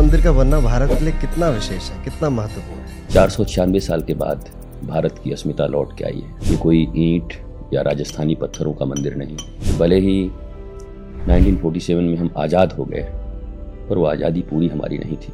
मंदिर का बनना भारत के लिए कितना विशेष है कितना महत्वपूर्ण है? चार सौ छियानवे साल के बाद भारत की अस्मिता लौट के आई है। ये कोई ईंट या राजस्थानी पत्थरों का मंदिर नहीं भले ही 1947 में हम आज़ाद हो गए पर वो आज़ादी पूरी हमारी नहीं थी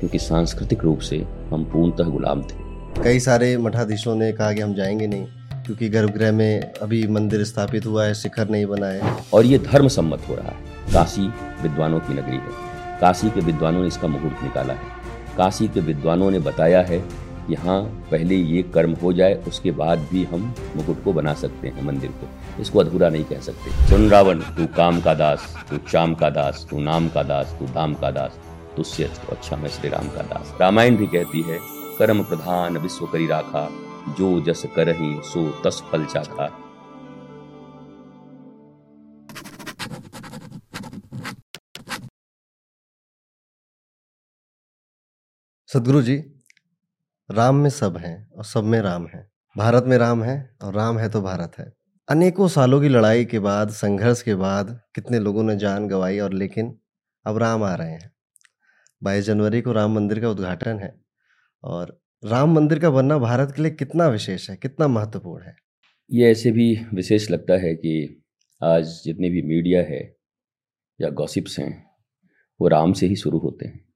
क्योंकि सांस्कृतिक रूप से हम पूर्णतः गुलाम थे। कई सारे मठाधीशों ने कहा कि हम जाएँगे नहीं क्योंकि गर्भगृह में अभी मंदिर स्थापित हुआ है शिखर नहीं बना है। और ये धर्म सम्मत हो रहा है। काशी विद्वानों की नगरी है। काशी के विद्वानों ने इसका मुहूर्त निकाला है। काशी के विद्वानों ने बताया है कि हाँ पहले ये कर्म हो जाए, उसके बाद भी हम मुकुट को बना सकते हैं मंदिर को। इसको अधूरा नहीं कह सकते। सुन रावण, तू काम का दास, तू चाम का दास, तू नाम का दास, तू धाम का दास तुझसे तो अच्छा मैं श्री राम का दास। रामायण भी कहती है, कर्म प्रधान विश्व करी राखा, जो जस करही सो तस फल चाखा। सदगुरु जी, राम में सब हैं और सब में राम है। भारत में राम है और राम है तो भारत है। अनेकों सालों की लड़ाई के बाद, संघर्ष के बाद कितने लोगों ने जान गंवाई और लेकिन अब राम आ रहे हैं। बाईस जनवरी को राम मंदिर का उद्घाटन है और राम मंदिर का बनना भारत के लिए कितना विशेष है, कितना महत्वपूर्ण है? ये ऐसे भी विशेष लगता है कि आज जितने भी मीडिया है या गॉसिप्स हैं, वो राम से ही शुरू होते हैं।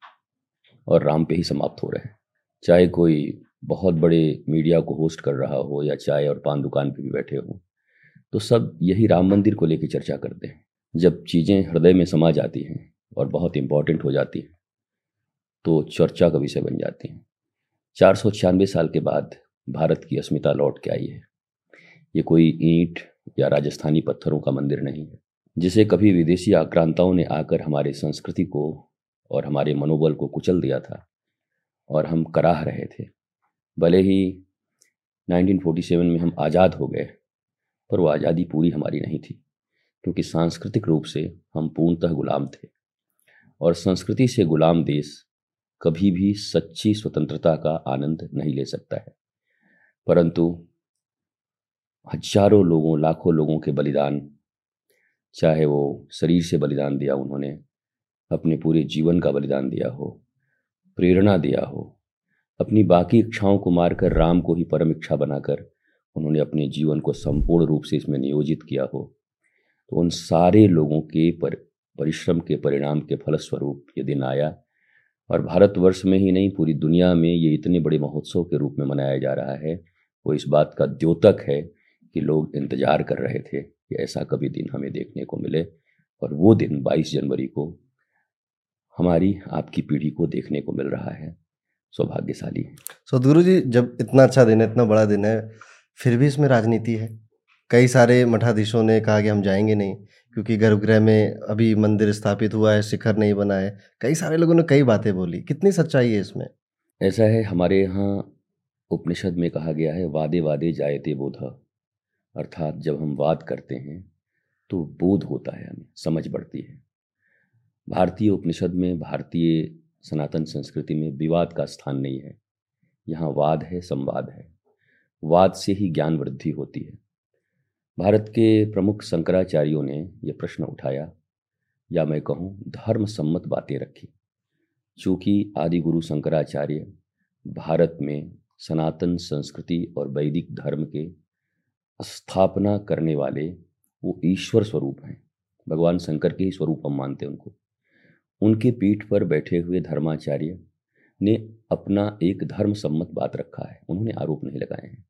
और राम पे ही समाप्त हो रहे हैं। चाहे कोई बहुत बड़े मीडिया को होस्ट कर रहा हो या चाय और पान दुकान पे भी बैठे हों तो सब यही राम मंदिर को लेकर चर्चा करते हैं। जब चीज़ें हृदय में समा जाती हैं और बहुत इंपॉर्टेंट हो जाती हैं तो चर्चा का विषय बन जाती हैं। चार सौ छियानवे साल के बाद भारत की अस्मिता लौट के आई है। ये कोई ईंट या राजस्थानी पत्थरों का मंदिर नहीं है, जिसे कभी विदेशी आक्रांताओं ने आकर हमारे संस्कृति को और हमारे मनोबल को कुचल दिया था और हम कराह रहे थे। भले ही 1947 में हम आज़ाद हो गए, पर वो आज़ादी पूरी हमारी नहीं थी, क्योंकि सांस्कृतिक रूप से हम पूर्णतः गुलाम थे और संस्कृति से गुलाम देश कभी भी सच्ची स्वतंत्रता का आनंद नहीं ले सकता है। परंतु हज़ारों लोगों, लाखों लोगों के बलिदान, चाहे वो शरीर से बलिदान दिया उन्होंने अपने पूरे जीवन का बलिदान दिया हो, प्रेरणा दिया हो, अपनी बाकी इच्छाओं को मारकर राम को ही परम इच्छा बनाकर उन्होंने अपने जीवन को संपूर्ण रूप से इसमें नियोजित किया हो तो उन सारे लोगों के पर, परिश्रम के परिणाम के फलस्वरूप ये दिन आया और भारतवर्ष में ही नहीं, पूरी दुनिया में ये इतने बड़े महोत्सव के रूप में मनाया जा रहा है, वो इस बात का द्योतक है कि लोग इंतज़ार कर रहे थे कि ऐसा कभी दिन हमें देखने को मिले और वो दिन 22 जनवरी को हमारी आपकी पीढ़ी को देखने को मिल रहा है। सौभाग्यशाली। सदगुरु जी जब इतना अच्छा दिन है इतना बड़ा दिन है फिर भी इसमें राजनीति है। कई सारे मठाधीशों ने कहा कि हम जाएँगे नहीं क्योंकि गर्भगृह में अभी मंदिर स्थापित हुआ है शिखर नहीं बना है। कई सारे लोगों ने कई बातें बोली। कितनी सच्चाई है इसमें? ऐसा है हमारे यहाँ उपनिषद में कहा गया है वादे वादे जायते बोध। अर्थात जब हम वाद करते हैं तो बोध होता है हमें समझ बढ़ती है। भारतीय उपनिषद में, भारतीय सनातन संस्कृति में विवाद का स्थान नहीं है। यहाँ वाद है, संवाद है। वाद से ही ज्ञान वृद्धि होती है। भारत के प्रमुख शंकराचार्यों ने यह प्रश्न उठाया, या मैं कहूँ धर्म सम्मत बातें रखी। चूँकि आदि गुरु शंकराचार्य भारत में सनातन संस्कृति और वैदिक धर्म के स्थापना करने वाले वो ईश्वर स्वरूप हैं। भगवान शंकर के ही स्वरूप हम मानते हैं उनको। उनके पीठ पर बैठे हुए धर्माचार्य ने अपना एक धर्म सम्मत बात रखा है। उन्होंने आरोप नहीं लगाए हैं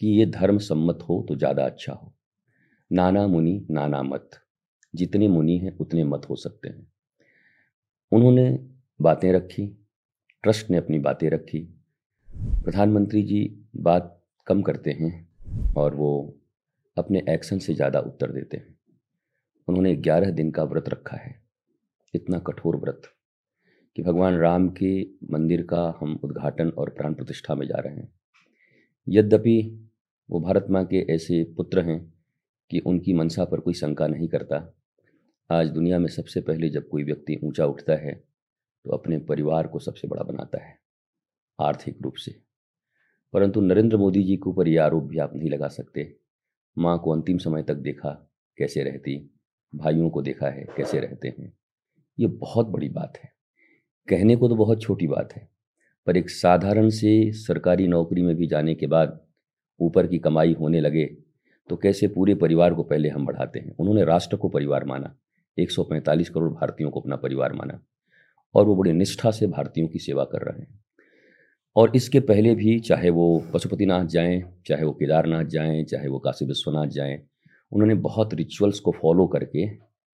कि ये धर्म सम्मत हो तो ज़्यादा अच्छा हो। नाना मुनि, नाना मत। जितने मुनि हैं, उतने मत हो सकते हैं। उन्होंने बातें रखी, ट्रस्ट ने अपनी बातें रखी। प्रधानमंत्री जी बात कम करते हैं और वो अपने एक्शन से ज़्यादा उत्तर देते हैं। उन्होंने ग्यारह दिन का व्रत रखा है। इतना कठोर व्रत कि भगवान राम के मंदिर का हम उद्घाटन और प्राण प्रतिष्ठा में जा रहे हैं। यद्यपि वो भारत माँ के ऐसे पुत्र हैं कि उनकी मनसा पर कोई शंका नहीं करता, आज दुनिया में सबसे पहले जब कोई व्यक्ति ऊँचा उठता है तो अपने परिवार को सबसे बड़ा बनाता है, आर्थिक रूप से। परंतु नरेंद्र मोदी जी के ऊपर यह आरोप भी आप नहीं लगा सकते, माँ को अंतिम समय तक देखा कैसे रहती, भाइयों को देखा है कैसे रहते हैं। ये बहुत बड़ी बात है। कहने को तो बहुत छोटी बात है, पर एक साधारण से सरकारी नौकरी में भी जाने के बाद ऊपर की कमाई होने लगे तो कैसे पूरे परिवार को पहले हम बढ़ाते हैं? उन्होंने राष्ट्र को परिवार माना 145 करोड़ भारतीयों को अपना परिवार माना, और वो बड़ी निष्ठा से भारतीयों की सेवा कर रहे हैं। और इसके पहले भी चाहे वो पशुपतिनाथ जाएँ, चाहे वो केदारनाथ जाएँ, चाहे वो काशी विश्वनाथ जाएँ, उन्होंने बहुत रिचुअल्स को फॉलो करके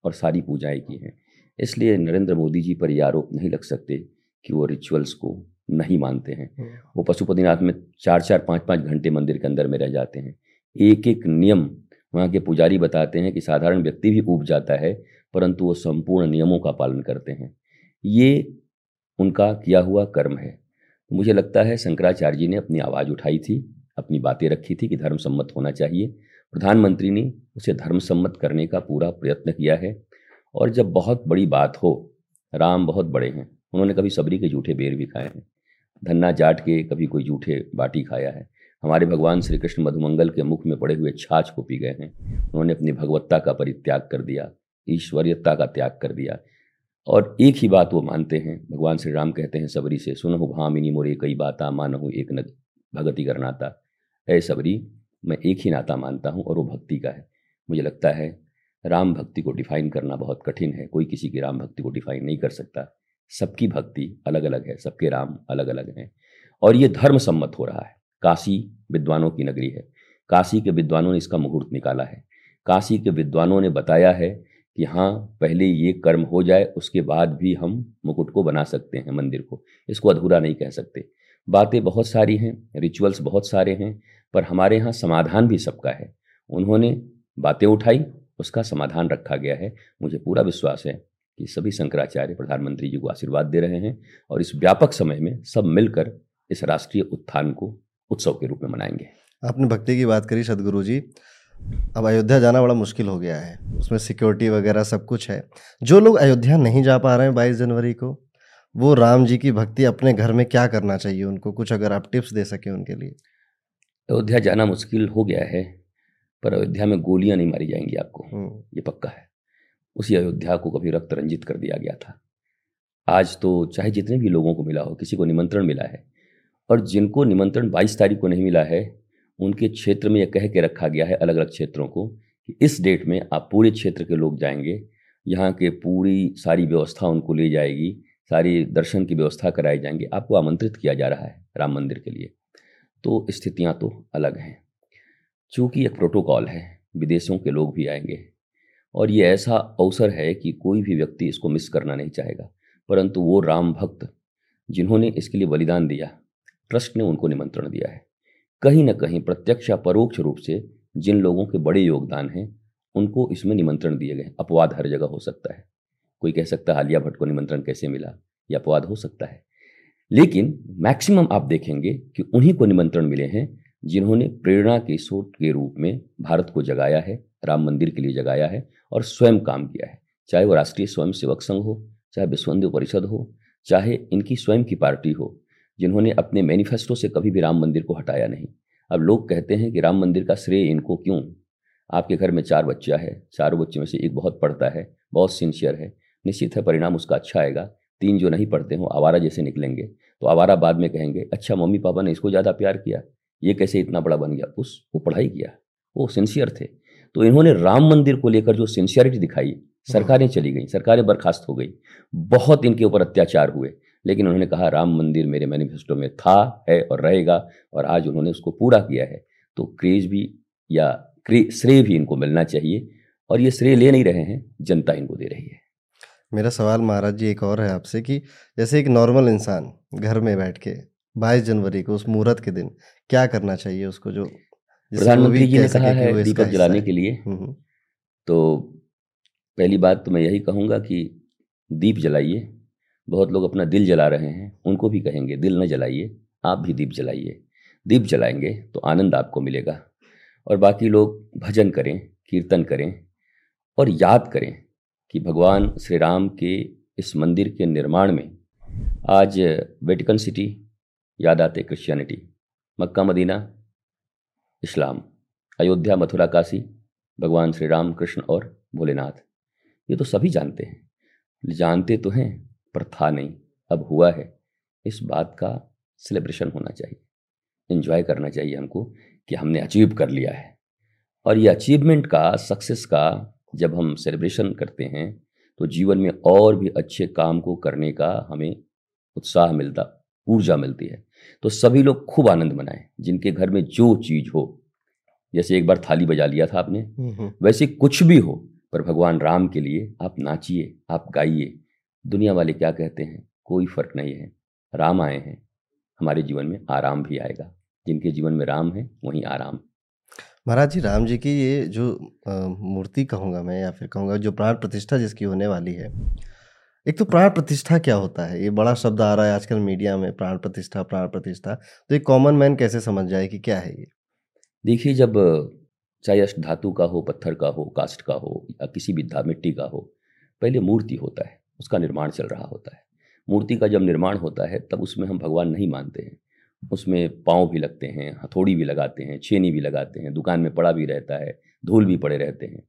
और सारी पूजाएँ की हैं। इसलिए नरेंद्र मोदी जी पर यह आरोप नहीं लग सकते कि वो रिचुअल्स को नहीं मानते हैं। हम्म। वो पशुपतिनाथ में चार चार पाँच पाँच घंटे मंदिर के अंदर में रह जाते हैं। एक एक नियम वहाँ के पुजारी बताते हैं कि साधारण व्यक्ति भी ऊब जाता है परंतु वो संपूर्ण नियमों का पालन करते हैं। ये उनका किया हुआ कर्म है। मुझे लगता है शंकराचार्य जी ने अपनी आवाज़ उठाई थी अपनी बातें रखी थी कि धर्म सम्मत होना चाहिए। प्रधानमंत्री ने उसे धर्म सम्मत करने का पूरा प्रयत्न किया है। और जब बहुत बड़ी बात हो, राम बहुत बड़े हैं। उन्होंने कभी सबरी के जूठे बेर भी खाए हैं। धन्ना जाट के कभी कोई जूठे बाटी खाया है। हमारे भगवान श्री कृष्ण मधुमंगल के मुख में पड़े हुए छाछ को पी गए हैं। उन्होंने अपनी भगवत्ता का परित्याग कर दिया, ईश्वरीयता का त्याग कर दिया। और एक ही बात वो मानते हैं, भगवान श्री राम कहते हैं सबरी से सुनो भामिनी मोरे कई बाता, मानहु एक न भगति कर नाता ऐ सबरी, मैं एक ही नाता मानता हूँ और वो भक्ति का है। मुझे लगता है राम भक्ति को डिफाइन करना बहुत कठिन है। कोई किसी की राम भक्ति को डिफाइन नहीं कर सकता। सबकी भक्ति अलग अलग है, सबके राम अलग अलग हैं। और ये धर्म सम्मत हो रहा है। काशी विद्वानों की नगरी है। काशी के विद्वानों ने इसका मुहूर्त निकाला है। काशी के विद्वानों ने बताया है कि हाँ पहले ये कर्म हो जाए, उसके बाद भी हम मुकुट को बना सकते हैं, मंदिर को। इसको अधूरा नहीं कह सकते। बातें बहुत सारी हैं रिचुअल्स बहुत सारे हैं, पर हमारे यहाँ समाधान भी सबका है। उन्होंने बातें उठाई उसका समाधान रखा गया है। मुझे पूरा विश्वास है कि सभी शंकराचार्य प्रधानमंत्री जी को आशीर्वाद दे रहे हैं और इस व्यापक समय में सब मिलकर इस राष्ट्रीय उत्थान को उत्सव के रूप में मनाएँगे। आपने भक्ति की बात करी सदगुरु जी। अब अयोध्या जाना बड़ा मुश्किल हो गया है। उसमें सिक्योरिटी वगैरह सब कुछ है। जो लोग अयोध्या नहीं जा पा रहे हैं बाईस जनवरी को वो राम जी की भक्ति अपने घर में क्या करना चाहिए उनको? कुछ अगर आप टिप्स दे सकें उनके लिए। अयोध्या जाना मुश्किल हो गया है। पर अयोध्या में गोलियाँ नहीं मारी जाएँगी आपको। हम्म। ये पक्का है। उसी अयोध्या को कभी रक्त रंजित कर दिया गया था। आज तो चाहे जितने भी लोगों को मिला हो किसी को निमंत्रण मिला है। और जिनको निमंत्रण 22 तारीख को नहीं मिला है उनके क्षेत्र में यह कह के रखा गया है अलग अलग क्षेत्रों को कि इस डेट में आप पूरे क्षेत्र के लोग जाएँगे। यहाँ के पूरी सारी व्यवस्था उनको ले जाएगी सारी दर्शन की व्यवस्था कराई जाएँगी। आपको आमंत्रित किया जा रहा है राम मंदिर के लिए। तो स्थितियाँ तो अलग हैं। चूँकि एक प्रोटोकॉल है, विदेशों के लोग भी आएँगे। और ये ऐसा अवसर है कि कोई भी व्यक्ति इसको मिस करना नहीं चाहेगा। परंतु वो राम भक्त, जिन्होंने इसके लिए बलिदान दिया, ट्रस्ट ने उनको निमंत्रण दिया है। कहीं ना कहीं प्रत्यक्ष या परोक्ष रूप से जिन लोगों के बड़े योगदान हैं, उनको इसमें निमंत्रण दिए गए। अपवाद हर जगह हो सकता है। कोई कह सकता है आलिया भट्ट को निमंत्रण कैसे मिला? यह अपवाद हो सकता है। लेकिन मैक्सिमम आप देखेंगे कि उन्हीं को निमंत्रण मिले हैं जिन्होंने प्रेरणा के स्रोत के रूप में भारत को जगाया है, राम मंदिर के लिए जगाया है और स्वयं काम किया है। चाहे वो राष्ट्रीय स्वयं सेवक संघ हो, चाहे विश्व हिंदू परिषद हो, चाहे इनकी स्वयं की पार्टी हो, जिन्होंने अपने मैनिफेस्टो से कभी भी राम मंदिर को हटाया नहीं। अब लोग कहते हैं कि राम मंदिर का श्रेय इनको क्यों? आपके घर में चार बच्चा है, चारों बच्चे में से एक बहुत पढ़ता है, बहुत सिंसियर है। निश्चित है परिणाम उसका अच्छा आएगा। तीन जो नहीं पढ़ते हो, आवारा जैसे निकलेंगे। तो आवारा बाद में कहेंगे अच्छा मम्मी पापा ने इसको ज़्यादा प्यार किया। ये कैसे इतना बड़ा बन गया? उस, वो पढ़ाई किया। वो सिंसियर थे। तो इन्होंने राम मंदिर को लेकर जो सिंसियरिटी दिखाई, सरकारें चली गई, सरकारें बर्खास्त हो गई। बहुत इनके ऊपर अत्याचार हुए। लेकिन उन्होंने कहा, राम मंदिर मेरे मैनिफेस्टो में था, है और रहेगा और आज उन्होंने उसको पूरा किया है। तो क्रेज भी या श्रेय भी इनको मिलना चाहिए और ये श्रेय ले नहीं रहे हैं, जनता इनको दे रही है। मेरा सवाल महाराज जी एक और है आपसे कि जैसे एक नॉर्मल इंसान घर में बैठ के बाईस जनवरी को उस मुहूर्त के दिन क्या करना चाहिए उसको जो प्रधानमंत्री जी ने कहा है दीपक जलाने के लिए। हम्म, हम्म। तो पहली बात तो मैं यही कहूँगा कि दीप जलाइए। बहुत लोग अपना दिल जला रहे हैं उनको भी कहेंगे दिल न जलाइए आप भी दीप जलाइए। दीप जलाएँगे तो आनंद आपको मिलेगा। और बाकी लोग भजन करें कीर्तन करें और याद करें कि भगवान श्री राम के इस मंदिर के निर्माण में आज वेटिकन सिटी याद आते Christianity. Mecca, Medina, Islam, Ayodhya, Mathura, Kashi, भगवान श्री राम कृष्ण और भोलेनाथ। ये तो सभी जानते हैं। जानते तो हैं, पर था नहीं। अब हुआ है। इस बात का सेलिब्रेशन होना चाहिए। इन्जॉय करना चाहिए हमको कि हमने अचीव कर लिया है। और ये अचीवमेंट का सक्सेस का, जब हम सेलिब्रेशन करते हैं तो जीवन में और भी अच्छे काम को करने का हमें उत्साह मिलता, ऊर्जा मिलती है। तो सभी लोग खूब आनंद मनाएँ जिनके घर में जो चीज़ हो। जैसे एक बार थाली बजा लिया था आपने। हम्म, हम्म। वैसे कुछ भी हो पर भगवान राम के लिए आप नाचिए आप गाइए। दुनिया वाले क्या कहते हैं? कोई फ़र्क नहीं है। राम आए हैं। हमारे जीवन में आराम भी आएगा। जिनके जीवन में राम है वहीं आराम। महाराज जी राम जी की ये जो मूर्ति कहूँगा मैं या फिर कहूँगा जो प्राण प्रतिष्ठा जिसकी होने वाली है एक तो प्राण प्रतिष्ठा क्या होता है? ये बड़ा शब्द आ रहा है आजकल मीडिया में, प्राण प्रतिष्ठा प्राण प्रतिष्ठा। तो एक कॉमन मैन कैसे समझ जाए कि क्या है ये? देखिए, जब, चाहे अष्ट धातु का हो, पत्थर का हो कास्ट का हो, या किसी भी धा, मिट्टी का हो, पहले मूर्ति होता है, उसका निर्माण चल रहा होता है। मूर्ति का जब निर्माण होता है, तब उसमें हम भगवान नहीं मानते हैं। उसमें पाँव भी लगते हैं, हथौड़ी भी लगाते हैं, छेनी भी लगाते हैं, दुकान में पड़ा भी रहता है धूल भी पड़े रहते हैं।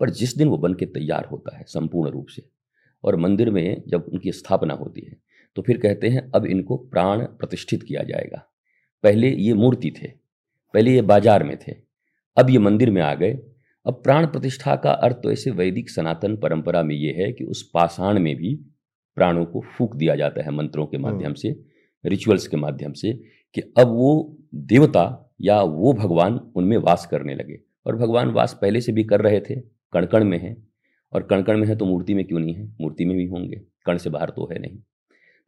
पर जिस दिन वो बन के तैयार होता है, संपूर्ण रूप से और मंदिर में जब उनकी स्थापना होती है तो फिर कहते हैं अब इनको प्राण प्रतिष्ठित किया जाएगा। पहले ये मूर्ति थे पहले ये बाज़ार में थे अब ये मंदिर में आ गए। अब प्राण प्रतिष्ठा का अर्थ तो ऐसे वैदिक सनातन परंपरा में ये है कि उस पाषाण में भी प्राणों को फूक दिया जाता है मंत्रों के माध्यम से रिचुअल्स के माध्यम से कि अब वो देवता या वो भगवान उनमें वास करने लगे। और भगवान वास पहले से भी कर रहे थे कणकण में है और कण कण में है तो मूर्ति में क्यों नहीं है? मूर्ति में भी होंगे, कण से बाहर तो है नहीं।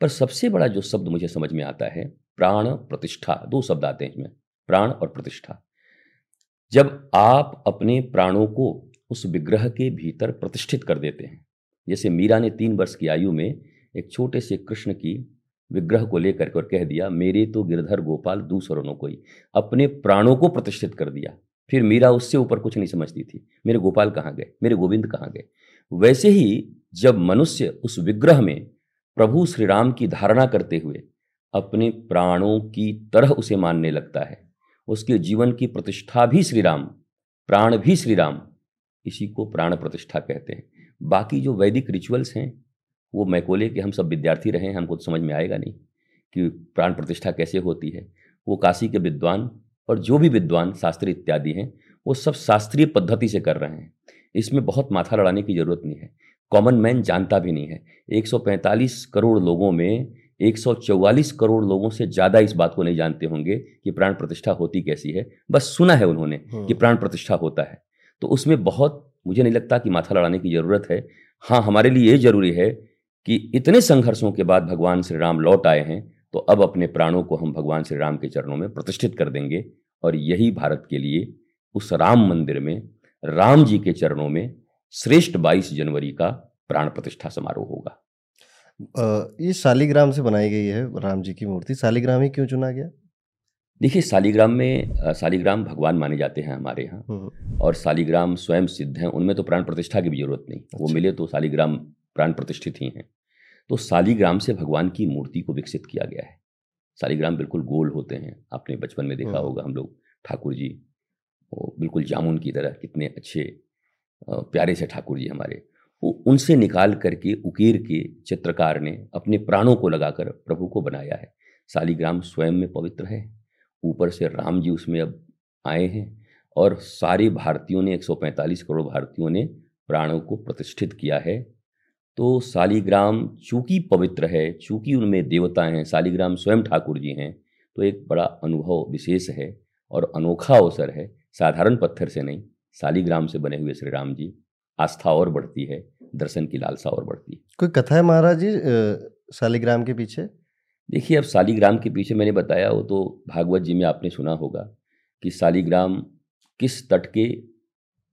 पर सबसे बड़ा जो शब्द मुझे समझ में आता है, प्राण प्रतिष्ठा, दो शब्द आते हैं इसमें, प्राण और प्रतिष्ठा। जब आप अपने प्राणों को उस विग्रह के भीतर प्रतिष्ठित कर देते हैं, जैसे मीरा ने तीन वर्ष की आयु में एक छोटे से कृष्ण की विग्रह को लेकर और कह दिया, मेरे तो गिरधर गोपाल, दूसरों ने कोई, अपने प्राणों को प्रतिष्ठित कर दिया फिर मीरा उससे ऊपर कुछ नहीं समझती थी। मेरे गोपाल कहाँ गए? मेरे गोविंद कहाँ गए? वैसे ही जब मनुष्य उस विग्रह में प्रभु श्री राम की धारणा करते हुए अपने प्राणों की तरह उसे मानने लगता है, उसके जीवन की प्रतिष्ठा भी श्री राम प्राण भी श्री राम इसी को प्राण प्रतिष्ठा कहते हैं। बाकी जो वैदिक रिचुअल्स हैं, वो मैकोले के हम सब विद्यार्थी रहे हैं, हमको तो समझ में आएगा नहीं कि प्राण प्रतिष्ठा कैसे होती है। वो काशी के विद्वान और जो भी विद्वान शास्त्री इत्यादि हैं वो सब शास्त्रीय पद्धति से कर रहे हैं। इसमें बहुत माथा लड़ाने की ज़रूरत नहीं है। कॉमन मैन जानता भी नहीं है। 145 करोड़ लोगों में 144 करोड़ लोगों से ज़्यादा इस बात को नहीं जानते होंगे कि प्राण प्रतिष्ठा होती कैसी है। बस सुना है उन्होंने हम्म। कि प्राण प्रतिष्ठा होता है। तो उसमें बहुत मुझे नहीं लगता कि माथा लड़ाने की ज़रूरत है। हाँ हमारे लिए ये ज़रूरी है कि इतने संघर्षों के बाद भगवान श्री राम लौट आए हैं तो अब अपने प्राणों को हम भगवान श्री राम के चरणों में प्रतिष्ठित कर देंगे और यही भारत के लिए उस राम मंदिर में राम जी के चरणों में श्रेष्ठ 22 जनवरी का प्राण प्रतिष्ठा समारोह होगा। ये शालिग्राम से बनाई गई है राम जी की मूर्ति। शालिग्राम ही क्यों चुना गया? देखिए शालिग्राम में शालिग्राम भगवान माने जाते हैं हमारे यहाँ हम्म, और शालिग्राम स्वयं सिद्ध हैं उनमें तो प्राण प्रतिष्ठा की भी ज़रूरत नहीं। वो अच्छा। मिले तो शालिग्राम प्राण प्रतिष्ठित ही हैं। तो सालीग्राम से भगवान की मूर्ति को विकसित किया गया है। सालीग्राम बिल्कुल गोल होते हैं। आपने बचपन में देखा हम्म। होगा हम लोग ठाकुर जी वो बिल्कुल जामुन की तरह कितने अच्छे प्यारे से ठाकुर जी हमारे। वो उनसे निकाल करके उकेर के चित्रकार ने अपने प्राणों को लगाकर प्रभु को बनाया है। सालीग्राम स्वयं में पवित्र है। ऊपर से राम जी उसमें अब आए हैं और सारे भारतीयों ने 145 करोड़ भारतीयों ने प्राणों को प्रतिष्ठित किया है। तो शालिग्राम चूँकि पवित्र है चूँकि उनमें देवता हैं शालिग्राम स्वयं ठाकुर जी हैं तो एक बड़ा अनुभव विशेष है और अनोखा अवसर है साधारण पत्थर से नहीं शालिग्राम से बने हुए श्री राम जी आस्था और बढ़ती है दर्शन की लालसा और बढ़ती है। कोई कथा है महाराज जी शालिग्राम के पीछे? देखिए अब शालिग्राम के पीछे मैंने बताया वो तो भागवत जी में आपने सुना होगा कि शालिग्राम किस तट के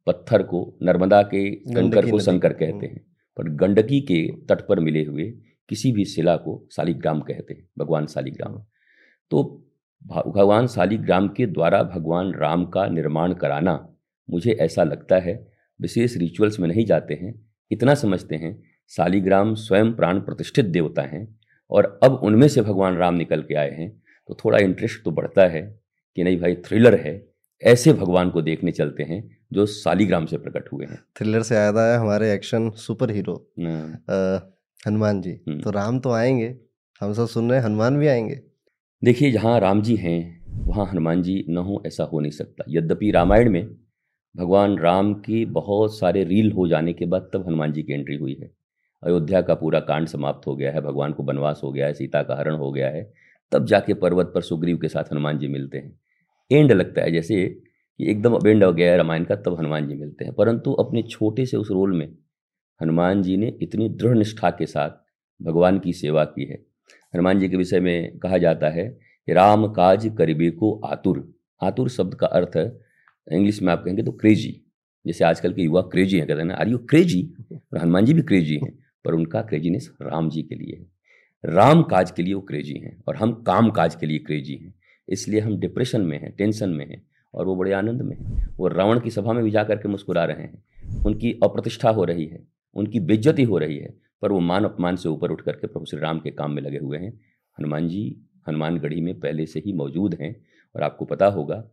पत्थर को नर्मदा के कंकर को शंकर कहते हम्म। हैं। पर गंडकी के तट पर मिले हुए किसी भी शिला को शालिग्राम कहते हैं, भगवान शालिग्राम। तो भगवान शालिग्राम के द्वारा भगवान राम का निर्माण कराना मुझे ऐसा लगता है, विशेष रिचुअल्स में नहीं जाते हैं, इतना समझते हैं, शालिग्राम स्वयं प्राण प्रतिष्ठित देवता हैं और अब उनमें से भगवान राम निकल के आए हैं तो थोड़ा इंटरेस्ट तो बढ़ता है कि नहीं भाई थ्रिलर है, ऐसे भगवान को देखने चलते हैं जो सालीग्राम से प्रकट हुए हैं। थ्रिलर से याद आया हमारे action super hero Hanuman ji. हम्म। तो राम तो आएँगे हम सब सुन रहे हैं हनुमान भी आएँगे। देखिए जहाँ राम जी हैं वहाँ हनुमान जी न हो ऐसा हो नहीं सकता। यद्यपि रामायण में भगवान राम की बहुत सारे रील हो जाने के बाद तब हनुमान जी की एंट्री हुई है। अयोध्या का पूरा कांड समाप्त हो गया है भगवान को वनवास हो गया है सीता का हरण हो गया है तब जाके पर्वत पर सुग्रीव के साथ हनुमान जी मिलते हैं। एंड लगता है जैसे कि एकदम अब एंड हो गया है रामायण का, तब हनुमान जी मिलते हैं। परंतु अपने छोटे से उस रोल में हनुमान जी ने इतनी दृढ़ निष्ठा के साथ भगवान की सेवा की है। हनुमान जी के विषय में कहा जाता है कि राम काज करीबे को आतुर। आतुर शब्द का अर्थ इंग्लिश में आप कहेंगे तो क्रेजी जैसे आजकल के युवा क्रेजी हैं, कहते हैं आर यू क्रेजी और हनुमान जी भी क्रेजी हैं, पर उनका क्रेजीनेस राम जी के लिए है। राम काज के लिए वो क्रेजी हैं और हम काम काज के लिए क्रेजी हैं। इसलिए हम डिप्रेशन में हैं टेंशन में हैं। और वो बड़े आनंद में, वो रावण की सभा में भी जा करके मुस्कुरा रहे हैं। उनकी अप्रतिष्ठा हो रही है, उनकी बेज्जती हो रही है, पर वो मान अपमान से ऊपर उठ करके प्रभु श्री राम के काम में लगे हुए हैं। हनुमान जी, हनुमानगढ़ी में पहले से ही मौजूद हैं और आपको पता होगा,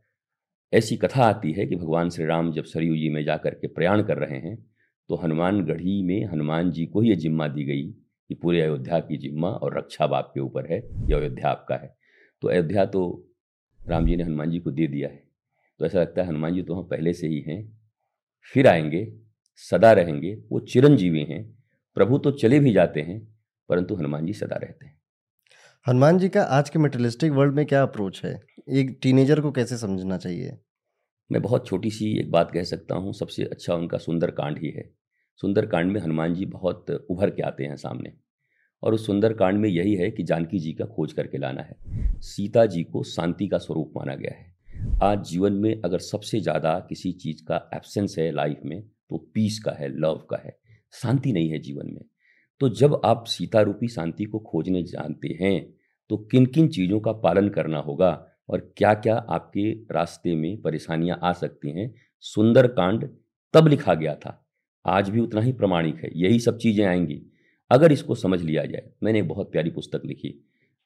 ऐसी कथा आती है कि भगवान श्री राम जब सरयू जी में जा कर के प्रयाण कर रहे हैं तो हनुमानगढ़ी में हनुमान जी को ही ये जिम्मा दी गई कि पूरे अयोध्या की जिम्मा और रक्षा बाप के ऊपर है, ये अयोध्या आपका है। तो अयोध्या तो राम जी ने हनुमान जी को दे दिया है। तो ऐसा लगता है हनुमान जी तो हम पहले से ही हैं। फिर आएँगे सदा रहेंगे वो चिरंजीवी हैं प्रभु तो चले भी जाते हैं परंतु हनुमान जी सदा रहते हैं। हनुमान जी का आज के मेटलिस्टिक वर्ल्ड में क्या अप्रोच है? एक टीनेजर को कैसे समझना चाहिए? मैं बहुत छोटी सी एक बात कह सकता हूँ सबसे अच्छा उनका सुंदर कांड ही है। सुंदर कांड में हनुमान जी बहुत उभर के आते हैं सामने। और उस सुंदर कांड में यही है कि जानकी जी का खोज करके लाना है। सीता जी को शांति का स्वरूप माना गया है। आज जीवन में अगर सबसे ज़्यादा किसी चीज़ का एब्सेंस है लाइफ में तो पीस का है लव का है, शांति नहीं है जीवन में। तो जब आप सीता रूपी शांति को खोजने जानते हैं तो किन किन चीज़ों का पालन करना होगा और क्या क्या आपके रास्ते में परेशानियाँ आ सकती हैं, सुंदर कांड तब लिखा गया था। आज भी उतना ही प्रमाणिक है, यही सब चीज़ें आएँगी। अगर इसको समझ लिया जाए, मैंने एक बहुत प्यारी पुस्तक लिखी,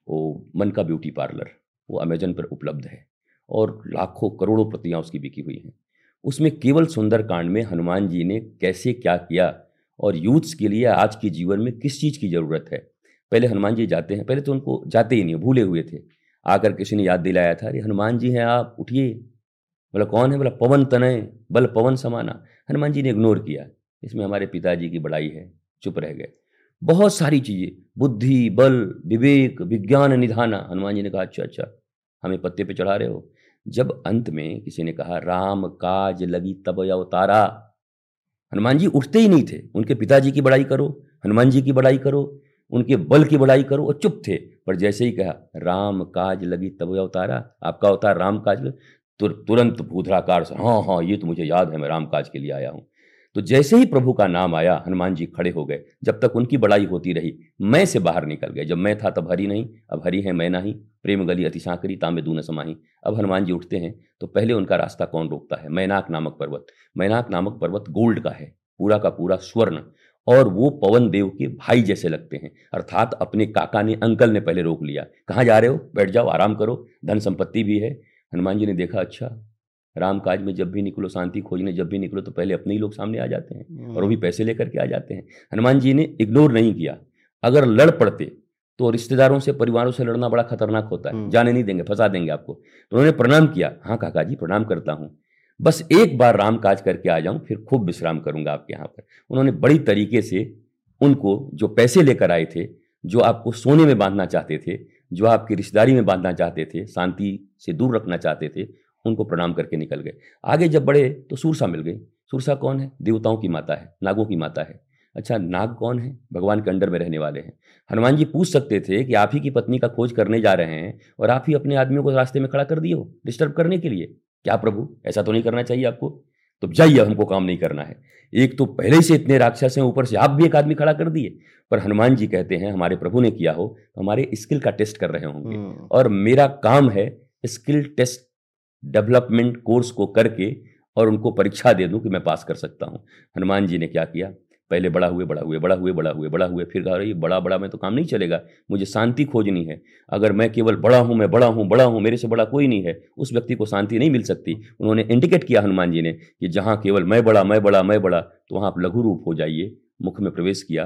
वो मन का ब्यूटी पार्लर, वो अमेजन पर उपलब्ध है। और लाखों करोड़ों प्रतियाँ उसकी बिकी हुई हैं। उसमें केवल सुंदरकांड में हनुमान जी ने कैसे क्या किया और यूथ्स के लिए आज के जीवन में किस चीज़ की ज़रूरत है? पहले हनुमान जी जाते हैं, पहले तो उनको जाते ही नहीं भूले हुए थे। आकर किसी ने याद दिलाया था, अरे हनुमान जी हैं आप, उठिए। बोला, कौन है? बोला, पवन तनय। बल, पवन समाना। हनुमान जी ने इग्नोर किया। इसमें हमारे पिताजी की बड़ाई है, चुप रह गए। बहुत सारी चीज़ें, बुद्धि, बल, विवेक, विज्ञान, निधाना। हनुमान जी ने कहा अच्छा अच्छा हमें पत्ते पे चढ़ा रहे हो। जब अंत में किसी ने कहा राम काज लगी तब अवतारा। हनुमान जी उठते ही नहीं थे। उनके पिताजी की बड़ाई करो हनुमान जी की बड़ाई करो उनके बल की बड़ाई करो और चुप थे। पर जैसे ही कहा राम काज लगी तब अवतारा आपका अवतार राम काज तुर, तुरंत भूधराकार से हाँ हाँ ये तो मुझे याद है मैं राम काज के लिए आया हूँ। तो जैसे ही प्रभु का नाम आया, हनुमान जी खड़े हो गए। जब तक उनकी बड़ाई होती रही, मैं से बाहर निकल गए। जब मैं था तब हरी नहीं, अब हरी है मैं नहीं। प्रेम गली अति सांकरी तामे दून समाही। अब हनुमान जी उठते हैं तो पहले उनका रास्ता कौन रोकता है? मैनाक नामक पर्वत। मैनाक नामक पर्वत गोल्ड का है, पूरा का पूरा स्वर्ण। और वो पवन देव के भाई जैसे लगते हैं। अर्थात अपने काका ने, अंकल ने पहले रोक लिया। कहाँ जा रहे हो? बैठ जाओ, आराम करो। धन संपत्ति भी है। हनुमान जी ने देखा अच्छा राम काज में जब भी निकलो शांति खोजने जब भी निकलो तो पहले अपने ही लोग सामने आ जाते हैं और वो भी पैसे लेकर के आ जाते हैं। हनुमान जी ने इग्नोर नहीं किया। अगर लड़ पड़ते तो रिश्तेदारों से परिवारों से लड़ना बड़ा खतरनाक होता है। हम्म। जाने नहीं देंगे फंसा देंगे आपको। तो उन्होंने प्रणाम किया। हाँ काका जी प्रणाम करता हूँ। बस एक बार राम काज करके आ जाऊँ फिर खूब विश्राम करूँगा आपके यहाँ पर। उन्होंने बड़ी तरीके से उनको जो पैसे लेकर आए थे जो आपको सोने में बांधना चाहते थे जो आपकी रिश्तेदारी में बांधना चाहते थे शांति से दूर रखना चाहते थे उनको प्रणाम करके निकल गए। आगे जब बढ़े तो सूरसा मिल गई। सूरसा कौन है? देवताओं की माता है नागों की माता है। अच्छा नाग कौन है? भगवान के अंडर में रहने वाले हैं। हनुमान जी पूछ सकते थे कि आप ही की पत्नी का खोज करने जा रहे हैं और आप ही अपने आदमियों को रास्ते में खड़ा कर हो डिस्टर्ब करने के लिए। क्या प्रभु ऐसा तो नहीं करना चाहिए आपको? तो जाइए हमको काम नहीं करना है। एक तो पहले से इतने राक्षस हैं ऊपर से आप भी एक आदमी खड़ा कर दिए। पर हनुमान जी कहते हैं हमारे प्रभु ने किया हो हमारे स्किल का टेस्ट कर रहे होंगे। हम्म। और मेरा काम है स्किल टेस्ट डेवलपमेंट कोर्स को करके और उनको परीक्षा दे दूँ कि मैं पास कर सकता हूँ। हनुमान जी ने क्या किया? पहले बड़ा हुए बड़ा हुए बड़ा हुए बड़ा हुए बड़ा हुए, फिर कहा रही बड़ा बड़ा, में तो काम नहीं चलेगा, मुझे शांति खोजनी है। अगर मैं केवल बड़ा हूँ, मैं बड़ा हूँ बड़ा हूँ, मेरे से बड़ा कोई नहीं है, उस व्यक्ति को शांति नहीं मिल सकती। उन्होंने इंडिकेट किया हनुमान जी ने कि जहाँ केवल मैं बड़ा मैं बड़ा मैं बड़ा तो वहाँ आप लघु रूप हो जाइए। मुख में प्रवेश किया,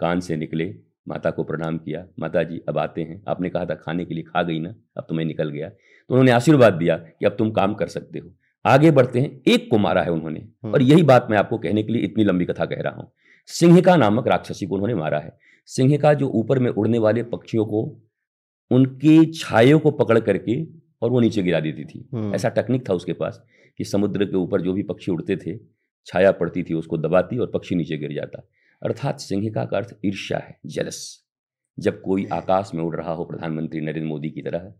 कान से निकले, माता को प्रणाम किया, माता जी, अब आते हैं। आपने कहा था खाने के लिए खा गई ना, अब तो मैं निकल गया। तो उन्होंने आशीर्वाद दिया कि अब तुम काम कर सकते हो। आगे बढ़ते हैं एक को मारा है उन्होंने। हम्म। और यही बात मैं आपको कहने के लिए इतनी लंबी कथा कह रहा हूँ। सिंहिका नामक राक्षसी को उन्होंने मारा है। सिंहिका जो ऊपर में उड़ने वाले पक्षियों को उनकी छायों को पकड़ करके और वो नीचे गिरा देती थी। हम्म। ऐसा टेक्निक था उसके पास कि समुद्र के ऊपर जो भी पक्षी उड़ते थे छाया पड़ती थी उसको दबाती और पक्षी नीचे गिर जाता। अर्थात सिंहिका का अर्थ ईर्ष्या है जलस जब कोई आकाश में उड़ रहा हो प्रधानमंत्री नरेंद्र मोदी की तरह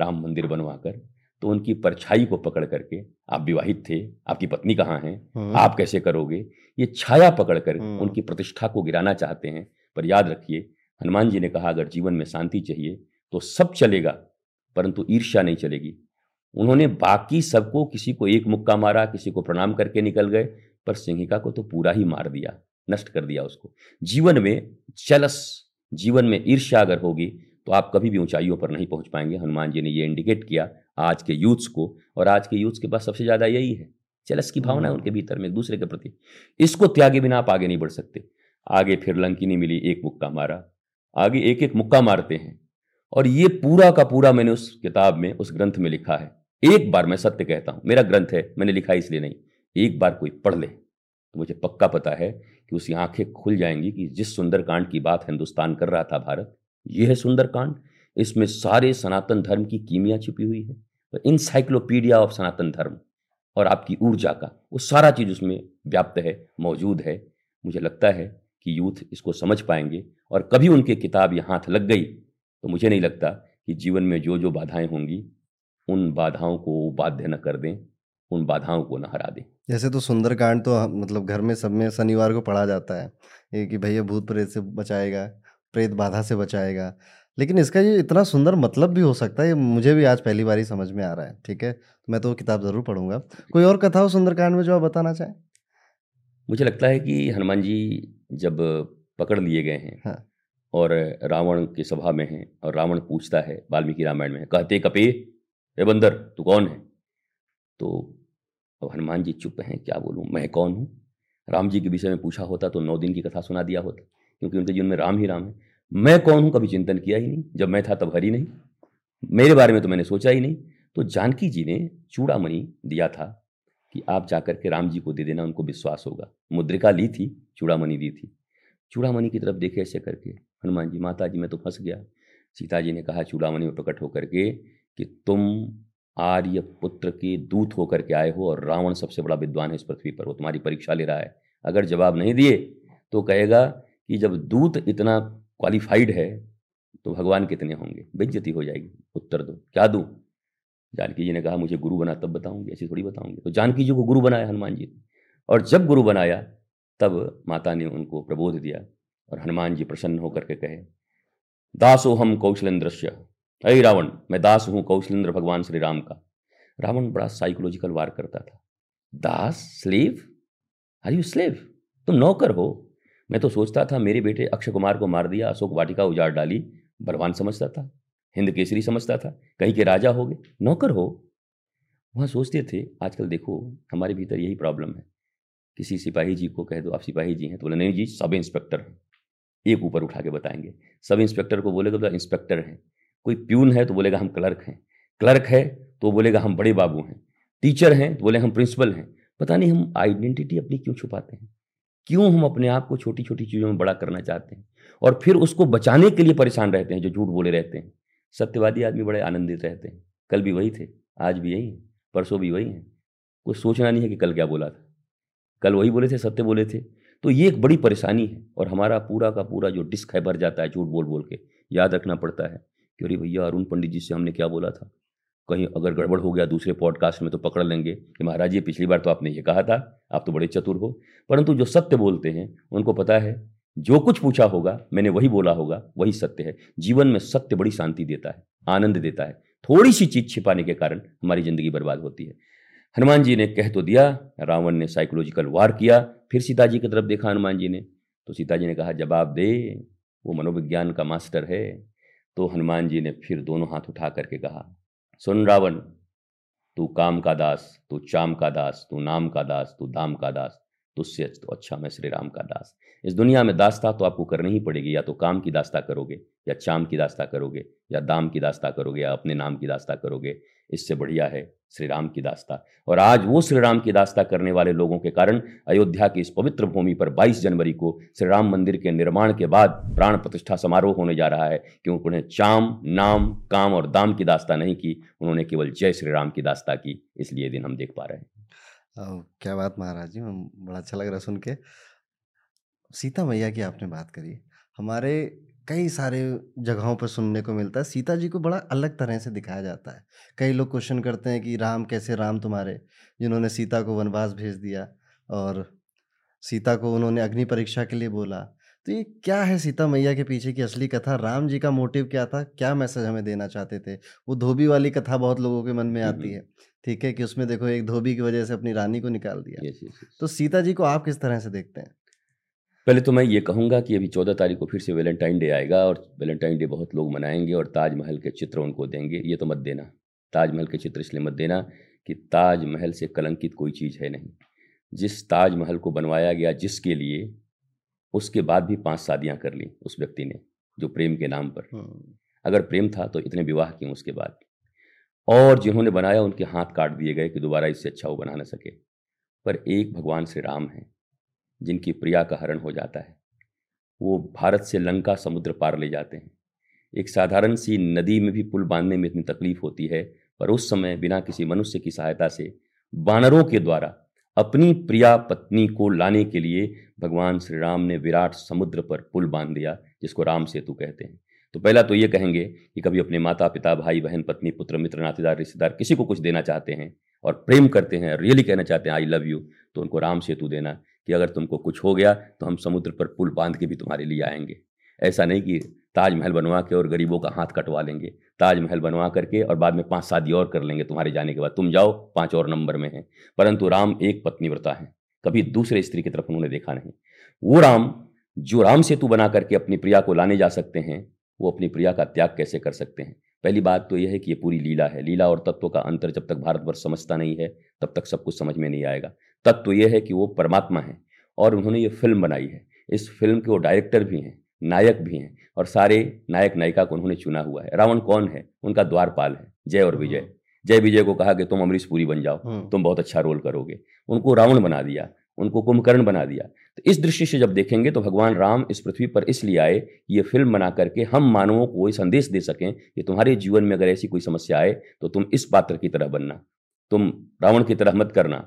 राम मंदिर बनवाकर तो उनकी परछाई को पकड़ करके आप विवाहित थे आपकी पत्नी कहाँ हैं हम्म। आप कैसे करोगे ये छाया पकड़कर हम्म। उनकी प्रतिष्ठा को गिराना चाहते हैं पर याद रखिए हनुमान जी ने कहा अगर जीवन में शांति चाहिए तो सब चलेगा परंतु ईर्ष्या नहीं चलेगी उन्होंने बाकी सबको किसी को एक मुक्का मारा किसी को प्रणाम करके निकल गए पर सिंहिका को तो पूरा ही मार दिया नष्ट कर दिया उसको जीवन में चलस जीवन में ईर्ष्या अगर होगी तो आप कभी भी ऊंचाइयों पर नहीं पहुँच पाएँगे। हनुमान जी ने ये इंडिकेट किया आज के यूथ्स को और आज के यूथ्स के पास सबसे ज़्यादा यही है। चलस की भावना है उनके भीतर में एक दूसरे के प्रति। इसको त्यागे बिना आप आगे नहीं बढ़ सकते। आगे फिर लंकिनी मिली एक मुक्का मारा। आगे एक एक मुक्का मारते हैं। और ये पूरा का पूरा मैंने उस किताब में उस ग्रंथ में लिखा है। एक बार मैं सत्य कहता हूँ। मेरा ग्रंथ है मैंने लिखा इसलिए नहीं। एक बार कोई पढ़ ले तो मुझे पक्का पता है कि उसकी आँखें खुल जाएँगी कि जिस सुंदरकांड की बात हिंदुस्तान कर रहा था भारत ये है सुंदरकांड। इसमें सारे सनातन धर्म की कीमिया छिपी हुई है। इंसाइक्लोपीडिया ऑफ़ सनातन धर्म और आपकी ऊर्जा का, वो सारा चीज़ उसमें व्याप्त है, मौजूद है। मुझे लगता है कि यूथ इसको समझ पाएँगे और कभी उनके किताब यहाँ हाथ लग गई तो मुझे नहीं लगता कि जीवन में जो जो बाधाएँ होंगी, उन बाधाओं को बाध्य न कर दें, उन बाधाओं को न हरा दें। जैसे तो सुंदरकांड तो मतलब घर में, सब में शनिवार को पढ़ा जाता है, ये कि भैया भूत प्रेत से बचाएगा। प्रेत बाधा से बचाएगा। लेकिन इसका ये इतना सुंदर मतलब भी हो सकता है ये मुझे भी आज पहली बार ही समझ में आ रहा है ठीक है? तो मैं तो वो किताब ज़रूर पढ़ूँगा। कोई और कथा हो सुंदरकांड में जो आप बताना चाहें? मुझे लगता है कि हनुमान जी जब पकड़ लिए गए हैं हाँ। और रावण की सभा में हैं और रावण पूछता है वाल्मीकि रामायण में कहते कपे ए बंदर तू कौन है? तो अब हनुमान जी चुप हैं क्या बोलूँ? मैं कौन हूँ? राम जी के विषय में पूछा होता तो नौ दिन की कथा सुना दिया होता। क्योंकि उनके जीवन में राम ही राम है। मैं कौन हूँ? कभी चिंतन किया ही नहीं। जब मैं था तब हरी नहीं। मेरे बारे में तो मैंने सोचा ही नहीं। तो जानकी जी ने चूड़ामणि दिया था कि आप जाकर के राम जी को दे देना, उनको विश्वास होगा। मुद्रिका ली थी, चूड़ामणि दी थी। चूड़ामणि की तरफ़ देखे ऐसे करके, हनुमान जी, माता जी, मैं तो फंस गया। सीता जी ने कहा, चूड़ामणि में प्रकट होकर के कि तुम आर्य पुत्र के दूत होकर के आए हो और रावण सबसे बड़ा विद्वान है इस पृथ्वी पर। वो तुम्हारी परीक्षा ले रहा है। अगर जवाब नहीं दिए तो कहेगा कि जब दूत इतना क्वालिफाइड है तो भगवान कितने होंगे? बेइज्जती हो जाएगी। उत्तर दो। क्या दूँ? जानकी जी ने कहा, मुझे गुरु बना, तब बताऊँगी, ऐसी थोड़ी बताऊँगी। तो जानकी जी को गुरु बनाया हनुमान जी ने। और जब गुरु बनाया, तब माता ने उनको प्रबोध दिया और हनुमान जी प्रसन्न होकर के कहे, दासो हम कौशलेंद्रस्य अरे रावण, मैं दास हूँ कौशलेंद्र भगवान श्री राम का। रावण बड़ा साइकोलॉजिकल वार करता था। दास? स्लेव? Are you slave? तुम नौकर हो? मैं तो सोचता था मेरे बेटे अक्षय कुमार को मार दिया, अशोक वाटिका उजाड़ डाली, बलवान समझता था, हिंद केसरी समझता था, कहीं के राजा हो गए, नौकर हो। वहाँ सोचते थे, आजकल देखो, हमारे भीतर यही प्रॉब्लम है। किसी सिपाही जी को कह दो, आप सिपाही जी हैं तो बोले, नहीं जी, सब इंस्पेक्टर हैं। एक ऊपर उठा के बताएँगे, सब इंस्पेक्टर को बोलेगा तो इंस्पेक्टर हैं। कोई प्यून है तो बोलेगा, हम क्लर्क हैं। क्लर्क है तो बोलेगा, हम बड़े बाबू हैं। टीचर हैं तो बोले, हम प्रिंसिपल हैं। पता नहीं, हम आइडेंटिटी अपनी क्यों छुपाते हैं? क्यों हम अपने आप को छोटी छोटी चीज़ों में बड़ा करना चाहते हैं? और फिर उसको बचाने के लिए परेशान रहते हैं, जो झूठ बोले रहते हैं। सत्यवादी आदमी बड़े आनंदित रहते हैं। कल भी वही थे, आज भी यही हैं, परसों भी वही हैं। कुछ सोचना नहीं है कि कल क्या बोला था। कल वही बोले थे, सत्य बोले थे। तो ये एक बड़ी परेशानी है और हमारा पूरा का पूरा जो डिस्क है, भर जाता है झूठ बोल बोल के। याद रखना पड़ता है कि अरे भैया अरुण पंडित जी से हमने क्या बोला था? कहीं अगर गड़बड़ हो गया दूसरे पॉडकास्ट में तो पकड़ लेंगे। कि महाराज ये पिछली बार तो आपने ये कहा था, आप तो बड़े चतुर हो। परंतु जो सत्य बोलते हैं, उनको पता है, जो कुछ पूछा होगा, मैंने वही बोला होगा, वही सत्य है। जीवन में सत्य बड़ी शांति देता है, आनंद देता है। थोड़ी सी चीज़ छिपाने के कारण हमारी ज़िंदगी बर्बाद होती है। हनुमान जी ने कह तो दिया, रावण ने साइकोलॉजिकल वार किया, फिर सीता जी की तरफ़ देखा हनुमान जी ने। तो सीता जी ने कहा जवाब दे, वो मनोविज्ञान का मास्टर है। तो हनुमान जी ने फिर दोनों हाथ उठा करके कहा सुन रावण, तू काम का दास, तू चाम का दास, तू नाम का दास, तू दाम का दास तुझसे तो अच्छा मैं श्री राम का दास। इस दुनिया में दास्ता तो आपको करनी ही पड़ेगी, या तो काम की दास्ता करोगे, या चाम की दास्ता करोगे, या दाम की दास्ता करोगे, या अपने नाम की दास्ता करोगे। इससे बढ़िया है श्री राम की दास्ता। और आज वो श्री राम की दास्ता करने वाले लोगों के कारण अयोध्या की इस पवित्र भूमि पर 22 जनवरी को श्री राम मंदिर के निर्माण के बाद प्राण प्रतिष्ठा समारोह होने जा रहा है, क्योंकि उन्हें चाम, नाम, काम और दाम की दास्ता नहीं की, उन्होंने केवल जय श्री राम की दास्ता की, इसलिए दिन हम देख पा रहे हैं। क्या बात महाराज जी, बड़ा अच्छा लग रहा सुन के। सीता मैया की आपने बात करी। हमारे कई सारे जगहों पर सुनने को मिलता है। सीता जी को बड़ा अलग तरह से दिखाया जाता है। कई लोग क्वेश्चन करते हैं कि राम कैसे राम तुम्हारे जिन्होंने सीता को वनवास भेज दिया और सीता को उन्होंने अग्नि परीक्षा के लिए बोला। तो ये क्या है सीता मैया के पीछे की असली कथा? राम जी का मोटिव क्या था? क्या मैसेज हमें देना चाहते थे? वो धोबी वाली कथा बहुत लोगों के मन में आती है ठीक है? कि उसमें देखो एक धोबी की वजह से अपनी रानी को निकाल दिया। तो सीता जी को आप किस तरह से देखते हैं? पहले तो मैं ये कहूँगा कि अभी चौदह तारीख को फिर से वैलेंटाइन डे आएगा और वैलेंटाइन डे बहुत लोग मनाएँगे और ताजमहल के चित्र उनको देंगे। ये तो मत देना। ताजमहल के चित्र इसलिए मत देना कि ताजमहल से कलंकित कोई चीज़ है नहीं। जिस ताजमहल को बनवाया गया जिसके लिए उसके बाद भी पाँच शादियाँ कर ली उस व्यक्ति ने जो प्रेम के नाम पर। हाँ। अगर प्रेम था तो इतने विवाह किए उसके बाद? और जिन्होंने बनाया उनके हाथ काट दिए गए कि दोबारा इससे अच्छा वो बना ना सके। पर एक भगवान श्री राम हैं। जिनकी प्रिया का हरण हो जाता है, वो भारत से लंका समुद्र पार ले जाते हैं। एक साधारण सी नदी में भी पुल बांधने में इतनी तकलीफ़ होती है, पर उस समय बिना किसी मनुष्य की सहायता से बानरों के द्वारा अपनी प्रिया पत्नी को लाने के लिए भगवान श्री राम ने विराट समुद्र पर पुल बाँध दिया, जिसको राम सेतु कहते हैं। तो पहला तो ये कहेंगे कि कभी अपने माता पिता, भाई, बहन, पत्नी, पुत्र, मित्र, नातेदार, रिश्तेदार किसी को कुछ देना चाहते हैं और प्रेम करते हैं, रियली कहना चाहते हैं आई लव यू तो उनको राम सेतु देना कि अगर तुमको कुछ हो गया तो हम समुद्र पर पुल बाँध के भी तुम्हारे लिए आएँगे। ऐसा नहीं कि ताजमहल बनवा के और गरीबों का हाथ कटवा लेंगे। ताजमहल बनवा करके और बाद में पाँच शादी और कर लेंगे तुम्हारे जाने के बाद। तुम जाओ, पाँच और नंबर में हैं। परंतु राम एक पत्नी व्रता है। कभी दूसरे स्त्री की तरफ़ उन्होंने देखा नहीं। वो राम, जो राम सेतु बना करके अपनी प्रिया को लाने जा सकते हैं, वो अपनी प्रिया का त्याग कैसे कर सकते हैं? पहली बात तो यह है कि ये पूरी लीला है। लीला और तत्व का अंतर जब तक भारतवर्ष समझता नहीं है तब तक सब कुछ समझ में नहीं आएगा। तत्व तो यह है कि वो परमात्मा है और उन्होंने ये फ़िल्म बनाई है। इस फ़िल्म के वो डायरेक्टर भी हैं नायक भी हैं और सारे नायक नायिका को उन्होंने चुना हुआ है। रावण कौन है? उनका द्वारपाल है जय और विजय। हाँ। जय विजय को कहा कि तुम अमरीश पुरी बन जाओ हाँ। तुम बहुत अच्छा रोल करोगे। उनको रावण बना दिया उनको कुंभकर्ण बना दिया। तो इस दृष्टि से जब देखेंगे तो भगवान राम इस पृथ्वी पर इसलिए आए कि ये फ़िल्म बना करके हम मानवों को ये संदेश दे सकें कि तुम्हारे जीवन में अगर ऐसी कोई समस्या आए तो तुम इस पात्र की तरह बनना। तुम रावण की तरह मत करना,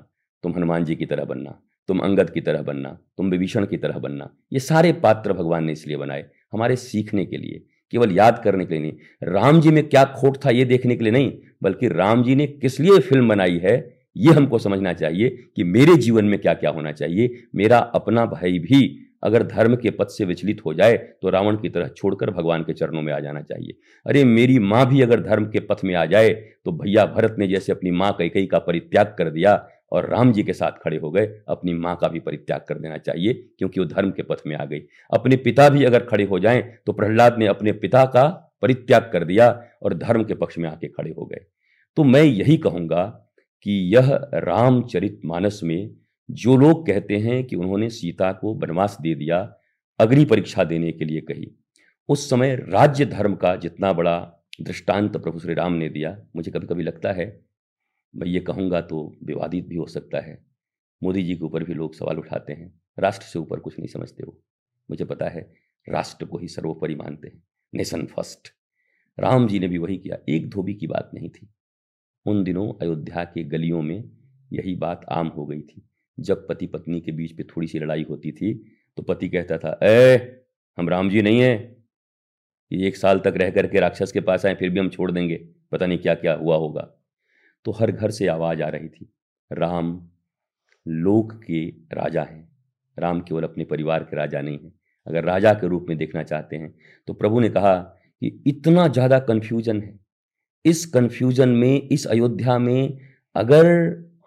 तुम हनुमान जी की तरह बनना, तुम अंगद की तरह बनना, तुम विभीषण की तरह बनना। ये सारे पात्र भगवान ने इसलिए बनाए, हमारे सीखने के लिए, केवल याद करने के लिए नहीं। राम जी में क्या खोट था ये देखने के लिए नहीं, बल्कि राम जी ने किस लिए फ़िल्म बनाई है, ये हमको समझना चाहिए कि मेरे जीवन में क्या क्या होना चाहिए, मेरा अपना भाई भी अगर धर्म के पथ से विचलित हो जाए तो रावण की तरह छोड़कर भगवान के चरणों में आ जाना चाहिए। अरे, मेरी माँ भी अगर धर्म के पथ में आ जाए तो भैया भरत ने जैसे अपनी माँ कई का परित्याग कर दिया और राम जी के साथ खड़े हो गए, अपनी माँ का भी परित्याग कर देना चाहिए, क्योंकि वो धर्म के पथ में आ गई। अपने पिता भी अगर खड़े हो जाएँ तो प्रहलाद ने अपने पिता का परित्याग कर दिया और धर्म के पक्ष में आके खड़े हो गए। तो मैं यही कहूँगा कि यह रामचरित मानस में जो लोग कहते हैं कि उन्होंने सीता को वनवास दे दिया, अग्नि परीक्षा देने के लिए कही। उस समय राज्य धर्म का जितना बड़ा दृष्टांत प्रभु श्री राम ने दिया, मुझे कभी कभी लगता है, मैं ये कहूँगा तो विवादित भी हो सकता है। मोदी जी के ऊपर भी लोग सवाल उठाते हैं, राष्ट्र से ऊपर कुछ नहीं समझते हो मुझे पता है, राष्ट्र को ही सर्वोपरि मानते हैं, नेशन फ़र्स्ट। राम जी ने भी वही किया, एक धोबी की बात नहीं थी। उन दिनों अयोध्या के गलियों में यही बात आम हो गई थी। जब पति पत्नी के बीच में थोड़ी सी लड़ाई होती थी तो पति कहता था ए हम राम जी नहीं हैं। ये एक साल तक रह करके राक्षस के पास आए, फिर भी हम छोड़ देंगे। पता नहीं क्या क्या हुआ होगा। तो हर घर से आवाज़ आ रही थी, राम लोक के राजा हैं। राम केवल अपने परिवार के राजा नहीं हैं। अगर राजा के रूप में देखना चाहते हैं तो प्रभु ने कहा कि इतना ज़्यादा कन्फ्यूज़न है। इस कन्फ्यूज़न में, इस अयोध्या में अगर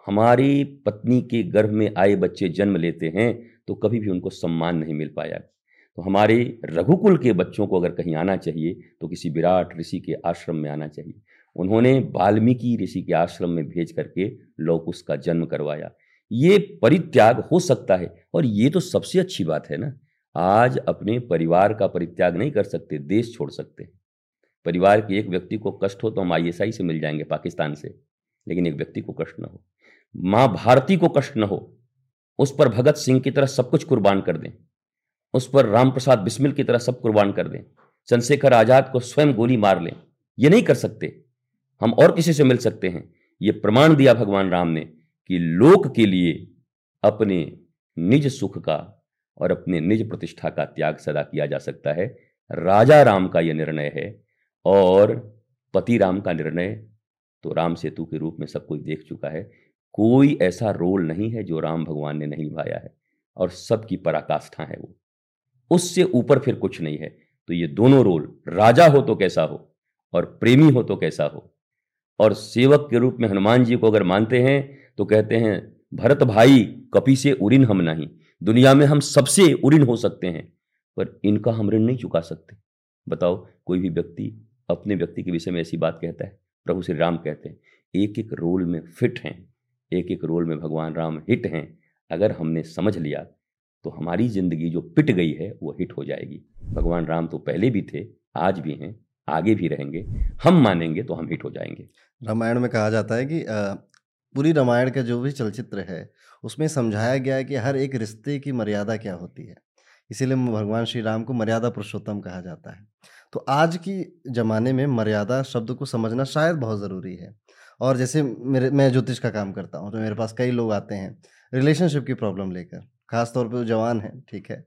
हमारी पत्नी के गर्भ में आए बच्चे जन्म लेते हैं तो कभी भी उनको सम्मान नहीं मिल पाया। तो हमारे रघुकुल के बच्चों को अगर कहीं आना चाहिए तो किसी विराट ऋषि के आश्रम में आना चाहिए। उन्होंने वाल्मीकि ऋषि के आश्रम में भेज करके लौकुश का जन्म करवाया। ये परित्याग हो सकता है, और ये तो सबसे अच्छी बात है ना। आज अपने परिवार का परित्याग नहीं कर सकते, देश छोड़ सकते परिवार के एक व्यक्ति को कष्ट हो तो हम आई से मिल जाएँगे, पाकिस्तान से। लेकिन एक व्यक्ति को कष्ट ना हो। माँ भारती को कष्ट न हो, उस पर भगत सिंह की तरह सब कुछ कुर्बान कर दें। उस पर राम प्रसाद बिस्मिल की तरह सब कुर्बान कर दें। चंद्रशेखर आज़ाद को स्वयं गोली मार लें। ये नहीं कर सकते। हम और किसी से मिल सकते हैं। ये प्रमाण दिया भगवान राम ने कि लोक के लिए अपने निज सुख का और अपने निज प्रतिष्ठा का त्याग सदा किया जा सकता है। राजा राम का यह निर्णय है और पति राम का निर्णय तो राम सेतु के रूप में सब कोई देख चुका है। कोई ऐसा रोल नहीं है जो राम भगवान ने नहीं निभाया है, और सबकी पराकाष्ठा है वो। उससे ऊपर फिर कुछ नहीं है। तो ये दोनों रोल, राजा हो तो कैसा हो, और प्रेमी हो तो कैसा हो? और सेवक के रूप में हनुमान जी को अगर मानते हैं तो कहते हैं, भरत भाई, कपि से उरिन हम नहीं। दुनिया में हम सबसे उरिन हो सकते हैं, पर इनका हम ऋण नहीं चुका सकते। बताओ, कोई भी व्यक्ति अपने व्यक्ति के विषय में ऐसी बात कहता है? प्रभु श्री राम कहते हैं एक एक रोल में फिट हैं। एक एक रोल में भगवान राम हिट हैं। अगर हमने समझ लिया तो हमारी ज़िंदगी जो पिट गई है, वो हिट हो जाएगी। भगवान राम तो पहले भी थे, आज भी हैं, आगे भी रहेंगे। हम मानेंगे तो हम हिट हो जाएँगे। रामायण में कहा जाता है कि पूरी रामायण का जो भी चलचित्र है, उसमें समझाया गया है कि हर एक रिश्ते की मर्यादा क्या होती है। इसीलिए भगवान श्री राम को मर्यादा पुरुषोत्तम कहा जाता है। तो आज की ज़माने में मर्यादा शब्द को समझना शायद बहुत ज़रूरी है। और जैसे मेरे मैं ज्योतिष का काम करता हूँ तो मेरे पास कई लोग आते हैं रिलेशनशिप की प्रॉब्लम लेकर ख़ास तौर पे वो जवान हैं ठीक है।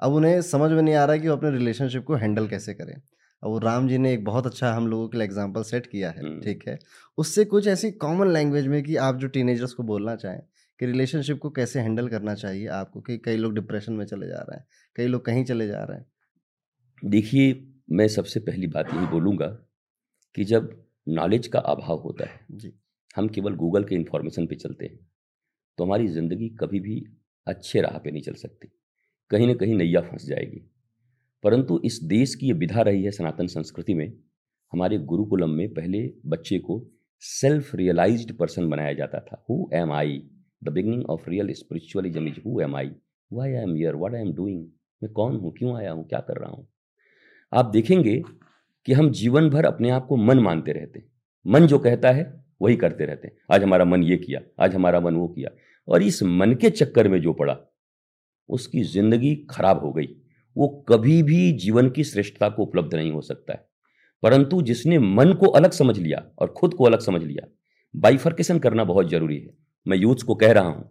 अब उन्हें समझ में नहीं आ रहा कि वो अपने रिलेशनशिप को हैंडल कैसे करें। अब वो राम जी ने एक बहुत अच्छा हम लोगों के लिए एग्ज़ाम्पल सेट किया है ठीक है। उससे कुछ ऐसी कॉमन लैंग्वेज में कि आप जो टीनेजर्स को बोलना चाहें कि रिलेशनशिप को कैसे हैंडल करना चाहिए आपको कि कई लोग डिप्रेशन में चले जा रहे हैं कई लोग कहीं चले जा रहे हैं। देखिए मैं सबसे पहली बात यही बोलूँगा कि जब नॉलेज का अभाव होता है। जी। हम केवल गूगल के इन्फॉर्मेशन पे चलते हैं तो हमारी ज़िंदगी कभी भी अच्छे राह पे नहीं चल सकती। कहीं ना कहीं नैया फंस जाएगी। परंतु इस देश की ये विधा रही है सनातन संस्कृति में हमारे गुरुकुलम में पहले बच्चे को सेल्फ रियलाइज्ड पर्सन बनाया जाता था। Who am I the beginning of real spiritualism is who am I why I am here what I am doing मैं कौन हूँ? क्यों आया हूँ? क्या कर रहा हूँ? आप देखेंगे कि हम जीवन भर अपने आप को मन मानते रहते हैं। मन जो कहता है, वही करते रहते हैं। आज हमारा मन ये किया, आज हमारा मन वो किया। और इस मन के चक्कर में जो पड़ा, उसकी ज़िंदगी खराब हो गई। वो कभी भी जीवन की श्रेष्ठता को उपलब्ध नहीं हो सकता है। परंतु जिसने मन को अलग समझ लिया और खुद को अलग समझ लिया बाइफर्केशन करना बहुत ज़रूरी है। मैं यूथ्स को कह रहा हूँ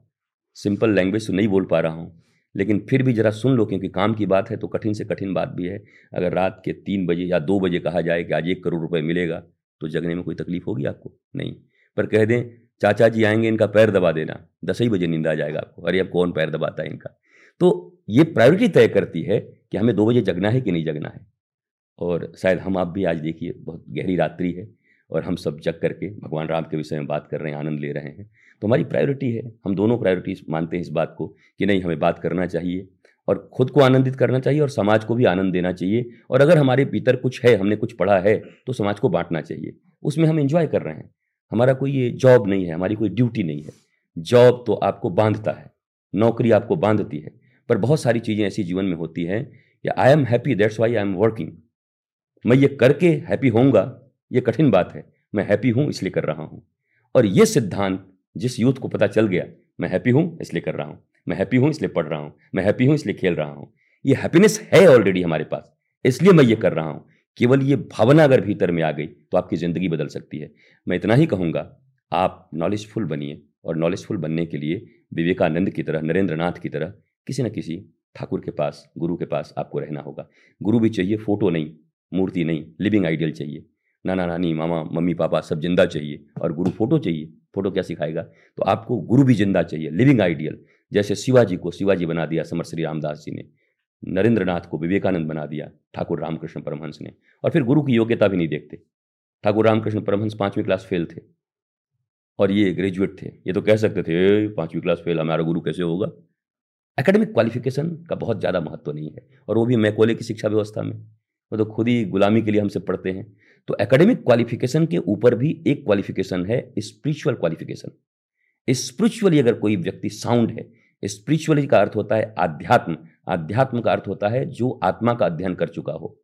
सिंपल लैंग्वेज तो नहीं बोल पा रहा हूँ। लेकिन फिर भी ज़रा सुन लो, क्योंकि काम की बात है तो कठिन से कठिन बात भी है। अगर रात के तीन बजे या दो बजे कहा जाए कि आज एक करोड़ रुपए मिलेगा तो जगने में कोई तकलीफ़ होगी आपको? नहीं। पर कह दें, चाचा जी आएँगे, इनका पैर दबा देना। दस ही बजे नींद आ जाएगा आपको। अरे, अब कौन पैर दबाता है इनका? तो ये प्रायोरिटी तय करती है कि हमें दो बजे जगना है कि नहीं जगना है। और शायद हम आप भी आज देखिए, बहुत गहरी रात्रि है और हम सब जग करके भगवान राम के विषय में बात कर रहे हैं, आनंद ले रहे हैं। तो हमारी प्रायोरिटी है। हम दोनों प्रायोरिटी मानते हैं इस बात को कि नहीं, हमें बात करना चाहिए और खुद को आनंदित करना चाहिए और समाज को भी आनंद देना चाहिए। और अगर हमारे भीतर कुछ है, हमने कुछ पढ़ा है तो समाज को बांटना चाहिए। उसमें हम इंजॉय कर रहे हैं। हमारा कोई ये जॉब नहीं है, हमारी कोई ड्यूटी नहीं है। जॉब तो आपको बांधता है, नौकरी आपको बांधती है। पर बहुत सारी चीज़ें ऐसी जीवन में होती हैं कि I am happy that's why I am working मैं ये करके हैप्पी होऊँगा, ये कठिन बात है। मैं हैप्पी हूँ, इसलिए कर रहा हूँ। और ये सिद्धांत जिस यूथ को पता चल गया, मैं हैप्पी हूँ, इसलिए कर रहा हूँ। मैं हैप्पी हूँ, इसलिए पढ़ रहा हूँ। मैं हैप्पी हूँ, इसलिए खेल रहा हूँ। ये हैप्पीनेस है ऑलरेडी हमारे पास, इसलिए मैं ये कर रहा हूँ। केवल ये भावना अगर भीतर में आ गई तो आपकी ज़िंदगी बदल सकती है। मैं इतना ही कहूँगा, आप नॉलेजफुल बनिए और नॉलेजफुल बनने के लिए विवेकानंद की तरह नरेंद्र नाथ की तरह, किसी न किसी ठाकुर के पास, गुरु के पास आपको रहना होगा। गुरु भी चाहिए फ़ोटो नहीं, मूर्ति नहीं लिविंग आइडियल चाहिए। नाना, नानी, मामा, मम्मी, पापा सब ज़िंदा चाहिए और गुरु फ़ोटो चाहिए। फ़ोटो क्या सिखाएगा? तो आपको गुरु भी ज़िंदा चाहिए लिविंग आइडियल जैसे शिवाजी को शिवाजी बना दिया समर श्री रामदास जी ने नरेंद्र नाथ को विवेकानंद बना दिया ठाकुर रामकृष्ण परमहंस ने, और फिर गुरु की योग्यता भी नहीं देखते। ठाकुर रामकृष्ण परमहंस पांचवी क्लास फेल थे, और ये ग्रेजुएट थे। ये तो कह सकते थे पांचवी क्लास फेल हमारा गुरु कैसे होगा? एकेडमिक क्वालिफिकेशन का बहुत ज़्यादा महत्व नहीं है, और वो भी मैकोले की शिक्षा व्यवस्था में। वो तो खुद ही गुलामी के लिए हमसे पढ़ते हैं। तो एकेडमिक क्वालिफिकेशन के ऊपर भी एक क्वालिफिकेशन है स्पिरिचुअल क्वालिफिकेशन स्पिरिचुअली अगर कोई व्यक्ति साउंड है स्पिरिचुअली का अर्थ होता है आध्यात्म आध्यात्म का अर्थ होता है जो आत्मा का अध्ययन कर चुका हो।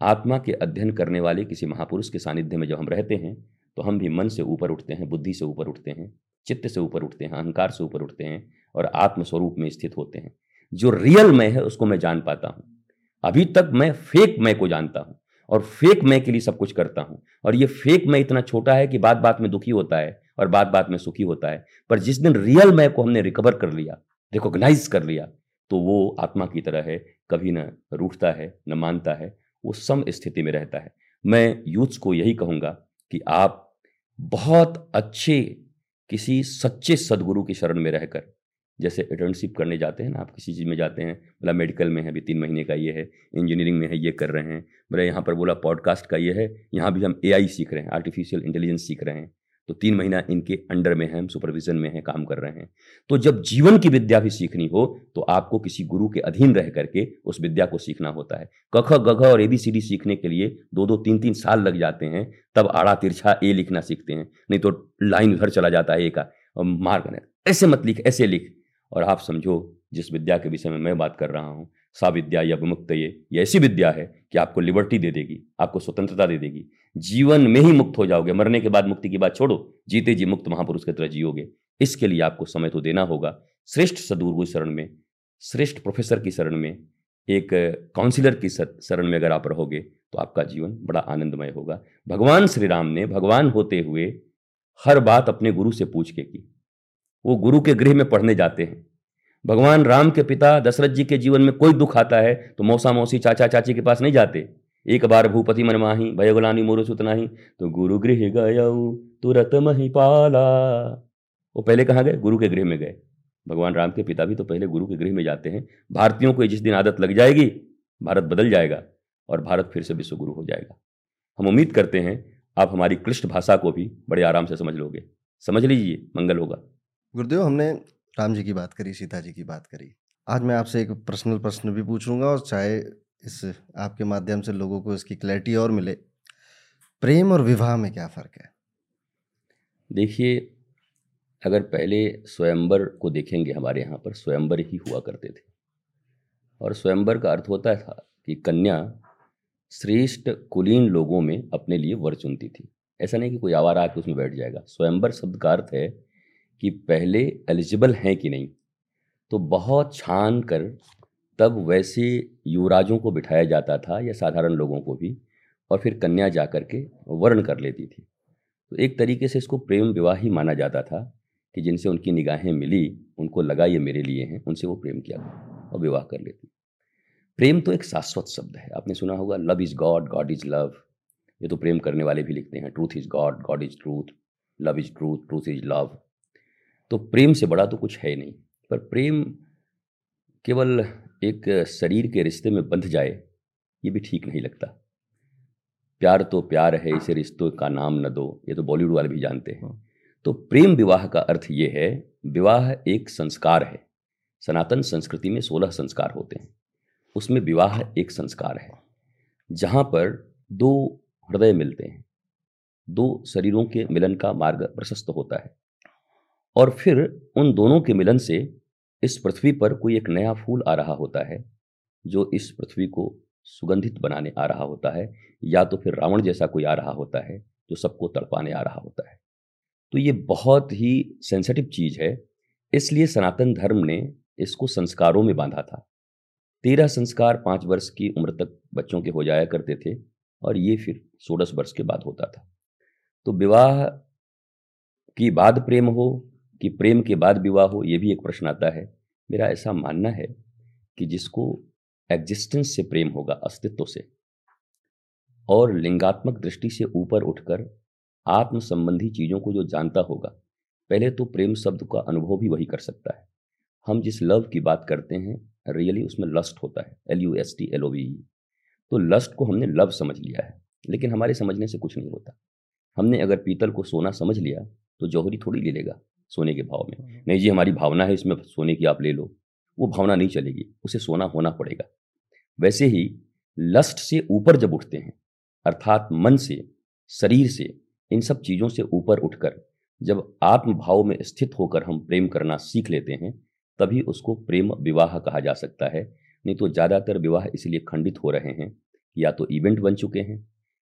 आत्मा के अध्ययन करने वाले किसी महापुरुष के सानिध्य में जब हम रहते हैं तो हम भी मन से ऊपर उठते हैं, बुद्धि से ऊपर उठते हैं, चित्त से ऊपर उठते हैं, अहंकार से ऊपर उठते हैं और आत्मस्वरूप में स्थित होते हैं। जो रियल मैं है, उसको मैं जान पाता हूँ। अभी तक मैं फेक मैं को जानता हूँ। और फेक मैं के लिए सब कुछ करता हूँ। और ये फेक मैं इतना छोटा है कि बात बात में दुखी होता है और बात बात में सुखी होता है। पर जिस दिन रियल मैं को हमने रिकवर कर लिया रिकॉग्नाइज कर लिया तो वो आत्मा की तरह है, कभी न रूठता है, न मानता है, वो सम स्थिति में रहता है। मैं यूथ्स को यही कहूँगा कि आप बहुत अच्छे, किसी सच्चे सदगुरु की शरण में रहकर जैसे इंटर्नशिप करने जाते हैं ना, आप किसी चीज़ में जाते हैं, बोला मेडिकल में है, अभी तीन महीने का ये है इंजीनियरिंग में है, ये कर रहे हैं, बोला यहाँ पर बोला पॉडकास्ट का ये है, यहाँ भी हम एआई सीख रहे हैं आर्टिफिशियल इंटेलिजेंस सीख रहे हैं तो तीन महीना इनके अंडर में है हम सुपरविजन में है, काम कर रहे हैं। तो जब जीवन की विद्या भी सीखनी हो तो आपको किसी गुरु के अधीन रह करके उस विद्या को सीखना होता है। कख गघ और एबीसीडी सीखने के लिए दो दो तीन तीन साल लग जाते हैं, तब आड़ा तिरछा ए लिखना सीखते हैं, नहीं तो लाइन उधर चला जाता है ए का मार्ग मार ऐसे मत लिख, ऐसे लिख। और आप समझो, जिस विद्या के विषय में मैं बात कर रहा हूँ सा विद्या या विमुक्त ये ये ऐसी विद्या है कि आपको लिबर्टी दे देगी, आपको स्वतंत्रता दे देगी। जीवन में ही मुक्त हो जाओगे, मरने के बाद मुक्ति की बात छोड़ो, जीते जी मुक्त महापुरुष की तरह जियोगे। इसके लिए आपको समय तो देना होगा। श्रेष्ठ सदुर्गु शरण में, श्रेष्ठ प्रोफेसर की शरण में, एक काउंसिलर की शरण में अगर आप रहोगे तो आपका जीवन बड़ा आनंदमय होगा। भगवान श्री राम ने, भगवान होते हुए हर बात अपने गुरु से पूछ के की। वो गुरु के गृह में पढ़ने जाते हैं। भगवान राम के पिता दशरथ जी के जीवन में कोई दुख आता है तो मौसा मौसी चाचा चाची के पास नहीं जाते। एक बार भूपति मन माही भयगुलानी मोरु सुतनाही तो गुरु गृह गयऊ, तुरत मही पाला वो पहले कहाँ गए? गुरु के गृह में गए। भगवान राम के पिता भी तो पहले गुरु के गृह में जाते हैं। भारतीयों को जिस दिन आदत लग जाएगी, भारत बदल जाएगा और भारत फिर से विश्व गुरु हो जाएगा। हम उम्मीद करते हैं, आप हमारी क्लिष्ट भाषा को भी बड़े आराम से समझ लोगे। समझ लीजिए, मंगल होगा। गुरुदेव, हमने राम जी की बात करी, सीता जी की बात करी। आज मैं आपसे एक पर्सनल प्रश्न भी पूछूँगा और चाहे इस आपके माध्यम से लोगों को इसकी क्लैरिटी और मिले, प्रेम और विवाह में क्या फ़र्क है? देखिए, अगर पहले स्वयंवर को देखेंगे हमारे यहाँ पर, स्वयंवर ही हुआ करते थे। और स्वयंवर का अर्थ होता था कि कन्या श्रेष्ठ कुलीन लोगों में अपने लिए वर चुनती थी। ऐसा नहीं कि कोई आवारा आके उसमें बैठ जाएगा। स्वयंवर शब्द का अर्थ है कि पहले एलिजिबल हैं कि नहीं। तो बहुत छान कर तब वैसे युवराजों को बिठाया जाता था या साधारण लोगों को भी और फिर कन्या जा कर के वर्ण कर लेती थी। तो एक तरीके से इसको प्रेम विवाह ही माना जाता था कि जिनसे उनकी निगाहें मिली, उनको लगा ये मेरे लिए हैं, उनसे वो प्रेम किया और विवाह कर लेती। प्रेम तो एक शाश्वत शब्द है। आपने सुना होगा love is God God is love ये तो प्रेम करने वाले भी लिखते हैं truth is God God is truth love is truth truth is love तो प्रेम से बड़ा तो कुछ है नहीं। पर प्रेम केवल एक शरीर के रिश्ते में बंध जाए, ये भी ठीक नहीं लगता। प्यार तो प्यार है, इसे रिश्तों का नाम न दो, ये तो बॉलीवुड वाले भी जानते हैं। तो प्रेम विवाह का अर्थ ये है, विवाह एक संस्कार है। सनातन संस्कृति में सोलह संस्कार होते हैं। उसमें विवाह एक संस्कार है, जहाँ पर दो हृदय मिलते हैं। दो शरीरों के मिलन का मार्ग प्रशस्त होता है। और फिर उन दोनों के मिलन से इस पृथ्वी पर कोई एक नया फूल आ रहा होता है, जो इस पृथ्वी को सुगंधित बनाने आ रहा होता है, या तो फिर रावण जैसा कोई आ रहा होता है, जो सबको तड़पाने आ रहा होता है। तो ये बहुत ही सेंसिटिव चीज़ है, इसलिए सनातन धर्म ने इसको संस्कारों में बांधा था। तेरह संस्कार पाँच वर्ष की उम्र तक बच्चों के हो जाया करते थे, और ये फिर सोलह वर्ष के बाद होता था। तो विवाह की बाद प्रेम हो कि प्रेम के बाद विवाह हो, ये भी एक प्रश्न आता है। मेरा ऐसा मानना है कि जिसको एग्जिस्टेंस से प्रेम होगा, अस्तित्व से, और लिंगात्मक दृष्टि से ऊपर उठकर आत्म संबंधी चीज़ों को जो जानता होगा, पहले तो प्रेम शब्द का अनुभव भी वही कर सकता है। हम जिस लव की बात करते हैं, रियली उसमें लस्ट होता है L U S T L O V तो लस्ट को हमने लव समझ लिया है, लेकिन हमारे समझने से कुछ नहीं होता। हमने अगर पीतल को सोना समझ लिया तो जौहरी थोड़ी ले लेगा। सोने के भाव में। हम्म। नहीं जी हमारी भावना है इसमें सोने की आप ले लो। वो भावना नहीं चलेगी उसे सोना होना पड़ेगा। वैसे ही लस्ट से ऊपर जब उठते हैं अर्थात मन से शरीर से इन सब चीज़ों से ऊपर उठकर जब आत्म भाव में स्थित होकर हम प्रेम करना सीख लेते हैं तभी उसको प्रेम विवाह कहा जा सकता है। नहीं तो ज़्यादातर विवाह इसलिए खंडित हो रहे हैं या तो इवेंट बन चुके हैं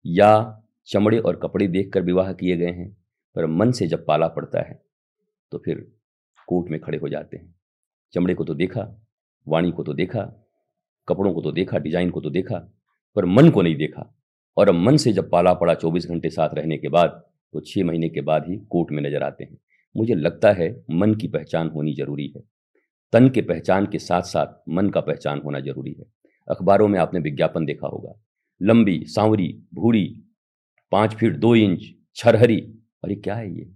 या चमड़े और कपड़े देखकर विवाह किए गए हैं पर मन से जब पाला पड़ता है तो फिर कोर्ट में खड़े हो जाते हैं। चमड़े को तो देखा, वाणी को तो देखा, कपड़ों को तो देखा, डिज़ाइन को तो देखा, पर मन को नहीं देखा। और अब मन से जब पाला पड़ा चौबीस घंटे साथ रहने के बाद तो छः महीने के बाद ही कोर्ट में नज़र आते हैं। मुझे लगता है मन की पहचान होनी ज़रूरी है। तन के पहचान के साथ साथ मन का पहचान होना ज़रूरी है। अखबारों में आपने विज्ञापन देखा होगा। लंबी, सांवरी, भूरी, पाँच फीट दो इंच, छरहरी, अरे क्या है ये?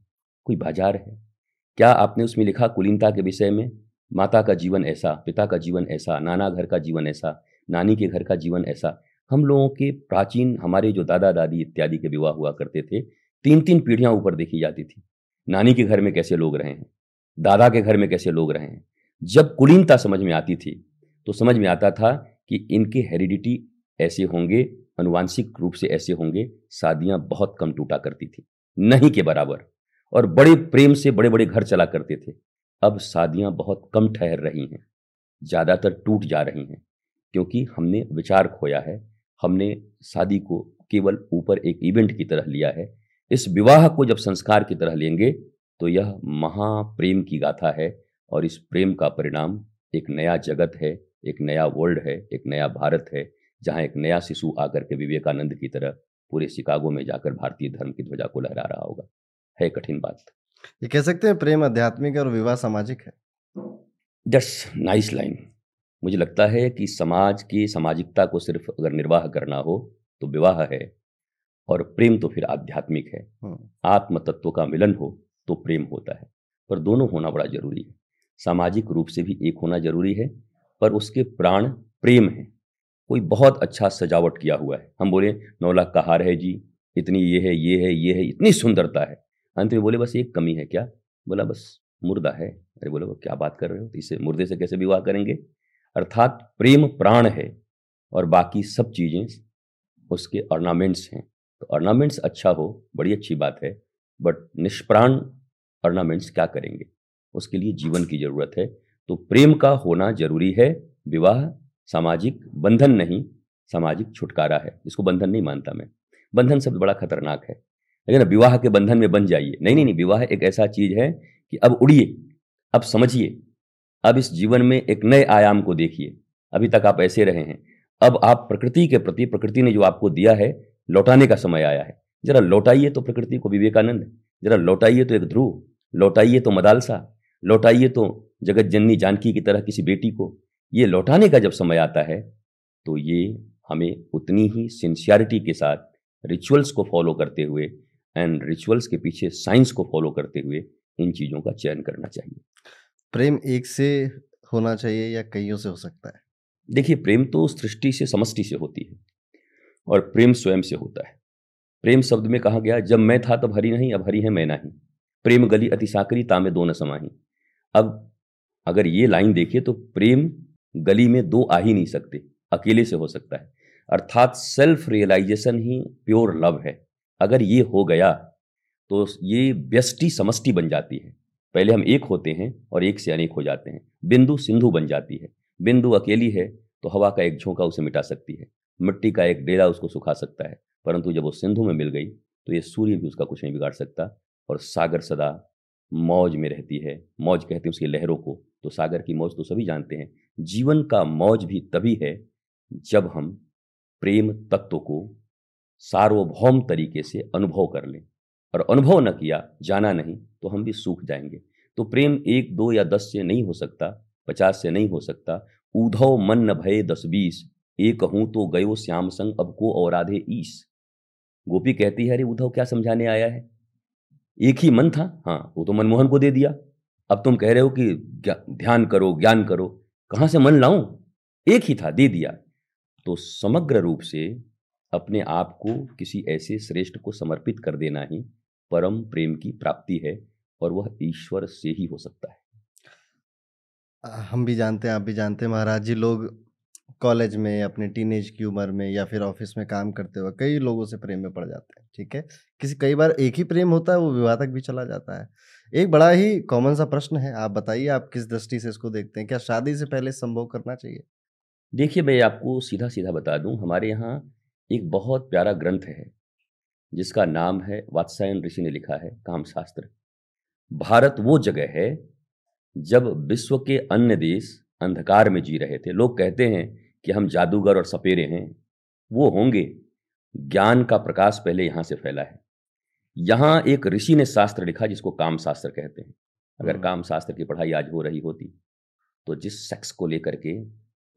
कोई बाज़ार है? क्या आपने उसमें लिखा कुलीनता के विषय में? माता का जीवन ऐसा, पिता का जीवन ऐसा, नाना घर का जीवन ऐसा, नानी के घर का जीवन ऐसा। हम लोगों के प्राचीन, हमारे जो दादा दादी इत्यादि के विवाह हुआ करते थे तीन तीन पीढ़ियाँ ऊपर देखी जाती थी। नानी के घर में कैसे लोग रहे हैं? दादा के घर में कैसे लोग रहे हैं? जब कुलीनता समझ में आती थी तो समझ में आता था कि इनके हेरिडिटी ऐसे होंगे, अनुवांशिक रूप से ऐसे होंगे, शादियाँ बहुत कम टूटा करती थी। नहीं के बराबर। और बड़े प्रेम से बड़े बड़े घर चला करते थे। अब शादियाँ बहुत कम ठहर रही हैं, ज़्यादातर टूट जा रही हैं, क्योंकि हमने विचार खोया है, हमने शादी को केवल ऊपर एक इवेंट की तरह लिया है, इस विवाह को जब संस्कार की तरह लेंगे तो यह महाप्रेम की गाथा है और इस प्रेम का परिणाम एक नया जगत है, एक नया वर्ल्ड है, एक नया भारत है, जहाँ एक नया शिशु आकर के विवेकानंद की तरह पूरे शिकागो में जाकर भारतीय धर्म की ध्वजा को लहरा रहा होगा। है कठिन बात। ये कह सकते हैं प्रेम आध्यात्मिक और विवाह सामाजिक है। जस्ट नाइस लाइन मुझे लगता है कि समाज की सामाजिकता को सिर्फ़ अगर निर्वाह करना हो तो विवाह है और प्रेम तो फिर आध्यात्मिक है। हम्म। आत्म तत्व का मिलन हो तो प्रेम होता है। पर दोनों होना बड़ा ज़रूरी है। सामाजिक रूप से भी एक होना ज़रूरी है पर उसके प्राण प्रेम है। कोई बहुत अच्छा सजावट किया हुआ है। हम बोले नौ लाख का हार है जी इतनी ये है ये है ये है इतनी सुंदरता है। अंत में बोले, बस एक कमी है क्या? बोला, बस मुर्दा है। अरे बोले क्या बात कर रहे हो? तो इसे मुर्दे से कैसे विवाह करेंगे? अर्थात प्रेम प्राण है और बाकी सब चीज़ें उसके ऑर्नामेंट्स हैं। तो ऑर्नामेंट्स अच्छा हो, बड़ी अच्छी बात है बट निष्प्राण ऑर्नामेंट्स क्या करेंगे? उसके लिए जीवन की ज़रूरत है। तो प्रेम का होना ज़रूरी है। विवाह सामाजिक बंधन नहीं, सामाजिक छुटकारा है। इसको बंधन नहीं मानता मैं। बंधन शब्द बड़ा खतरनाक है। लेकिन विवाह के बंधन में बन जाइए। नहीं नहीं नहीं, विवाह एक ऐसा चीज़ है कि अब उड़िए, अब समझिए, अब इस जीवन में एक नए आयाम को देखिए। अभी तक आप ऐसे रहे हैं। अब आप प्रकृति के प्रति, प्रकृति ने जो आपको दिया है, लौटाने का समय आया है। जरा लौटाइए तो प्रकृति को विवेकानंद, जरा लौटाइए तो एक ध्रुव, लौटाइए तो मदालसा, लौटाइए तो जगत जननी जानकी की तरह किसी बेटी को। ये लौटाने का जब समय आता है तो ये हमें उतनी ही सिंसियरिटी के साथ रिचुअल्स को फॉलो करते हुए एंड रिचुअल्स के पीछे साइंस को फॉलो करते हुए इन चीज़ों का चयन करना चाहिए। प्रेम एक से होना चाहिए या कईयों से हो सकता है? देखिए प्रेम तो सृष्टि से समष्टि से होती है और प्रेम स्वयं से होता है। प्रेम शब्द में कहा गया जब मैं था तब हरी नहीं अब हरी है मैं नहीं। प्रेम गली अति साकरी तामे दो न समाही। अब अगर ये लाइन देखिए तो प्रेम गली में दो आ ही नहीं सकते अकेले से हो सकता है। अर्थात सेल्फ रियलाइजेशन ही प्योर लव है। अगर ये हो गया तो ये व्यष्टि समष्टि बन जाती है। पहले हम एक होते हैं और एक से अनेक हो जाते हैं। बिंदु सिंधु बन जाती है। बिंदु अकेली है तो हवा का एक झोंका उसे मिटा सकती है। मिट्टी का एक डेरा उसको सुखा सकता है। परंतु जब वो सिंधु में मिल गई तो ये सूर्य भी उसका कुछ नहीं बिगाड़ सकता और सागर सदा मौज में रहती है। मौज कहते हैं उसकी लहरों को। तो सागर की मौज तो सभी जानते हैं। जीवन का मौज भी तभी है जब हम प्रेम तत्व को सार्वभौम तरीके से अनुभव कर लें। और अनुभव न किया, जाना नहीं तो हम भी सूख जाएँगे। तो प्रेम एक, दो या दस से नहीं हो सकता, पचास से नहीं हो सकता। ऊधव मन न भय दस बीस, एक हूँ तो गयो श्याम संग, अब को और आधे ईस। गोपी कहती है, अरे उद्धव क्या समझाने आया है? एक ही मन था? हाँ वो तो मनमोहन को दे दिया। अब तुम कह रहे हो कि ध्यान करो, ज्ञान करो। कहाँ से मन लाऊं? एक ही था, दे दिया। तो समग्र रूप से अपने आप को किसी ऐसे श्रेष्ठ को समर्पित कर देना ही परम प्रेम की प्राप्ति है और वह ईश्वर से ही हो सकता है। हम भी जानते हैं आप भी जानते हैं महाराज जी लोग कॉलेज में अपने टीनेज की उम्र में या फिर ऑफ़िस में काम करते हुए कई लोगों से प्रेम में पड़ जाते हैं ठीक है? किसी कई बार एक ही प्रेम होता है वो विवाह तक भी चला जाता है। एक बड़ा ही कॉमन सा प्रश्न है आप बताइए आप किस दृष्टि से इसको देखते हैं? क्या शादी से पहले संभव करना चाहिए? देखिए मैं आपको सीधा सीधा बता दूँ हमारे यहाँ एक बहुत प्यारा ग्रंथ है जिसका नाम है वात्सायन ऋषि ने लिखा है काम शास्त्र। भारत वो जगह है जब विश्व के अन्य देश अंधकार में जी रहे थे। लोग कहते हैं कि हम जादूगर और सपेरे हैं। वो होंगे। ज्ञान का प्रकाश पहले यहाँ से फैला है। यहाँ एक ऋषि ने शास्त्र लिखा जिसको काम शास्त्र कहते हैं। अगर हम्म। काम शास्त्र की पढ़ाई आज हो रही होती तो जिस सेक्स को लेकर के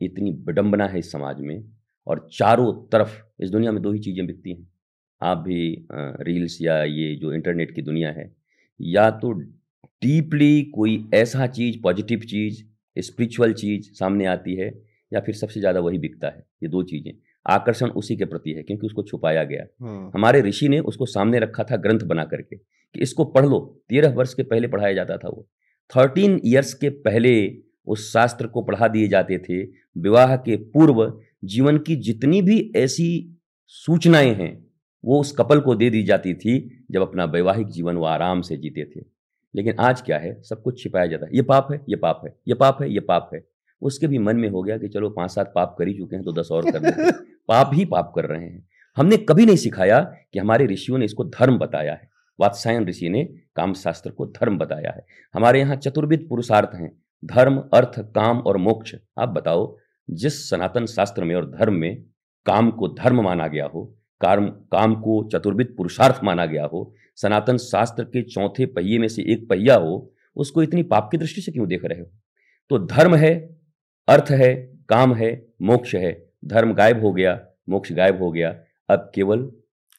इतनी विडंबना है इस समाज में और चारों तरफ़ इस दुनिया में दो ही चीज़ें बिकती हैं। आप भी रील्स या ये जो इंटरनेट की दुनिया है या तो डीपली कोई ऐसा चीज़ पॉजिटिव चीज़ स्पिरिचुअल चीज़ सामने आती है या फिर सबसे ज़्यादा वही बिकता है। ये दो चीज़ें। आकर्षण उसी के प्रति है क्योंकि उसको छुपाया गया। हमारे ऋषि ने उसको सामने रखा था ग्रंथ बना करके कि इसको पढ़ लो। तेरह वर्ष के पहले पढ़ाया जाता था वो। थर्टीन ईयर्स के पहले उस शास्त्र को पढ़ा दिए जाते थे विवाह के पूर्व जीवन की जितनी भी ऐसी सूचनाएँ हैं वो उस कपल को दे दी जाती थी जब अपना वैवाहिक जीवन वो आराम से जीते थे। लेकिन आज क्या है सब कुछ छिपाया जाता है। ये पाप है ये पाप है ये पाप है ये पाप है। उसके भी मन में हो गया कि चलो पाँच सात पाप कर ही चुके हैं तो दस और कर पाप ही पाप कर रहे हैं। हमने कभी नहीं सिखाया कि हमारे ऋषियों ने इसको धर्म बताया है। वात्सायन ऋषि ने काम शास्त्र को धर्म बताया है। हमारे यहाँ चतुर्विद पुरुषार्थ हैं। धर्म अर्थ काम और मोक्ष। आप बताओ जिस सनातन शास्त्र में और धर्म में काम को धर्म माना गया हो काम काम को चतुर्विद पुरुषार्थ माना गया हो सनातन शास्त्र के चौथे पहिए में से एक पहिया हो उसको इतनी पाप की दृष्टि से क्यों देख रहे हो? तो धर्म है अर्थ है काम है मोक्ष है। धर्म गायब हो गया मोक्ष गायब हो गया। अब केवल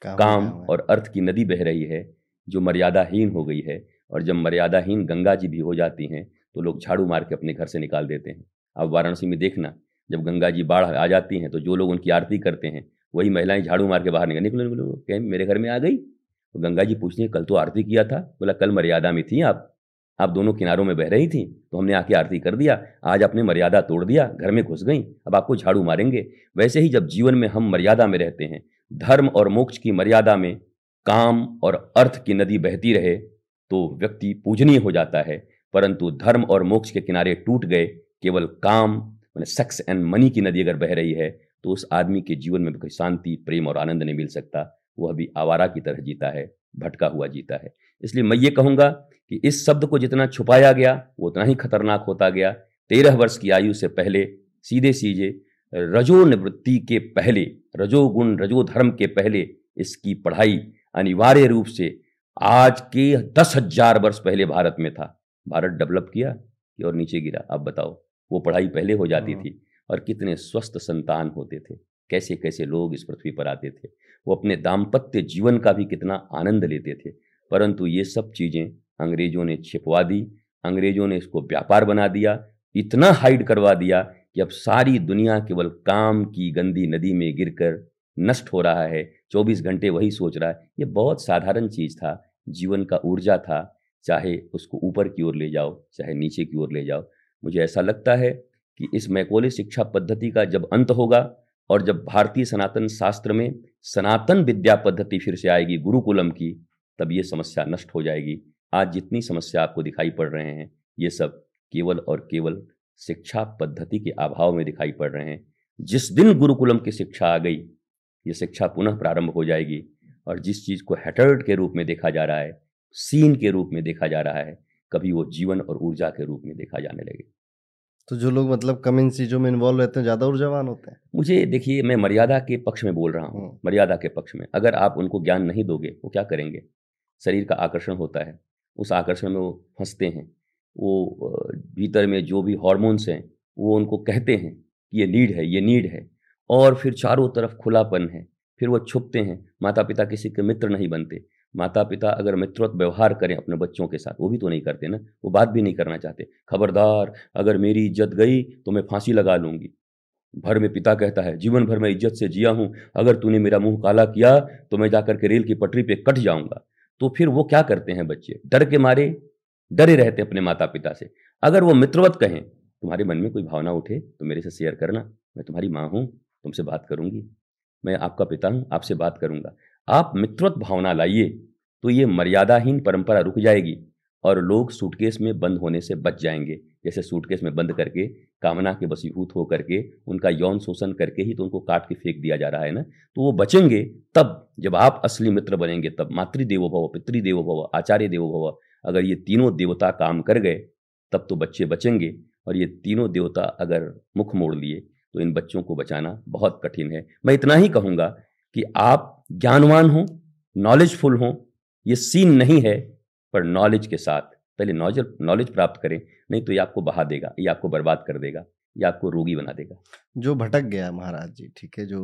काम, काम और अर्थ की नदी बह रही है जो मर्यादाहीन हो गई है और जब मर्यादाहीन गंगा जी भी हो जाती हैं तो लोग झाड़ू मार के अपने घर से निकाल देते हैं। अब वाराणसी में देखना जब गंगा जी बाढ़ आ जाती हैं तो जो लोग उनकी आरती करते हैं, वही महिलाएँ झाड़ू मार के बाहर निकल निकलो निकलो कहें, मेरे घर में आ गई? तो गंगा जी पूछती हैं, कल तो आरती किया था? बोला, कल मर्यादा में थी आप। आप दोनों किनारों में बह रही थी तो हमने आके आरती कर दिया। आज आपने मर्यादा तोड़ दिया, घर में घुस गई, अब आपको झाड़ू मारेंगे। वैसे ही जब जीवन में हम मर्यादा में रहते हैं, धर्म और मोक्ष की मर्यादा में काम और अर्थ की नदी बहती रहे तो व्यक्ति पूजनीय हो जाता है, परंतु धर्म और मोक्ष के किनारे टूट गए, केवल काम मैंने सेक्स एंड मनी की नदी अगर बह रही है तो उस आदमी के जीवन में कोई शांति, प्रेम और आनंद नहीं मिल सकता। वह भी आवारा की तरह जीता है, भटका हुआ जीता है। इसलिए मैं ये कहूँगा कि इस शब्द को जितना छुपाया गया, वो उतना ही खतरनाक होता गया। तेरह वर्ष की आयु से पहले सीधे सीधे रजोनिवृत्ति के पहले, रजोगुण, रजोधर्म के पहले इसकी पढ़ाई अनिवार्य रूप से आज के दस हज़ार वर्ष पहले भारत में था। भारत डेवलप किया और नीचे गिरा? अब बताओ। वो पढ़ाई पहले हो जाती हाँ। थी और कितने स्वस्थ संतान होते थे कैसे कैसे लोग इस पृथ्वी पर आते थे। वो अपने दाम्पत्य जीवन का भी कितना आनंद लेते थे। परंतु ये सब चीज़ें अंग्रेज़ों ने छिपवा दी अंग्रेज़ों ने इसको व्यापार बना दिया इतना हाइड करवा दिया कि अब सारी दुनिया केवल काम की गंदी नदी में गिरकर नष्ट हो रहा है। 24 घंटे वही सोच रहा है। ये बहुत साधारण चीज़ था। जीवन का ऊर्जा था। चाहे उसको ऊपर की ओर ले जाओ चाहे नीचे की ओर ले जाओ। मुझे ऐसा लगता है कि इस मैकोले शिक्षा पद्धति का जब अंत होगा और जब भारतीय सनातन शास्त्र में सनातन विद्या पद्धति फिर से आएगी गुरुकुलम की, तब ये समस्या नष्ट हो जाएगी। आज जितनी समस्या आपको दिखाई पड़ रहे हैं, ये सब केवल और केवल शिक्षा पद्धति के अभाव में दिखाई पड़ रहे हैं। जिस दिन गुरुकुलम की शिक्षा आ गई, ये शिक्षा पुनः प्रारंभ हो जाएगी और जिस चीज़ को हैटर्ड के रूप में देखा जा रहा है सीन के रूप में देखा जा रहा है कभी वो जीवन और ऊर्जा के रूप में देखा जाने लगे। तो जो लोग मतलब कम इन चीज़ों में इन्वॉल्व रहते हैं ज़्यादा ऊर्जावान होते हैं? मुझे देखिए मैं मर्यादा के पक्ष में बोल रहा हूँ हाँ। मर्यादा के पक्ष में। अगर आप उनको ज्ञान नहीं दोगे वो क्या करेंगे? शरीर का आकर्षण होता है। उस आकर्षण में वो फंसते हैं। वो भीतर में जो भी हॉर्मोन्स हैं वो उनको कहते हैं कि ये नीड है ये नीड है। और फिर चारों तरफ़ खुलापन है। फिर वो छुपते हैं। माता पिता किसी के मित्र नहीं बनते। माता पिता अगर मित्रवत व्यवहार करें अपने बच्चों के साथ, वो भी तो नहीं करते ना, वो बात भी नहीं करना चाहते। खबरदार, अगर मेरी इज़्ज़त गई तो मैं फांसी लगा लूँगी। भर में पिता कहता है, जीवन भर मैं इज़्ज़त से जिया हूँ, अगर तूने मेरा मुँह काला किया तो मैं जाकर के रेल की पटरी पे कट जाऊँगा। तो फिर वो क्या करते हैं बच्चे? डर के मारे, डरे रहते अपने माता पिता से। अगर वो मित्रवत कहें, तुम्हारे मन में कोई भावना उठे तो मेरे से शेयर करना, मैं तुम्हारी माँ हूँ, तुमसे बात करूँगी, मैं आपका पिता हूँ, आपसे बात करूँगा। आप मित्रवत भावना लाइए तो ये मर्यादाहीन परंपरा रुक जाएगी और लोग सूटकेस में बंद होने से बच जाएँगे। जैसे सूटकेस में बंद करके, कामना के बसीभूत हो करके उनका यौन शोषण करके ही तो उनको काट के फेंक दिया जा रहा है ना? तो वो बचेंगे तब, जब आप असली मित्र बनेंगे, तब मातृदेवो भव पितृदेवो भव आचार्य देवो भव अगर ये तीनों देवता काम कर गए, तब तो बच्चे बचेंगे और ये तीनों देवता अगर मुख मोड़ लिए तो इन बच्चों को बचाना बहुत कठिन है। मैं इतना ही कहूँगा कि आप ज्ञानवान हों नॉलेजफुल हों ये सीन नहीं है पर नॉलेज के साथ। पहले नॉलेज नॉलेज प्राप्त करें नहीं तो ये आपको बहा देगा ये आपको बर्बाद कर देगा ये आपको रोगी बना देगा। जो भटक गया महाराज जी ठीक है जो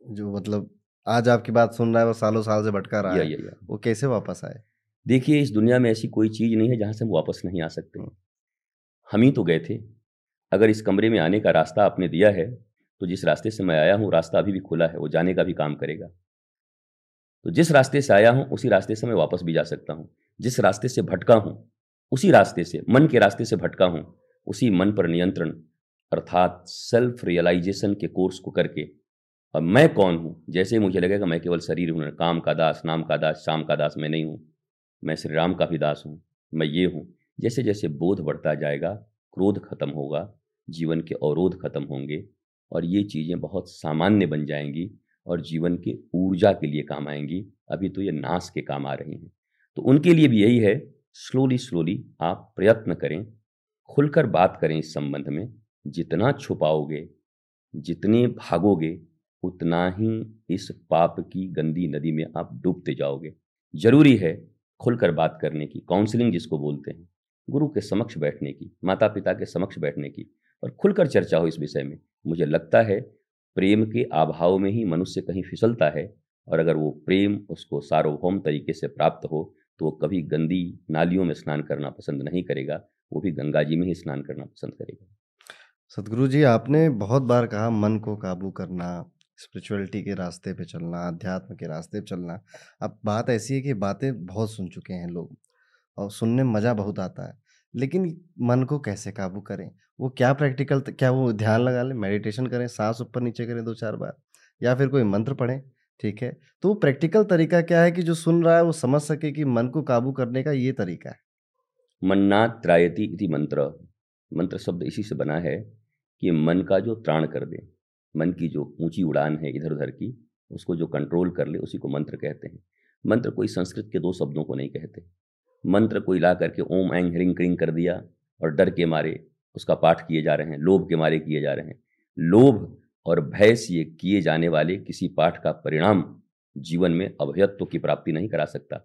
जो मतलब आज आपकी बात सुन रहा है वो सालों साल से भटका रहा या, है या, या। वो कैसे वापस आए? देखिए इस दुनिया में ऐसी कोई चीज़ नहीं है जहाँ से हम वापस नहीं आ सकते। हम ही तो गए थे। अगर इस कमरे में आने का रास्ता आपने दिया है तो जिस रास्ते से मैं आया हूँ रास्ता अभी भी खुला है वो जाने का भी काम करेगा। तो जिस रास्ते से आया हूँ, उसी रास्ते से मैं वापस भी जा सकता हूँ। जिस रास्ते से भटका हूँ, उसी रास्ते से, मन के रास्ते से भटका हूँ, उसी मन पर नियंत्रण, अर्थात सेल्फ रियलाइजेशन के कोर्स को करके। अब मैं कौन हूँ? जैसे मुझे लगेगा मैं केवल शरीर हूँ, काम का दास, नाम का दास, शाम का दास मैं नहीं हूँ। मैं श्री राम का भी दास हूँ, मैं ये हूँ। जैसे जैसे बोध बढ़ता जाएगा, क्रोध खत्म होगा, जीवन के अवरोध खत्म होंगे और ये चीज़ें बहुत सामान्य बन जाएँगी। और जीवन के ऊर्जा के लिए काम आएँगी। अभी तो ये नाश के काम आ रही हैं। तो उनके लिए भी यही है स्लोली स्लोली आप प्रयत्न करें, खुलकर बात करें इस संबंध में। जितना छुपाओगे, जितने भागोगे, उतना ही इस पाप की गंदी नदी में आप डूबते जाओगे। ज़रूरी है खुलकर बात करने की काउंसलिंग जिसको बोलते हैं, गुरु के समक्ष बैठने की माता पिता के समक्ष बैठने की और खुलकर चर्चा हो इस विषय में। मुझे लगता है प्रेम के अभाव में ही मनुष्य कहीं फिसलता है और अगर वो प्रेम उसको सार्वभौम तरीके से प्राप्त हो तो वो कभी गंदी नालियों में स्नान करना पसंद नहीं करेगा, वो भी गंगा जी में ही स्नान करना पसंद करेगा। सतगुरु जी, आपने बहुत बार कहा मन को काबू करना स्पिरिचुअलिटी के रास्ते पे चलना, अध्यात्म के रास्ते पे चलना। अब बात ऐसी है कि बातें बहुत सुन चुके हैं लोग, और सुनने में मज़ा बहुत आता है। लेकिन मन को कैसे काबू करें? वो क्या प्रैक्टिकल क्या वो ध्यान लगा लें, मेडिटेशन करें, सांस ऊपर नीचे करें दो चार बार, या फिर कोई मंत्र पढ़ें, ठीक है? तो वो प्रैक्टिकल तरीका क्या है कि जो सुन रहा है वो समझ सके कि मन को काबू करने का ये तरीका है। मन्ना त्रायती इति मंत्र। मंत्र शब्द इसी से बना है कि मन का जो त्राण कर दे, मन की जो ऊँची उड़ान है इधर उधर की, उसको जो कंट्रोल कर ले, उसी को मंत्र कहते हैं। मंत्र कोई संस्कृत के दो शब्दों को नहीं कहते। मंत्र को हिला करके ओम ऐंग ह्रिंग क्रिंग कर दिया और डर के मारे उसका पाठ किए जा रहे हैं, लोभ के मारे किए जा रहे हैं। लोभ और भय से किए जाने वाले किसी पाठ का परिणाम जीवन में अभयत्व की प्राप्ति नहीं करा सकता।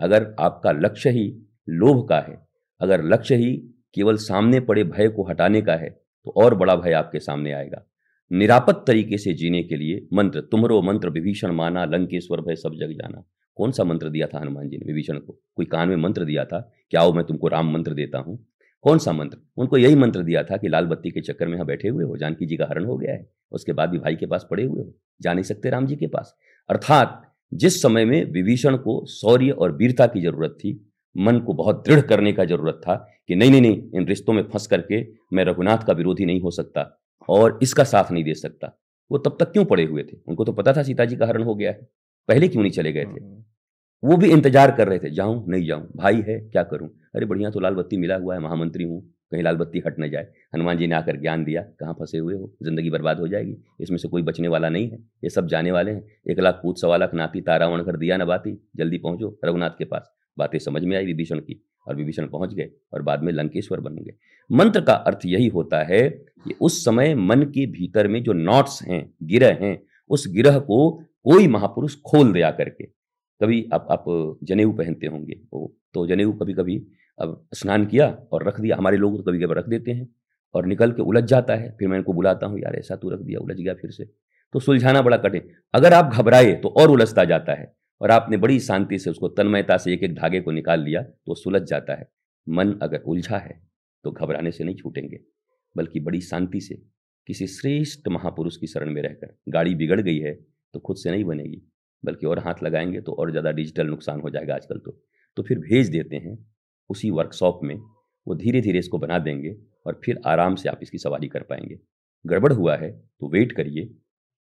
अगर आपका लक्ष्य ही लोभ का है, अगर लक्ष्य ही केवल सामने पड़े भय को हटाने का है तो और बड़ा भय आपके सामने आएगा। निरापद तरीके से जीने के लिए मंत्र तुमरो मंत्र विभीषण माना, लंकेश्वर भय सब जग जाना। कौन सा मंत्र दिया था हनुमान जी ने, विभीषण को? कोई कान में मंत्र दिया था क्या आओ मैं तुमको राम मंत्र देता हूँ? कौन सा मंत्र? उनको यही मंत्र दिया था कि लाल बत्ती के चक्कर में यहाँ बैठे हुए हो, जानकी जी का हरण हो गया है, उसके बाद भी भाई के पास पड़े हुए हो, जा नहीं सकते राम जी के पास। अर्थात जिस समय में विभीषण को शौर्य और वीरता की ज़रूरत थी, मन को बहुत दृढ़ करने का ज़रूरत था कि नहीं नहीं नहीं, इन रिश्तों में फंस करके मैं रघुनाथ का विरोधी नहीं हो सकता और इसका साथ नहीं दे सकता, वो तब तक क्यों पड़े हुए थे? उनको तो पता था सीता जी का हरण हो गया है। पहले क्यों नहीं चले गए थे? वो भी इंतज़ार कर रहे थे जाऊँ नहीं जाऊँ भाई है क्या करूँ? अरे बढ़िया तो लाल बत्ती मिला हुआ है महामंत्री हूँ कहीं लाल बत्ती हट न जाए। हनुमान जी ने आकर ज्ञान दिया कहाँ फंसे हुए हो? ज़िंदगी बर्बाद हो जाएगी इसमें से कोई बचने वाला नहीं है। ये सब जाने वाले हैं। एक लाख पूत सवा लाख नाती तारावण कर दिया न बाती जल्दी पहुंचो रघुनाथ के पास। बातें समझ में आई विभीषण की और विभीषण पहुँच गए और बाद में लंकेश्वर बन गए। मंत्र का अर्थ यही होता है कि उस समय मन के भीतर में जो नॉट्स हैं गिरह हैं उस गिरह को कोई महापुरुष खोल दिया करके। कभी आप आप जनेऊ पहनते होंगे, वो तो जनेऊ कभी कभी अब स्नान किया और रख दिया, हमारे लोग तो कभी कभी रख देते हैं और निकल के उलझ जाता है, फिर मैं इनको बुलाता हूँ, यार, ऐसा तू रख दिया, उलझ गया फिर से। तो सुलझाना बड़ा कठिन। अगर आप घबराए तो और उलझता जाता है और आपने बड़ी शांति से उसको तन्मयता से एक एक धागे को निकाल लिया तो सुलझ जाता है। मन अगर उलझा है तो घबराने से नहीं छूटेंगे, बल्कि बड़ी शांति से किसी श्रेष्ठ महापुरुष की शरण में रहकर गाड़ी बिगड़ गई है तो खुद से नहीं बनेगी, बल्कि और हाथ लगाएँगे तो और ज़्यादा डिजिटल नुकसान हो जाएगा आजकल तो। तो फिर भेज देते हैं, उसी वर्कशॉप में, वो धीरे धीरे इसको बना देंगे और फिर आराम से आप इसकी सवारी कर पाएँगे। गड़बड़ हुआ है तो वेट करिए,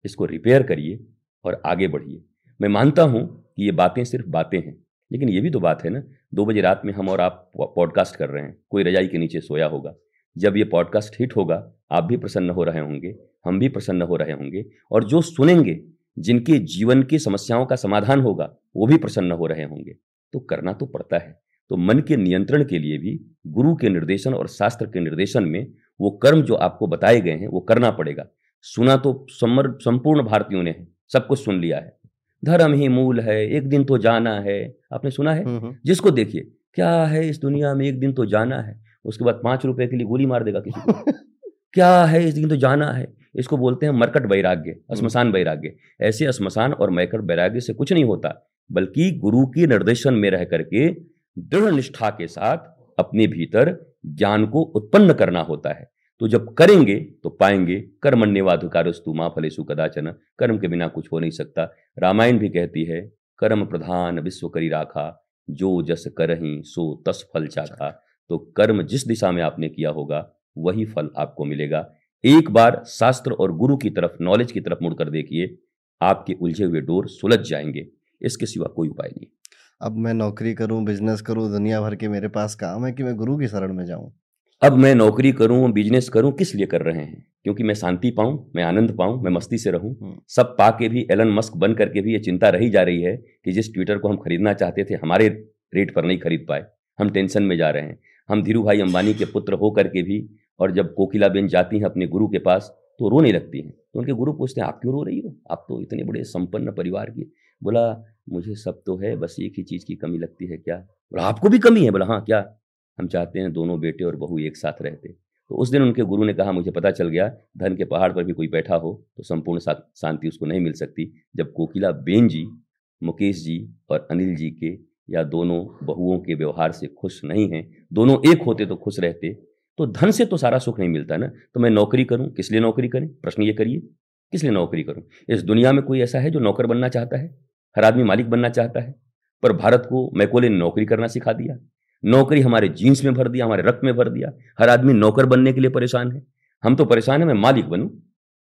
इसको रिपेयर करिए और आगे बढ़िए। मैं मानता हूँ कि ये बातें सिर्फ़ बातें हैं, लेकिन ये भी तो बात है ना, दो बजे रात में हम और आप पॉडकास्ट कर रहे हैं, कोई रजाई के नीचे सोया होगा। जब ये पॉडकास्ट हिट होगा, आप भी प्रसन्न हो रहे होंगे, हम भी प्रसन्न हो रहे होंगे और जो सुनेंगे जिनके जीवन की समस्याओं का समाधान होगा वो भी प्रसन्न हो रहे होंगे। तो करना तो पड़ता है। तो मन के नियंत्रण के लिए भी गुरु के निर्देशन और शास्त्र के निर्देशन में वो कर्म जो आपको बताए गए हैं वो करना पड़ेगा। सुना तो समर संपूर्ण भारतीयों ने सब कुछ सुन लिया है। धर्म ही मूल है एक दिन तो जाना है। आपने सुना है। जिसको देखिए क्या है इस दुनिया में एक दिन तो जाना है? उसके बाद पाँच रुपए के लिए गोली मार देगा किसी को। क्या है इस दिन तो जाना है? इसको बोलते हैं मरकट वैराग्य हम्म। श्मशान वैराग्य। ऐसे श्मशान और मरकट वैराग्य से कुछ नहीं होता बल्कि गुरु के निर्देशन में रह करके दृढ़ निष्ठा के साथ अपने भीतर ज्ञान को उत्पन्न करना होता है। तो जब करेंगे तो पाएँगे कर्मण्यवाधिकारस्तु माँ फलेसु कदाचन कर्म के बिना कुछ हो नहीं सकता। रामायण भी कहती है कर्म प्रधान विश्व करी राखा जो जस करही सो तस फल चाखा। तो कर्म जिस दिशा में आपने किया होगा वही फल आपको मिलेगा। एक बार शास्त्र और गुरु की तरफ़ नॉलेज की तरफ़ मुड़कर देखिए आपके उलझे हुए डोर सुलझ जाएँगे। इसके सिवा कोई उपाय नहीं। अब मैं नौकरी करूँ बिज़नेस करूँ दुनिया भर के मेरे पास काम है कि मैं गुरु की शरण में जाऊँ? अब मैं नौकरी करूँ बिज़नेस करूँ किस लिए कर रहे हैं? क्योंकि मैं शांति पाऊँ मैं आनंद पाऊँ मैं मस्ती से रहूँ। हम्म। सब पा के भी एलन मस्क बन करके भी ये चिंता रही जा रही है कि जिस ट्विटर को हम खरीदना चाहते थे हमारे रेट पर नहीं खरीद पाए। हम टेंशन में जा रहे हैं। हम धीरू भाई अंबानी के पुत्र हो करके भी और जब कोकिला बेन जाती हैं अपने गुरु के पास तो रोने लगती हैं। तो उनके गुरु पूछते हैं, आप क्यों रो रही हो? आप तो इतने बड़े संपन्न परिवार की बोला, मुझे सब तो है, बस एक ही चीज़ की कमी लगती है, क्या? बोला, आपको भी कमी है? बोला हाँ क्या? हम चाहते हैं दोनों बेटे और बहू एक साथ रहते तो उस दिन उनके गुरु ने कहा, मुझे पता चल गया, धन के पहाड़ पर भी कोई बैठा हो तो संपूर्ण शांति उसको नहीं मिल सकती। जब कोकिला बेन जी, मुकेश जी और अनिल जी के या दोनों बहुओं के व्यवहार से खुश नहीं हैं, दोनों एक होते तो खुश रहते तो धन से तो सारा सुख नहीं मिलता ना। तो मैं नौकरी करूँ, किस लिए नौकरी करें? प्रश्न ये करिए, किस लिए नौकरी करूँ? इस दुनिया में कोई ऐसा है जो नौकर बनना चाहता है? हर आदमी मालिक बनना चाहता है? पर भारत को मैकोले ने नौकरी करना सिखा दिया, नौकरी हमारे जीन्स में भर दिया, हमारे रक्त में भर दिया। हर आदमी नौकर बनने के लिए परेशान है। हम तो परेशान है, मैं मालिक बनूं।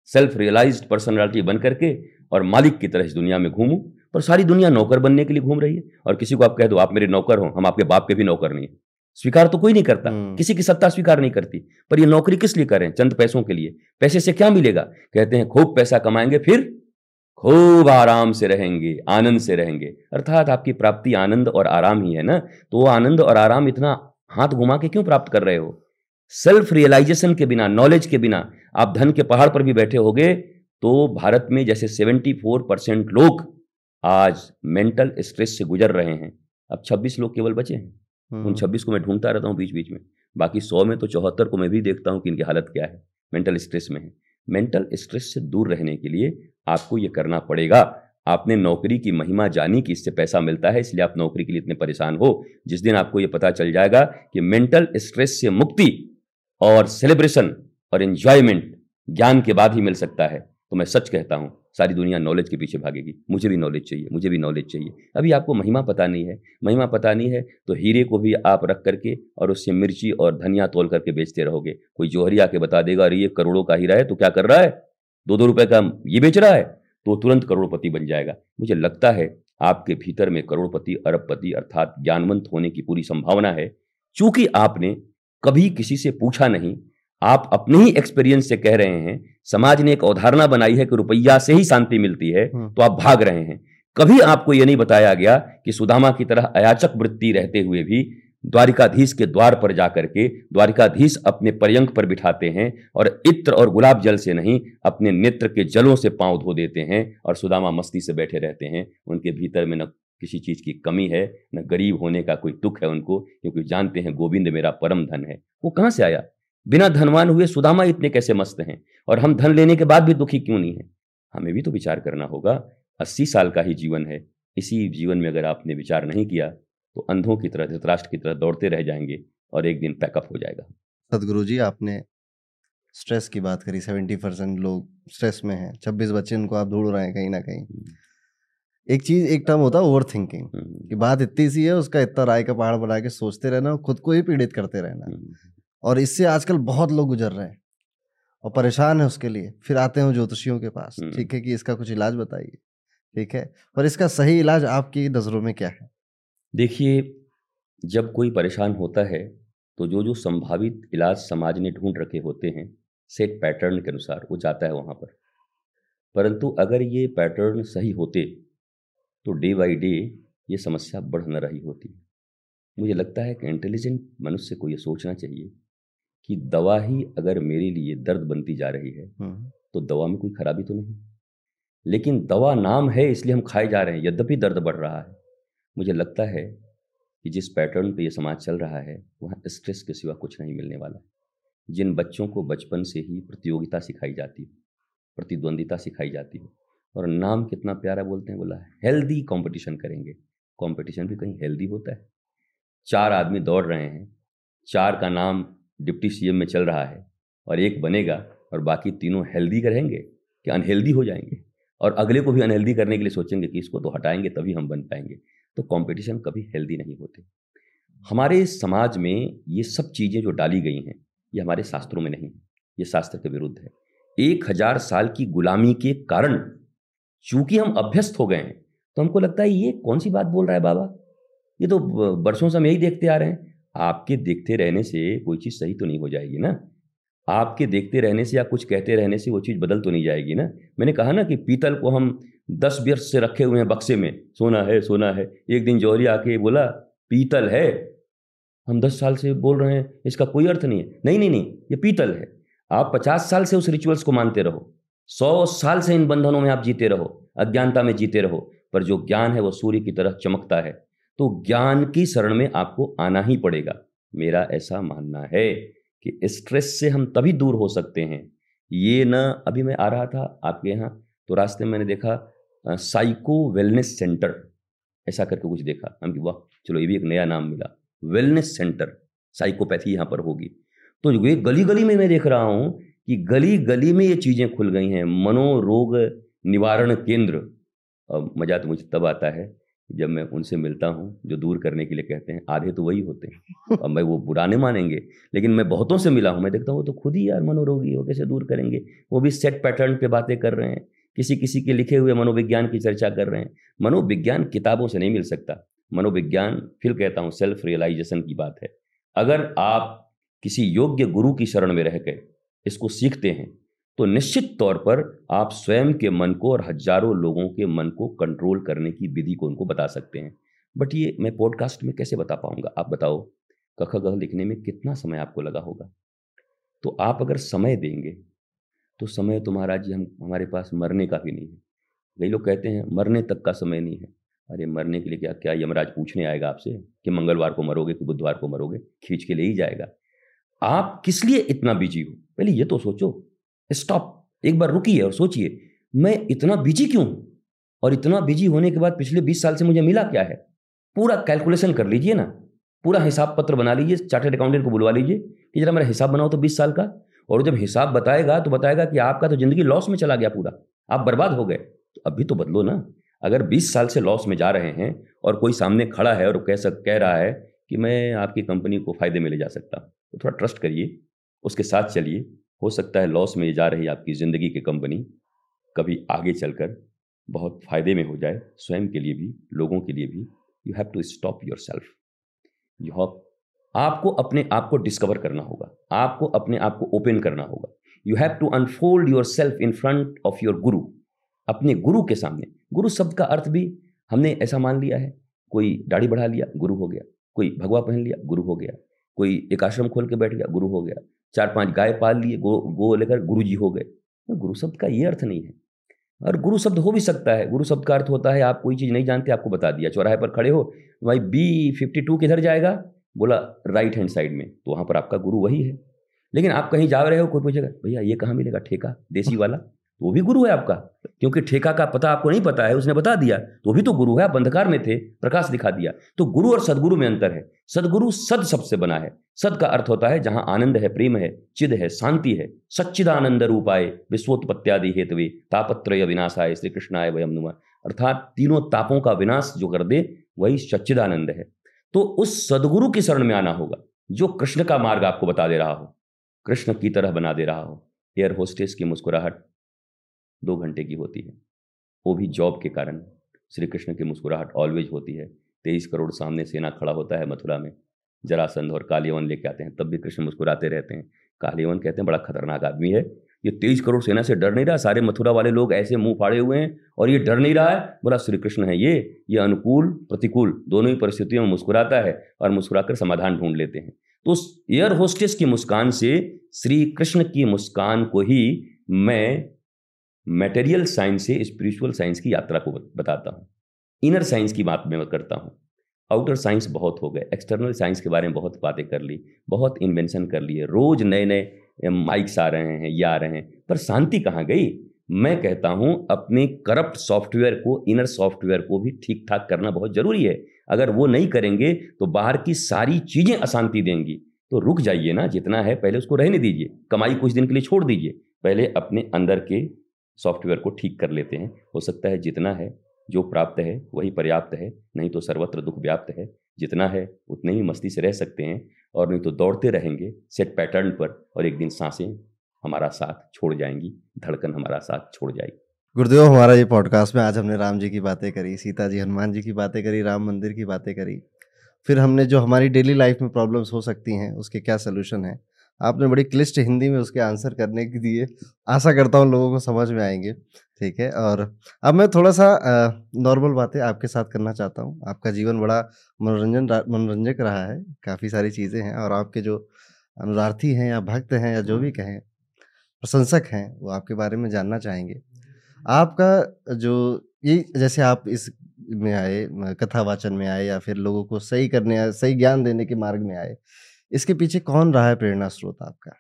सेल्फ रियलाइज़ पर्सनैलिटी बन करके और मालिक की तरह इस दुनिया में घूमूं। पर सारी दुनिया नौकर बनने के लिए घूम रही है। और किसी को आप कह दो, आप मेरे नौकर हो, हम आपके बाप के भी नौकर नहीं स्वीकार तो कोई नहीं करता। हम्म। किसी की सत्ता स्वीकार नहीं करती। पर ये नौकरी किस लिए करें? चंद पैसों के लिए। पैसे से क्या मिलेगा? कहते हैं खूब पैसा कमाएँगे फिर खूब आराम से रहेंगे आनंद से रहेंगे। अर्थात आपकी प्राप्ति आनंद और आराम ही है ना? तो वो आनंद और आराम इतना हाथ घुमा के क्यों प्राप्त कर रहे हो? सेल्फ रियलाइजेशन के बिना नॉलेज के बिना आप धन के पहाड़ पर भी बैठे होगे तो भारत में जैसे 74 परसेंट लोग आज मेंटल स्ट्रेस से गुजर रहे हैं। अब 26 लोग केवल बचे हैं। उन 26 हम्म। को मैं ढूंढता रहता हूँ बीच बीच में। बाकी सौ में तो चौहत्तर को मैं भी देखता हूँ कि इनकी हालत क्या है। मेंटल स्ट्रेस में है। मेंटल स्ट्रेस से दूर रहने के लिए आपको ये करना पड़ेगा। आपने नौकरी की महिमा जानी कि इससे पैसा मिलता है इसलिए आप नौकरी के लिए इतने परेशान हो। जिस दिन आपको ये पता चल जाएगा कि मेंटल स्ट्रेस से मुक्ति और सेलिब्रेशन और एंजॉयमेंट ज्ञान के बाद ही मिल सकता है। तो मैं सच कहता हूँ सारी दुनिया नॉलेज के पीछे भागेगी। मुझे भी नॉलेज चाहिए, मुझे भी नॉलेज चाहिए। अभी आपको महिमा पता नहीं है। महिमा पता नहीं है तो हीरे को भी आप रख करके और उससे मिर्ची और धनिया तोल करके बेचते रहोगे। कोई जोहरी आके बता देगा, अरे, ये करोड़ों का हीरा है तो क्या कर रहा है? दो दो रुपए का ये बेच रहा है? तो तुरंत करोड़पति बन जाएगा। मुझे लगता है आपके भीतर में करोड़पति, अरबपति अर्थात ज्ञानवंत होने की पूरी संभावना है। चूँकि आपने कभी किसी से पूछा नहीं, आप अपने ही एक्सपीरियंस से कह रहे हैं समाज ने एक अवधारणा बनाई है कि रुपया से ही शांति मिलती है हम्म। तो आप भाग रहे हैं। कभी आपको यह नहीं बताया गया कि सुदामा की तरह अयाचक वृत्ति रहते हुए भी द्वारिकाधीश के द्वार पर जाकर के द्वारिकाधीश अपने पर्यंक पर बिठाते हैं और इत्र और गुलाब जल से नहीं अपने नेत्र के जलों से पाँव धो देते हैं और सुदामा मस्ती से बैठे रहते हैं। उनके भीतर में न किसी चीज़ की कमी है न गरीब होने का कोई दुख है उनको क्योंकि जानते हैं गोविंद मेरा परम धन है। वो कहाँ से आया? बिना धनवान हुए सुदामा इतने कैसे मस्त हैं? और हम धन लेने के बाद भी दुखी क्यों नहीं है? हमें भी तो विचार करना होगा। अस्सी साल का ही जीवन है। इसी जीवन में अगर आपने विचार नहीं किया तो अंधों की तरह धृतराष्ट्र की तरह दौड़ते रह जाएँगे और एक दिन पैकअप हो जाएगा। सदगुरु जी आपने स्ट्रेस की बात करी सेवेंटी परसेंट लोग स्ट्रेस में हैं। छब्बीस बच्चे उनको आप ढूंढ रहे हैं कहीं ना कहीं। हम्म। एक चीज़ एक टर्म होता है ओवर थिंकिंग कि बात इतनी सी है उसका इतना राय का पहाड़ बना के सोचते रहना और खुद को ही पीड़ित करते रहना। हम्म। और इससे आजकल बहुत लोग गुजर रहे हैं और परेशान है उसके लिए। फिर आते हैं ज्योतिषियों के पास। ठीक है कि इसका कुछ इलाज बताइए। ठीक है? पर इसका सही इलाज आपकी नज़रों में क्या है? देखिए जब कोई परेशान होता है तो जो जो संभावित इलाज समाज ने ढूंढ रखे होते हैं सेट पैटर्न के अनुसार वो जाता है वहाँ पर। परंतु अगर ये पैटर्न सही होते तो डे बाई डे ये समस्या बढ़ न रही होती। मुझे लगता है कि इंटेलिजेंट मनुष्य को ये सोचना चाहिए कि दवा ही अगर मेरे लिए दर्द बनती जा रही है हम्म, तो दवा में कोई खराबी तो नहीं। लेकिन दवा नाम है इसलिए हम खाए जा रहे हैं। यद्यपि दर्द बढ़ रहा है मुझे लगता है कि जिस पैटर्न पे ये समाज चल रहा है वहाँ स्ट्रेस के सिवा कुछ नहीं मिलने वाला है। जिन बच्चों को बचपन से ही प्रतियोगिता सिखाई जाती हो प्रतिद्वंदिता सिखाई जाती हो और नाम कितना प्यारा बोलते हैं बोला हेल्दी कंपटीशन करेंगे। कंपटीशन भी कहीं हेल्दी होता है। चार आदमी दौड़ रहे हैं चार का नाम डिप्टी सीएम में चल रहा है और एक बनेगा और बाकी तीनों हेल्दी रहेंगे कि अनहेल्दी हो जाएँगे और अगले को भी अनहेल्दी करने के लिए सोचेंगे कि इसको तो हटाएँगे, तभी हम बन पाएँगे। तो कंपटीशन कभी हेल्दी नहीं होते। हमारे समाज में ये सब चीज़ें जो डाली गई हैं, ये हमारे शास्त्रों में नहीं ये शास्त्र के विरुद्ध है। एक हज़ार साल की गुलामी के कारण चूँकि हम अभ्यस्त हो गए हैं तो हमको लगता है ये कौन सी बात बोल रहा है बाबा? ये तो वर्षों से हम यही देखते आ रहे हैं। आपके देखते रहने से कोई चीज़ सही तो नहीं हो जाएगी ना? आपके देखते रहने से या कुछ कहते रहने से वो चीज़ बदल तो नहीं जाएगी ना? मैंने कहा ना कि पीतल को हम दस वर्ष से रखे हुए हैं बक्से में। सोना है सोना है। एक दिन जौहरी आके बोला, पीतल है? हम दस साल से बोल रहे हैं, इसका कोई अर्थ नहीं है। नहीं नहीं नहीं, ये पीतल है। आप पचास साल से उस रिचुअल्स को मानते रहो। सौ साल से इन बंधनों में आप जीते रहो। अज्ञानता में जीते रहो। पर जो ज्ञान है वो सूर्य की तरह चमकता है। तो ज्ञान की शरण में आपको आना ही पड़ेगा। मेरा ऐसा मानना है कि स्ट्रेस से हम तभी दूर हो सकते हैं। ये न, अभी मैं आ रहा था आपके यहाँ तो रास्ते में मैंने देखा साइको वेलनेस सेंटर। ऐसा करके कुछ देखा। हम कि वाह, चलो ये भी एक नया नाम मिला। वेलनेस सेंटर, साइकोपैथी यहाँ पर होगी। तो ये गली गली में मैं देख रहा हूँ कि गली गली में ये चीज़ें खुल गई हैं। मनोरोग निवारण केंद्र। मज़ा तो मुझे तब आता है जब मैं उनसे मिलता हूँ जो दूर करने के लिए कहते हैं आधे तो वही होते हैं। अब मैं वो बुराने मानेंगे लेकिन मैं बहुतों से मिला हूँ मैं देखता हूँ वो तो खुद ही यार मनोरोगी हो कैसे दूर करेंगे? वो भी सेट पैटर्न पे बातें कर रहे हैं किसी किसी के लिखे हुए मनोविज्ञान की चर्चा कर रहे हैं। मनोविज्ञान किताबों से नहीं मिल सकता। मनोविज्ञान फिर कहता हूँ सेल्फ रियलाइजेशन की बात है। अगर आप किसी योग्य गुरु की शरण में रह के इसको सीखते हैं तो निश्चित तौर पर आप स्वयं के मन को और हज़ारों लोगों के मन को कंट्रोल करने की विधि को उनको बता सकते हैं। बट ये मैं पॉडकास्ट में कैसे बता पाऊँगा? आप बताओ कख गह लिखने में कितना समय आपको लगा होगा? तो आप अगर समय देंगे तो समय तो महाराज जी, हम, हमारे पास मरने का भी नहीं है। कई लोग कहते हैं, मरने तक का समय नहीं है। अरे, मरने के लिए क्या क्या यमराज पूछने आएगा आपसे कि मंगलवार को मरोगे कि बुधवार को मरोगे? खींच के ले ही जाएगा। आप किस लिए इतना बिज़ी हो? पहले ये तो सोचो। स्टॉप, एक बार रुकिए और सोचिए, मैं इतना बिज़ी क्यों हूँ? और इतना बिज़ी होने के बाद पिछले बीस साल से मुझे मिला क्या है? पूरा कैलकुलेशन कर लीजिए ना। पूरा हिसाब पत्र बना लीजिए चार्टेड अकाउंटेंट को बुलवा लीजिए कि जरा मेरा हिसाब बनाओ तो बीस साल का। और जब हिसाब बताएगा तो बताएगा कि आपका तो ज़िंदगी लॉस में चला गया पूरा। आप बर्बाद हो गए। तो अभी तो बदलो ना। अगर 20 साल से लॉस में जा रहे हैं और कोई सामने खड़ा है और कह सक, कह रहा है कि मैं आपकी कंपनी को फ़ायदे में ले जा सकता। हूँ तो थोड़ा ट्रस्ट करिए, उसके साथ चलिए। हो सकता है लॉस में जा रही आपकी ज़िंदगी की कंपनी कभी आगे चलकर बहुत फ़ायदे में हो जाए, स्वयं के लिए भी, लोगों के लिए भी। You have to stop yourself you have आपको अपने आप को डिस्कवर करना होगा। आपको अपने आप को ओपन करना होगा। You have to unfold yourself in front of your guru अपने गुरु के सामने। गुरु शब्द का अर्थ भी हमने ऐसा मान लिया है। कोई दाढ़ी बढ़ा लिया गुरु हो गया। कोई भगवा पहन लिया गुरु हो गया। कोई एक आश्रम खोल के बैठ गया, गुरु हो गया। चार पाँच गाय पाल लिए, गो गो लेकर गुरु जी हो गए। तो गुरु शब्द का ये अर्थ नहीं है। और गुरु शब्द हो भी सकता है। गुरु शब्द का अर्थ होता है, आप कोई चीज़ नहीं जानते, आपको बता दिया। चौराहे पर खड़े हो, भाई बी फिफ्टी टू किधर जाएगा? बोला राइट हैंड साइड में। तो वहाँ पर आपका गुरु वही है। लेकिन आप कहीं जा रहे हो, कोई पूछेगा, भैया, ये कहाँ मिलेगा? ठेका? देसी वाला? तो वो भी गुरु है आपका। क्योंकि ठेका का पता आपको नहीं पता है, उसने बता दिया तो वो भी तो गुरु है, आप अंधकार में थे, प्रकाश दिखा दिया। तो गुरु और सदगुरु में अंतर है। सदगुरु सद सबसे बना है। सद का अर्थ होता है जहाँ आनंद है, प्रेम है, चिद है, शांति है। सच्चिदानंद रूपाय विश्वोत्पत्त्यादि हेतवे तापत्रय विनाशाय श्री कृष्णाय वयम नुमा। अर्थात तीनों तापों का विनाश जो कर दे, वही सच्चिदानंद है। तो उस सदगुरु की शरण में आना होगा, जो कृष्ण का मार्ग आपको बता दे रहा हो। कृष्ण की तरह बना दे रहा हो। एयर होस्टेस की मुस्कुराहट। दो घंटे की होती है। वो भी जॉब के कारण, श्री कृष्ण की मुस्कुराहट ऑलवेज होती है। तेईस करोड़ सामने सेना खड़ा होता है मथुरा में। जरासंध और कालियवन लेके आते हैं, तब भी कृष्ण मुस्कुराते रहते हैं। कालियवन कहते हैं, बड़ा खतरनाक आदमी है। ये तेईस करोड़ सेना से डर नहीं रहा? सारे मथुरा वाले लोग ऐसे मुँह फाड़े हुए हैं और ये डर नहीं रहा है? बोला, श्री कृष्ण है ये। ये अनुकूल, प्रतिकूल, दोनों ही परिस्थितियों में मुस्कुराता है और मुस्कुराकर समाधान ढूंढ लेते हैं। तो एयर होस्टेस की मुस्कान से श्री कृष्ण की मुस्कान को ही मैं मेटेरियल साइंस से स्पिरिचुअल साइंस की यात्रा को बताता हूँ। इनर साइंस की बात मैं करता हूँ। आउटर साइंस बहुत हो गए। एक्सटर्नल साइंस के बारे में बहुत बातें कर ली, बहुत इन्वेंशन कर लिए। रोज नए नए माइक्स आ रहे हैं, ये आ रहे हैं। पर शांति कहाँ गई? मैं कहता हूँ, अपने करप्ट सॉफ्टवेयर को इनर सॉफ्टवेयर को भी ठीक ठाक करना बहुत ज़रूरी है। अगर वो नहीं करेंगे तो बाहर की सारी चीज़ें अशांति देंगी। तो रुक जाइए ना, जितना है पहले उसको रहने दीजिए। कमाई कुछ दिन के लिए छोड़ दीजिए। पहले अपने अंदर के सॉफ्टवेयर को ठीक कर लेते हैं। हो सकता है जितना है जो प्राप्त है, वही पर्याप्त है, नहीं तो सर्वत्र दुख व्याप्त है। जितना है, उतने ही मस्ती से रह सकते हैं और नहीं तो दौड़ते रहेंगे सेट पैटर्न पर और एक दिन साँसें हमारा साथ छोड़ जाएँगी, धड़कन हमारा साथ छोड़ जाएगी। गुरुदेव, हमारा ये पॉडकास्ट में आज हमने राम जी की बातें करी, सीता जी, हनुमान जी की बातें करी, राम मंदिर की बातें करी। फिर हमने जो हमारी डेली लाइफ में प्रॉब्लम्स हो सकती हैं, उसके क्या सोल्यूशन है? आपने बड़ी क्लिष्ट हिंदी में उसके आंसर करने के दिए आशा करता हूँ लोगों को समझ में आएँगे। ठीक है, और अब मैं थोड़ा सा नॉर्मल बातें आपके साथ करना चाहता हूँ। आपका जीवन बड़ा मनोरंजन मनोरंजक रहा है, काफ़ी सारी चीज़ें हैं, और आपके जो अनुरार्थी हैं या भक्त हैं या जो भी कहें, प्रशंसक हैं, वो आपके बारे में जानना चाहेंगे। आपका जो, ये जैसे आप इस में आए, कथा वाचन में आए या फिर लोगों को सही करने सही ज्ञान देने के मार्ग में आए इसके पीछे कौन रहा है प्रेरणा स्रोत आपका?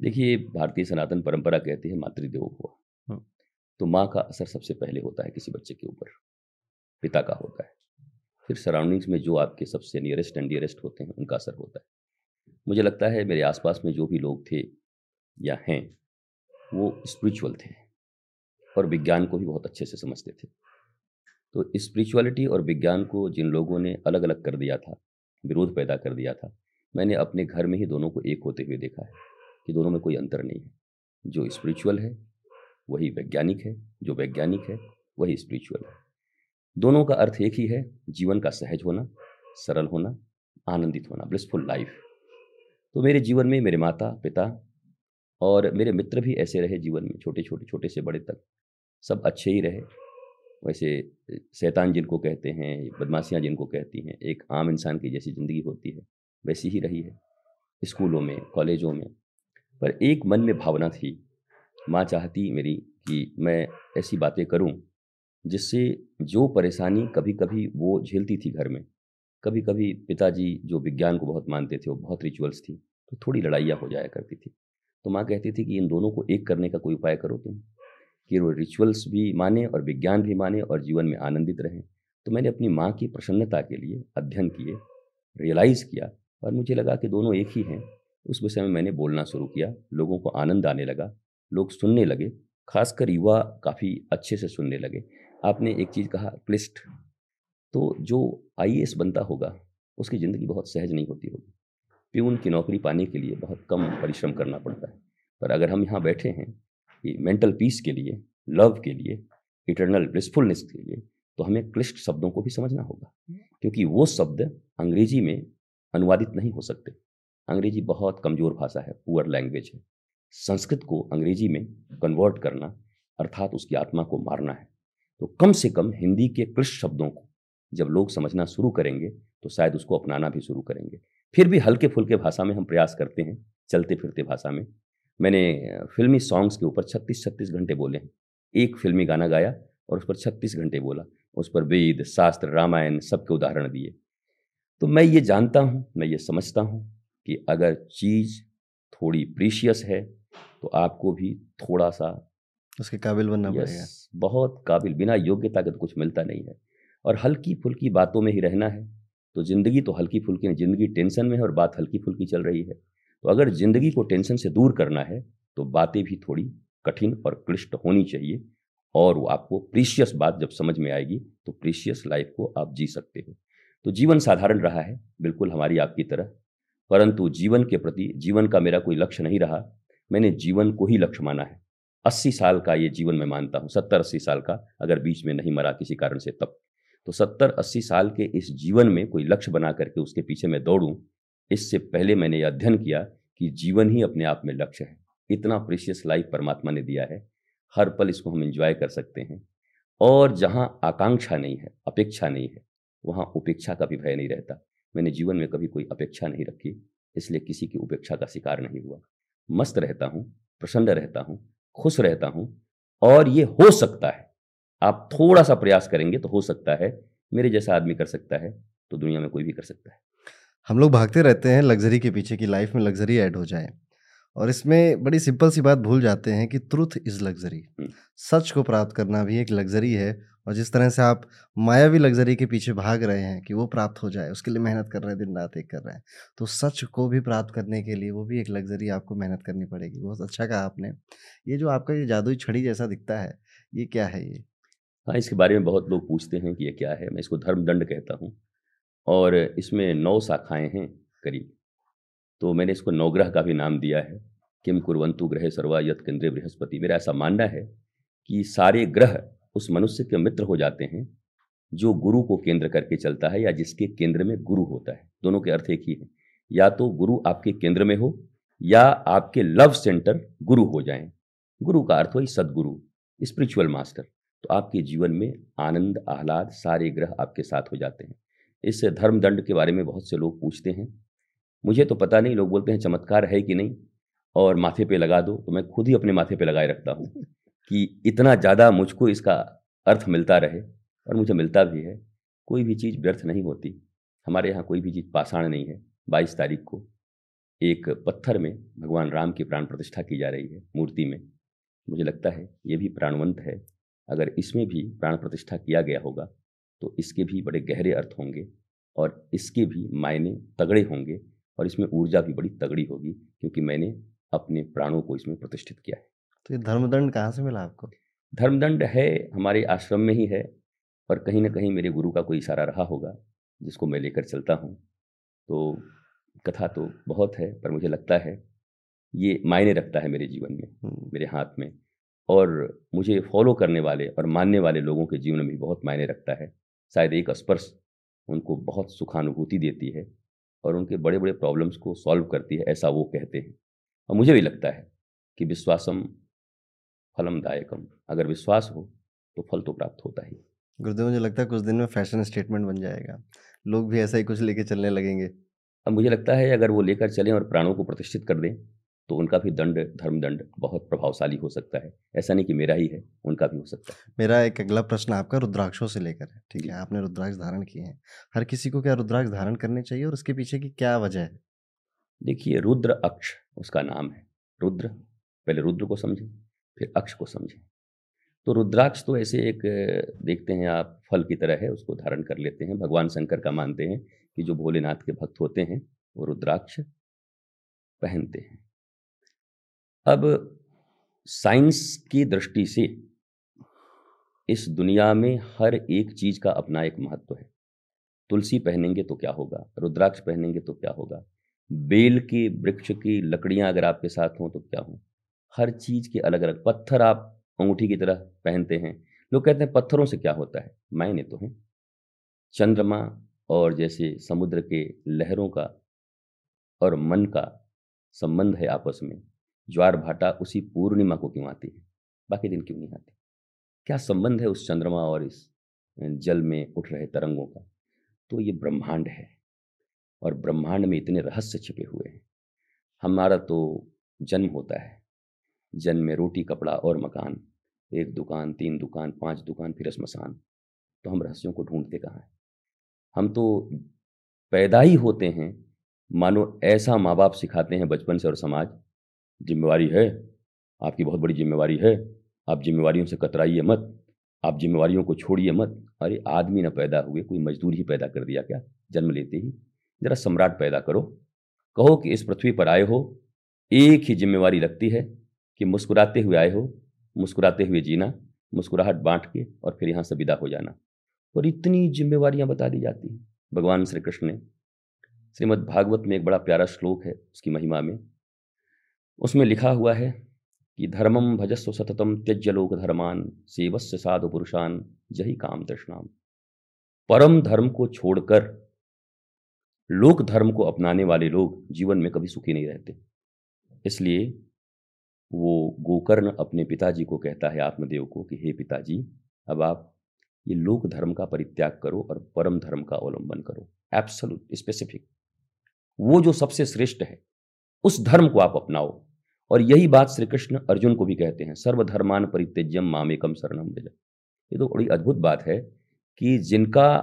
देखिए भारतीय सनातन परंपरा कहती है मातृदेवो हुआ। तो माँ का असर सबसे पहले होता है किसी बच्चे के ऊपर पिता का होता है। फिर सराउंडिंग्स में जो आपके सबसे नियरेस्ट एंड डियरेस्ट होते हैं उनका असर होता है। मुझे लगता है मेरे आसपास में जो भी लोग थे या हैं वो स्पिरिचुअल थे और विज्ञान को भी बहुत अच्छे से समझते थे। तो स्पिरिचुअलिटी और विज्ञान को जिन लोगों ने अलग अलग कर दिया था विरोध पैदा कर दिया था मैंने अपने घर में ही दोनों को एक होते हुए देखा है कि दोनों में कोई अंतर नहीं है। जो स्पिरिचुअल है, वही वैज्ञानिक है, जो वैज्ञानिक है, वही स्पिरिचुअल है। दोनों का अर्थ एक ही है, जीवन का सहज होना, सरल होना, आनंदित होना ब्लिसफुल लाइफ तो मेरे जीवन में मेरे माता, पिता और मेरे मित्र भी ऐसे रहे जीवन में, छोटे छोटे छोटे से बड़े तक। सब अच्छे ही रहे। वैसे शैतान जिनको कहते हैं, बदमाशियाँ जिनको कहती हैं, एक आम इंसान की जैसी ज़िंदगी होती है। वैसी ही रही है, स्कूलों में, कॉलेजों में। पर एक मन में भावना थी, माँ चाहती मेरी कि मैं ऐसी बातें करूँ, जिससे जो परेशानी कभी कभी वो झेलती थी घर में। कभी कभी पिताजी जो विज्ञान को बहुत मानते थे, वो बहुत रिचुअल्स थी तो थोड़ी लड़ाइयाँ हो जाया करती थी। तो माँ कहती थी कि इन दोनों को एक करने का कोई उपाय करो तुम, कि वो रिचुअल्स भी माने और विज्ञान भी माने और जीवन में आनंदित रहें। तो मैंने अपनी माँ की प्रसन्नता के लिए अध्ययन किए रियलाइज़ किया और मुझे लगा कि दोनों एक ही हैं। उस विषय में मैंने बोलना शुरू किया। लोगों को आनंद आने लगा। लोग सुनने लगे। खासकर युवा काफ़ी अच्छे से सुनने लगे। आपने एक चीज़ कहा क्लिस्ट तो जो आईएएस बनता होगा, उसकी ज़िंदगी बहुत सहज नहीं होती होगी। प्यून की नौकरी पाने के लिए बहुत कम परिश्रम करना पड़ता है। पर अगर हम यहाँ बैठे हैं कि मेंटल पीस के लिए, लव के लिए, इटर्नल ब्लिसफुलनेस के लिए तो हमें क्लिष्ट शब्दों को भी समझना होगा। क्योंकि वो शब्द अंग्रेज़ी में अनुवादित नहीं हो सकते। अंग्रेज़ी बहुत कमज़ोर भाषा है, पुअर लैंग्वेज है। संस्कृत को अंग्रेज़ी में कन्वर्ट करना, अर्थात उसकी आत्मा को मारना है। तो कम से कम हिंदी के क्लिष्ट शब्दों को जब लोग समझना शुरू करेंगे तो शायद उसको अपनाना भी शुरू करेंगे। फिर भी हल्के फुल्के भाषा में हम प्रयास करते हैं चलते फिरते भाषा में। मैंने फिल्मी सॉन्ग्स के ऊपर छत्तीस छत्तीस घंटे बोले हैं। एक फिल्मी गाना गाया और उस पर छत्तीस घंटे बोला। उस पर वेद, शास्त्र, रामायण सबके उदाहरण दिए। तो मैं ये जानता हूँ मैं ये समझता हूँ कि अगर चीज़ थोड़ी प्रीशियस है तो आपको भी थोड़ा सा उसके काबिल बनना पड़ेगा। बहुत काबिल बिना योग्यता के तो कुछ मिलता नहीं है। और हल्की फुल्की बातों में ही रहना है तो ज़िंदगी तो हल्की फुल्की नहीं ज़िंदगी टेंशन में है और बात हल्की फुल्की चल रही है। तो अगर ज़िंदगी को टेंशन से दूर करना है तो बातें भी थोड़ी कठिन और क्लिष्ट होनी चाहिए और वो आपको प्रीशियस बात जब समझ में आएगी तो प्रीशियस लाइफ को आप जी सकते हो। तो जीवन साधारण रहा है, बिल्कुल हमारी आपकी तरह। परंतु जीवन के प्रति, जीवन का मेरा कोई लक्ष्य नहीं रहा, मैंने जीवन को ही लक्ष्य माना है। अस्सी साल का ये जीवन मैं मानता हूँ, सत्तर अस्सी साल का, अगर बीच में नहीं मरा किसी कारण से तब। तो सत्तर अस्सी साल के इस जीवन में कोई लक्ष्य बना करके उसके पीछे मैं दौड़ूँ, इससे पहले मैंने यह अध्ययन किया कि जीवन ही अपने आप में लक्ष्य है। इतना प्रीशियस लाइफ परमात्मा ने दिया है। हर पल इसको हम इंजॉय कर सकते हैं। और जहाँ आकांक्षा नहीं है, अपेक्षा नहीं है वहाँ उपेक्षा का भी भय नहीं रहता। मैंने जीवन में कभी कोई अपेक्षा नहीं रखी इसलिए किसी की उपेक्षा का शिकार नहीं हुआ। मस्त रहता हूँ प्रसन्न रहता हूँ खुश रहता हूँ और ये हो सकता है। आप थोड़ा सा प्रयास करेंगे तो हो सकता है मेरे जैसा आदमी कर सकता है तो दुनिया में कोई भी कर सकता है। हम लोग भागते रहते हैं लग्जरी के पीछे की लाइफ में लग्जरी ऐड हो जाए और इसमें बड़ी सिंपल सी बात भूल जाते हैं कि ट्रुथ इज़ लग्जरी। सच को प्राप्त करना भी एक लग्जरी है और जिस तरह से आप मायावी लग्जरी के पीछे भाग रहे हैं कि वो प्राप्त हो जाए, उसके लिए मेहनत कर रहे हैं दिन रात एक कर रहे हैं तो सच को भी प्राप्त करने के लिए वो भी एक लग्जरी आपको मेहनत करनी पड़ेगी। बहुत अच्छा कहा आपने। ये जो आपका ये जादुई छड़ी जैसा दिखता है, ये क्या है ये? हाँ इसके बारे में बहुत लोग पूछते हैं कि ये क्या है? मैं इसको धर्मदंड कहता हूँ और इसमें नौ शाखाएँ हैं करीब। तो मैंने इसको नवग्रह का भी नाम दिया है। किम कुरवंतु ग्रह सर्वा यत केंद्रीय बृहस्पति। मेरा ऐसा मानना है कि सारे ग्रह उस मनुष्य के मित्र हो जाते हैं, जो गुरु को केंद्र करके चलता है या जिसके केंद्र में गुरु होता है। दोनों के अर्थ एक ही है। या तो गुरु आपके केंद्र में हो, या आपके लव सेंटर गुरु हो जाएँ। गुरु का अर्थ हो सदगुरु स्पिरिचुअल मास्टर तो आपके जीवन में आनंद, आह्लाद सारे ग्रह आपके साथ हो जाते हैं। इस धर्म दंड के बारे में बहुत से लोग पूछते हैं। मुझे तो पता नहीं, लोग बोलते हैं चमत्कार है कि नहीं? और माथे पे लगा दो तो मैं खुद ही अपने माथे पे लगाए रखता हूँ। कि इतना ज़्यादा मुझको इसका अर्थ मिलता रहे और मुझे मिलता भी है। कोई भी चीज़ व्यर्थ नहीं होती। हमारे यहाँ कोई भी चीज़ पाषाण नहीं है। बाईस तारीख को एक पत्थर में भगवान राम की प्राण प्रतिष्ठा की जा रही है मूर्ति में। मुझे लगता है ये भी प्राणवंत है। अगर इसमें भी प्राण प्रतिष्ठा किया गया होगा तो इसके भी बड़े गहरे अर्थ होंगे और इसके भी मायने तगड़े होंगे और इसमें ऊर्जा भी बड़ी तगड़ी होगी, क्योंकि मैंने अपने प्राणों को इसमें प्रतिष्ठित किया है। तो ये धर्मदंड कहाँ से मिला आपको? धर्मदंड है हमारे आश्रम में ही है और कहीं ना कहीं मेरे गुरु का कोई इशारा रहा होगा जिसको मैं लेकर चलता हूँ। तो कथा तो बहुत है पर मुझे लगता है ये मायने रखता है मेरे जीवन में। मेरे हाथ में। और मुझे फॉलो करने वाले और मानने वाले लोगों के जीवन में भी बहुत मायने रखता है। शायद एक स्पर्श उनको बहुत सुखानुभूति देती है और उनके बड़े बड़े प्रॉब्लम्स को सॉल्व करती है ऐसा वो कहते हैं। और मुझे भी लगता है कि विश्वासम फलमदायकम अगर विश्वास हो तो फल तो प्राप्त होता ही। गुरुदेव मुझे लगता है कुछ दिन में फ़ैशन स्टेटमेंट बन जाएगा। लोग भी ऐसा ही कुछ लेके चलने लगेंगे। अब मुझे लगता है अगर वो लेकर चलें और प्राणों को प्रतिष्ठित कर दें तो उनका भी दंड धर्म दंड बहुत प्रभावशाली हो सकता है। ऐसा नहीं कि मेरा ही है उनका भी हो सकता है। मेरा एक अगला प्रश्न आपका रुद्राक्षों से लेकर है। ठीक है आपने रुद्राक्ष धारण किए हैं। हर किसी को क्या रुद्राक्ष धारण करने चाहिए और उसके पीछे की क्या वजह है? देखिए रुद्र अक्ष उसका नाम है। रुद्र पहले रुद्र को समझें। फिर अक्ष को समझें। तो रुद्राक्ष तो ऐसे एक, देखते हैं आप, फल की तरह है, उसको धारण कर लेते हैं। भगवान शंकर का मानते हैं कि जो भोलेनाथ के भक्त होते हैं, वो रुद्राक्ष पहनते हैं। अब साइंस की दृष्टि से इस दुनिया में हर एक चीज़ का अपना एक महत्व है। तुलसी पहनेंगे तो क्या होगा? रुद्राक्ष पहनेंगे तो क्या होगा? बेल की, वृक्ष की लकड़ियाँ अगर आपके साथ हों तो क्या हो? हर चीज़ के अलग अलग पत्थर आप अंगूठी की तरह पहनते हैं। लोग कहते हैं, पत्थरों से क्या होता है? मायने तो हैं। चंद्रमा और जैसे समुद्र के लहरों का और मन का संबंध है आपस में। ज्वार भाटा उसी पूर्णिमा को क्यों आती है? बाकी दिन क्यों नहीं आती? क्या संबंध है उस चंद्रमा और इस जल में उठ रहे तरंगों का? तो ये ब्रह्मांड है और ब्रह्मांड में इतने रहस्य छिपे हुए हैं। हमारा तो जन्म होता है। जन्म में रोटी, कपड़ा और मकान, एक दुकान, तीन दुकान, पाँच दुकान, फिर स्मशान। तो हम रहस्यों को ढूंढते कहाँ हैं? हम तो पैदा ही होते हैं, मानो ऐसा माँ बाप सिखाते हैं बचपन से और समाज। जिम्मेवारी है, आपकी बहुत बड़ी जिम्मेवारी है। आप जिम्मेवारियों से कतराइए मत, आप जिम्मेवारियों को छोड़िए मत। अरे, आदमी ना पैदा हुए, कोई मजदूर ही पैदा कर दिया क्या? जन्म लेते ही। जरा सम्राट पैदा करो। कहो कि इस पृथ्वी पर आए हो, एक ही जिम्मेवारी लगती है कि मुस्कुराते हुए आए हो, मुस्कुराते हुए जीना, मुस्कुराहट बांट के और फिर यहाँ से विदा हो जाना। और इतनी जिम्मेवारियाँ बता दी जाती हैं। भगवान श्री कृष्ण ने, श्रीमद् भागवत में एक बड़ा प्यारा श्लोक है उसकी महिमा में। उसमें लिखा हुआ है कि धर्मम भजस्व सततम त्यज्य लोक धर्मान, सेवस्य साधु पुरुषान, जही काम तृष्णाम। परम धर्म को छोड़कर लोक धर्म को अपनाने वाले लोग जीवन में कभी सुखी नहीं रहते। इसलिए वो गोकर्ण अपने पिताजी को कहता है आत्मदेव को कि, हे पिताजी, अब आप ये लोक धर्म का परित्याग करो और परम धर्म का अवलंबन करो। एब्सोल्यूट स्पेसिफिक वो जो सबसे श्रेष्ठ है, उस धर्म को आप अपनाओ। और यही बात श्री कृष्ण अर्जुन को भी कहते हैं, सर्वधर्मान परित्यज्यम मामेकम शरणम व्रज ये तो बड़ी अद्भुत बात है कि जिनका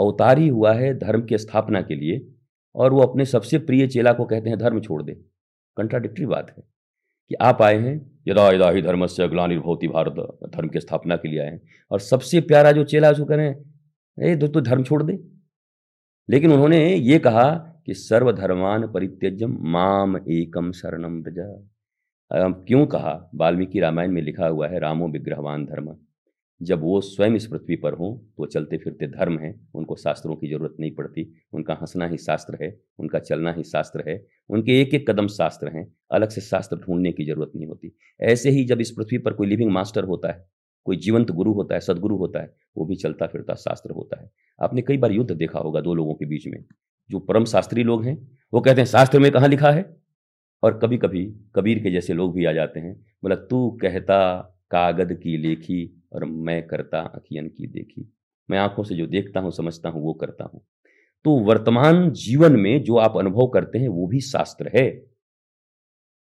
अवतार ही हुआ है धर्म की स्थापना के लिए और वो अपने सबसे प्रिय चेला को कहते हैं, धर्म छोड़ दे। कंट्राडिक्टरी बात है। कि आप आए हैं, यदा यदा ही धर्म से अग्लानिर्भवती भारत, धर्म की स्थापना के लिए आए हैं। और सबसे प्यारा जो चेला उसको कह रहे हैं ए तो धर्म छोड़ दे। लेकिन उन्होंने ये कहा कि सर्वधर्मान परित्यजम माम एकम शरणम ब्रजा क्यों कहा? वाल्मीकि रामायण में लिखा हुआ है, रामो विग्रहवान धर्म। जब वो स्वयं इस पृथ्वी पर हों तो चलते फिरते धर्म हैं, उनको शास्त्रों की ज़रूरत नहीं पड़ती, उनका हंसना ही शास्त्र है, उनका चलना ही शास्त्र है, उनके एक एक कदम शास्त्र हैं, अलग से शास्त्र ढूँढने की ज़रूरत नहीं होती। ऐसे ही जब इस पृथ्वी पर कोई लिविंग मास्टर होता है, कोई जीवंत गुरु होता है, सदगुरु होता है, वो भी चलता फिरता शास्त्र होता है। आपने कई बार युद्ध देखा होगा दो लोगों के बीच में, जो परम शास्त्री लोग हैं, वो कहते हैं, शास्त्र में कहाँ लिखा है? और कभी कभी कबीर के जैसे लोग भी आ जाते हैं, बोला, तू कहता कागद की लेखी और मैं करता अखियन की देखी। मैं आँखों से जो देखता हूँ, समझता हूँ, वो करता हूँ। तो वर्तमान जीवन में जो आप अनुभव करते हैं, वो भी शास्त्र है।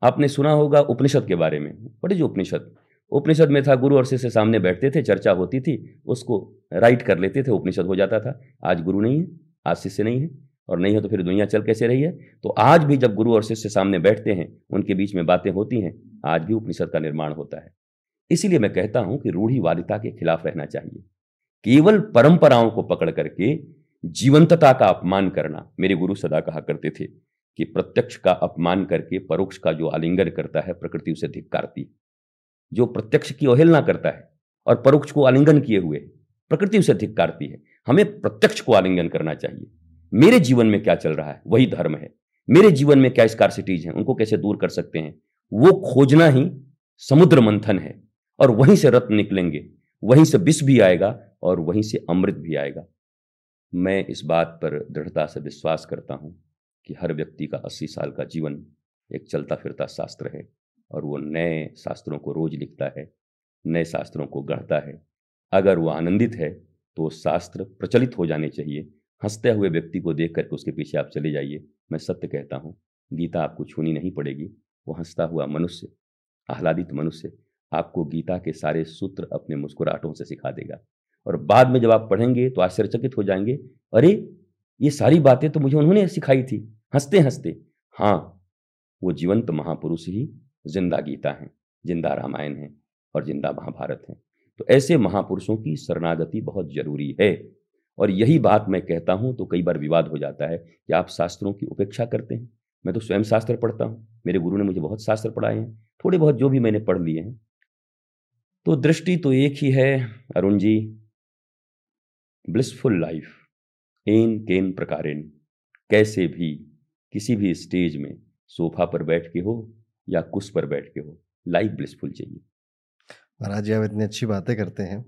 आपने सुना होगा उपनिषद के बारे में। बड़े जो उपनिषद। उपनिषद में था, गुरु और शिष्य सामने बैठते थे, चर्चा होती थी, उसको राइट कर लेते थे, उपनिषद हो जाता था। आज गुरु नहीं है, आज शिष्य नहीं है, और नहीं है तो फिर दुनिया चल कैसे रही है? तो आज भी जब गुरु और शिष्य सामने बैठते हैं, उनके बीच में बातें होती हैं, आज भी उपनिषद का निर्माण होता है। इसीलिए मैं कहता हूँ कि रूढ़ीवादिता के खिलाफ रहना चाहिए। केवल परंपराओं को पकड़ करके जीवंतता का अपमान करना मेरे गुरु सदा कहा करते थे कि प्रत्यक्ष का अपमान करके परोक्ष का जो आलिंगन करता है प्रकृति उसे धिक्कारती। जो प्रत्यक्ष की अवहेलना करता है और परोक्ष को आलिंगन किए हुए प्रकृति उसे धिक्कारती है, हमें प्रत्यक्ष को आलिंगन करना चाहिए। मेरे जीवन में क्या चल रहा है? वही धर्म है। मेरे जीवन में क्या स्कारसिटीज हैं? उनको कैसे दूर कर सकते हैं? वो खोजना ही समुद्र मंथन है। और वहीं से रत्न निकलेंगे, वहीं से विष भी आएगा और वहीं से अमृत भी आएगा। मैं इस बात पर दृढ़ता से विश्वास करता हूँ कि हर व्यक्ति का अस्सी साल का जीवन एक चलता फिरता शास्त्र है और वो नए शास्त्रों को रोज लिखता है, नए शास्त्रों को गढ़ता है। अगर वो आनंदित है तो शास्त्र प्रचलित हो जाने चाहिए। हँसते हुए व्यक्ति को देख करके उसके पीछे आप चले जाइए। मैं सत्य कहता हूँ, गीता आपको छूनी नहीं पड़ेगी। वो हंसता हुआ मनुष्य, आह्लादित मनुष्य आपको गीता के सारे सूत्र अपने मुस्कुराहटों से सिखा देगा। और बाद में जब आप पढ़ेंगे तो आश्चर्यचकित हो जाएँगे, अरे, ये सारी बातें तो मुझे उन्होंने सिखाई थी। हँसते हँसते हाँ वो जीवंत महापुरुष ही ज़िंदा गीता हैं, ज़िंदा रामायण है और ज़िंदा महाभारत है। तो ऐसे महापुरुषों की शरणागति बहुत ज़रूरी है। और यही बात मैं कहता हूँ तो कई बार विवाद हो जाता है कि आप शास्त्रों की उपेक्षा करते हैं। मैं तो स्वयं शास्त्र पढ़ता हूँ, मेरे गुरु ने मुझे बहुत शास्त्र पढ़ाए हैं, थोड़े बहुत जो भी मैंने पढ़ लिए हैं तो दृष्टि तो एक ही है अरुण जी। ब्लिसफुल लाइफ एन केन प्रकारेण कैसे भी किसी भी स्टेज में सोफा पर बैठ के हो या कुश पर बैठ के हो लाइफ ब्लिसफुल चाहिए। महाराज जी आप इतनी अच्छी बातें करते हैं।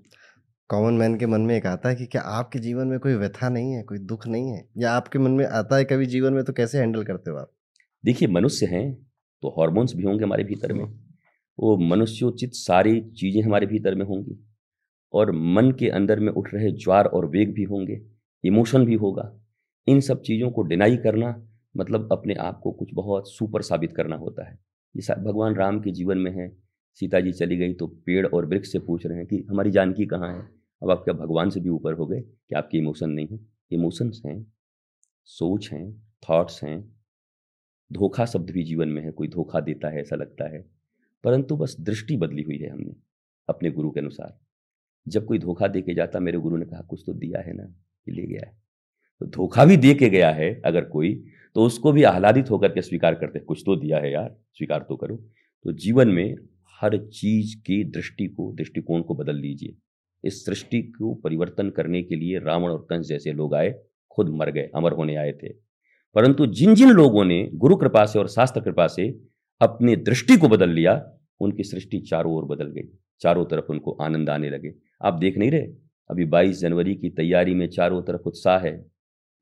कॉमन मैन के मन में एक आता है कि क्या आपके जीवन में कोई व्यथा नहीं है कोई दुख नहीं है? या आपके मन में आता है कभी जीवन में तो कैसे हैंडल करते हो आप? देखिए मनुष्य हैं तो हॉर्मोन्स भी होंगे हमारे भीतर में। वो मनुष्योचित सारी चीज़ें हमारे भीतर में होंगी। और मन के अंदर में उठ रहे ज्वार और वेग भी होंगे, इमोशन भी होगा। इन सब चीज़ों को डिनाई करना मतलब अपने आप को कुछ बहुत सुपर साबित करना होता है। ये भगवान राम के जीवन में है, सीता जी चली गई तो पेड़ और वृक्ष से पूछ रहे हैं कि हमारी जानकी कहाँ है? अब आप क्या भगवान से भी ऊपर हो गए? कि आपके इमोशन नहीं है? इमोशंस हैं, सोच हैं थॉट्स हैं। धोखा शब्द भी जीवन में है, कोई धोखा देता है ऐसा लगता है। परंतु बस दृष्टि बदली हुई है हमने, अपने गुरु के अनुसार। जब कोई धोखा दे के जाता, मेरे गुरु ने कहा, कुछ तो दिया है ना कि ले गया है। तो धोखा भी दे के गया है अगर कोई तो उसको भी आह्लादित होकर के स्वीकार करते कुछ तो दिया है यार, स्वीकार तो करो। तो जीवन में हर चीज़ की दृष्टि को, दृष्टिकोण को बदल लीजिए। इस सृष्टि को परिवर्तन करने के लिए रावण और कंस जैसे लोग आए, खुद मर गए, अमर होने आए थे। परंतु जिन जिन लोगों ने गुरु कृपा से और शास्त्र कृपा से अपनी दृष्टि को बदल लिया, उनकी सृष्टि चारों ओर बदल गई, चारों तरफ़ उनको आनंद आने लगे। आप देख नहीं रहे? अभी 22 जनवरी की तैयारी में चारों तरफ़ उत्साह है,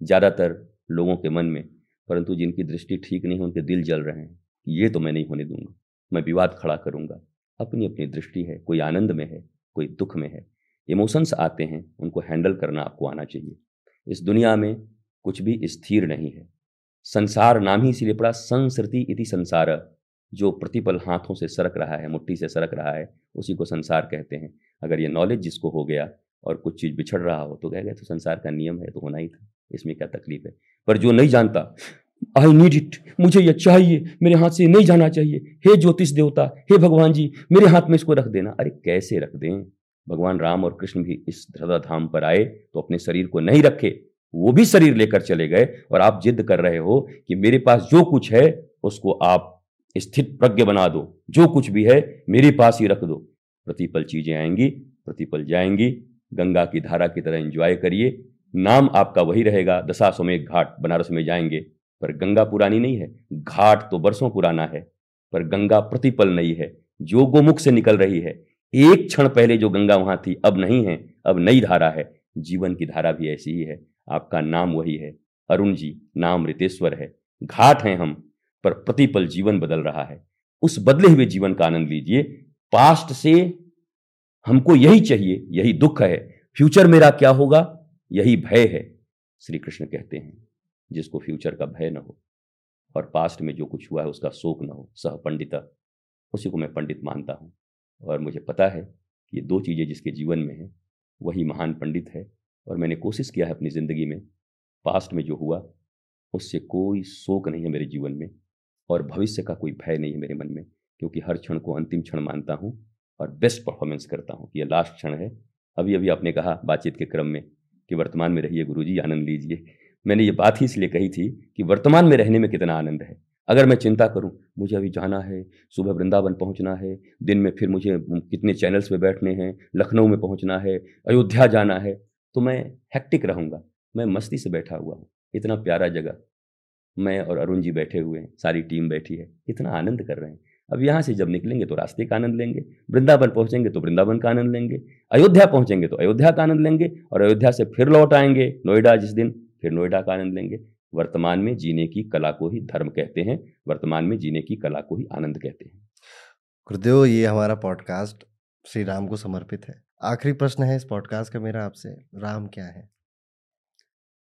ज़्यादातर लोगों के मन में, परंतु जिनकी दृष्टि ठीक नहीं है, उनके दिल जल रहे हैं ये तो मैं नहीं होने दूँगा, मैं विवाद खड़ा करूँगा। अपनी अपनी दृष्टि है, कोई आनंद में है, कोई दुख में है। इमोशंस आते हैं, उनको हैंडल करना आपको आना चाहिए। इस दुनिया में कुछ भी स्थिर नहीं है। संसार नाम ही इसीलिए पड़ा संसृति इति संसार। जो प्रतिपल हाथों से सरक रहा है, मुट्ठी से सरक रहा है, उसी को संसार कहते हैं। अगर ये नॉलेज जिसको हो गया और कुछ चीज़ बिछड़ रहा हो तो कह गए तो संसार का नियम है तो होना ही था, इसमें क्या तकलीफ़ है? पर जो नहीं जानता आई नीड इट मुझे यह चाहिए, मेरे हाथ से नहीं जाना चाहिए। हे ज्योतिष देवता, हे भगवान जी, मेरे हाथ में इसको रख देना। अरे कैसे रख दें? भगवान राम और कृष्ण भी इस धरदा धाम पर आए तो अपने शरीर को नहीं रखे, वो भी शरीर लेकर चले गए। और आप जिद कर रहे हो कि मेरे पास जो कुछ है, उसको आप स्थित प्रज्ञ बना दो। जो कुछ भी है, मेरे पास ही रख दो। प्रतिपल चीज़ें आएँगी, प्रतिपल जाएँगी। गंगा की धारा की तरह एंजॉय करिए। नाम आपका वही रहेगा। दशाश्वमेघ घाट बनारस में जाएँगे। पर गंगा पुरानी नहीं है। घाट तो बरसों पुराना है। पर गंगा प्रतिपल नहीं है। जो गोमुख से निकल रही है। एक क्षण पहले जो गंगा वहाँ थी, अब नहीं है। अब नई धारा है। जीवन की धारा भी ऐसी ही है। आपका नाम वही है। अरुण जी, नाम रितेश्वर है। घाट हैं हम। पर प्रतिपल जीवन बदल रहा है। उस बदले हुए जीवन का आनंद लीजिए। पास्ट से हमको यही चाहिए, यही दुख है। फ्यूचर मेरा क्या होगा? यही भय है। श्री कृष्ण कहते हैं, जिसको फ्यूचर का भय न हो और पास्ट में जो कुछ हुआ है उसका शोक न हो, सह पंडिता, उसी को मैं पंडित मानता हूँ। और मुझे पता है कि ये दो चीज़ें जिसके जीवन में है, वही महान पंडित है और मैंने कोशिश किया है अपनी ज़िंदगी में। पास्ट में जो हुआ, उससे कोई शोक नहीं है मेरे जीवन में। और भविष्य का कोई भय नहीं है मेरे मन में, क्योंकि हर क्षण को अंतिम क्षण मानता हूँ और बेस्ट परफॉर्मेंस करता हूँ यह लास्ट क्षण है। अभी अभी आपने कहा बातचीत के क्रम में कि वर्तमान में रहिए गुरु जी आनंद लीजिए। मैंने ये बात ही इसलिए कही थी कि वर्तमान में रहने में कितना आनंद है। अगर मैं चिंता करूँ, मुझे अभी जाना है, सुबह वृंदावन पहुँचना है, दिन में फिर मुझे कितने चैनल्स पे बैठने हैं, लखनऊ में पहुँचना है, अयोध्या जाना है तो मैं हेक्टिक रहूँगा, मैं मस्ती से बैठा हुआ हूँ। इतना प्यारा जगह मैं और अरुण जी बैठे हुए हैं सारी टीम बैठी है। इतना आनंद कर रहे हैं। अब यहाँ से जब निकलेंगे तो रास्ते का आनंद लेंगे वृंदावन पहुँचेंगे तो वृंदावन का आनंद लेंगे अयोध्या पहुँचेंगे तो अयोध्या का आनंद लेंगे और अयोध्या से फिर लौट आएँगे नोएडा जिस दिन फिर नोएडा का आनंद लेंगे। वर्तमान में जीने की कला को ही धर्म कहते हैं वर्तमान में जीने की कला को ही आनंद कहते हैं। गुरुदेव ये हमारा पॉडकास्ट श्री राम को समर्पित है। आखिरी प्रश्न है इस पॉडकास्ट का मेरा आपसे राम क्या है?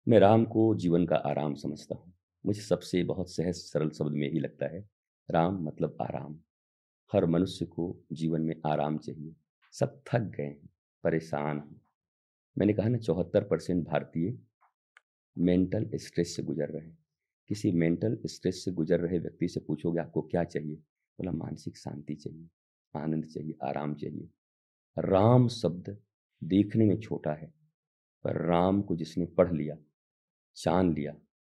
मैं राम को जीवन का आराम समझता हूँ। मुझे सबसे बहुत सहज सरल शब्द में ही लगता है, राम मतलब आराम। हर मनुष्य को जीवन में आराम चाहिए। सब थक गए हैं, परेशान हैं। मैंने कहा ना, चौहत्तर परसेंट भारतीय मेंटल स्ट्रेस से गुजर रहे हैं। किसी मेंटल स्ट्रेस से गुजर रहे व्यक्ति से पूछोगे, आपको क्या चाहिए? बोला, मानसिक शांति चाहिए, आनंद चाहिए, आराम चाहिए। राम शब्द देखने में छोटा है, पर राम को जिसने पढ़ लिया, जान लिया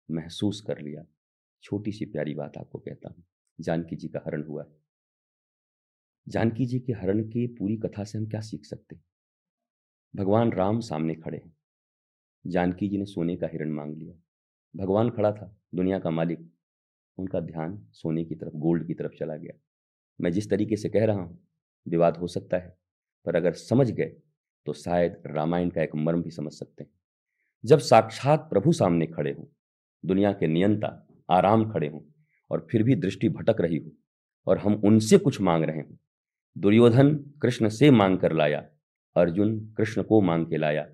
महसूस कर लिया। छोटी सी प्यारी बात आपको कहता हूँ, जानकी जी का हरण हुआ है। जानकी जी के हरण की पूरी कथा से हम क्या सीख सकते? भगवान राम सामने खड़े हैं। जानकी जी ने सोने का हिरण मांग लिया। भगवान खड़ा था, दुनिया का मालिक। उनका ध्यान सोने की तरफ़, गोल्ड की तरफ़ चला गया। मैं जिस तरीके से कह रहा हूँ, विवाद हो सकता है, पर अगर समझ गए तो शायद रामायण का एक मर्म भी समझ सकते हैं। जब साक्षात प्रभु सामने खड़े हों दुनिया के नियंता आराम खड़े हों और फिर भी दृष्टि भटक रही हो और हम उनसे कुछ मांग रहे हों। दुर्योधन कृष्ण से मांग कर लाया, अर्जुन कृष्ण को मांग के लाया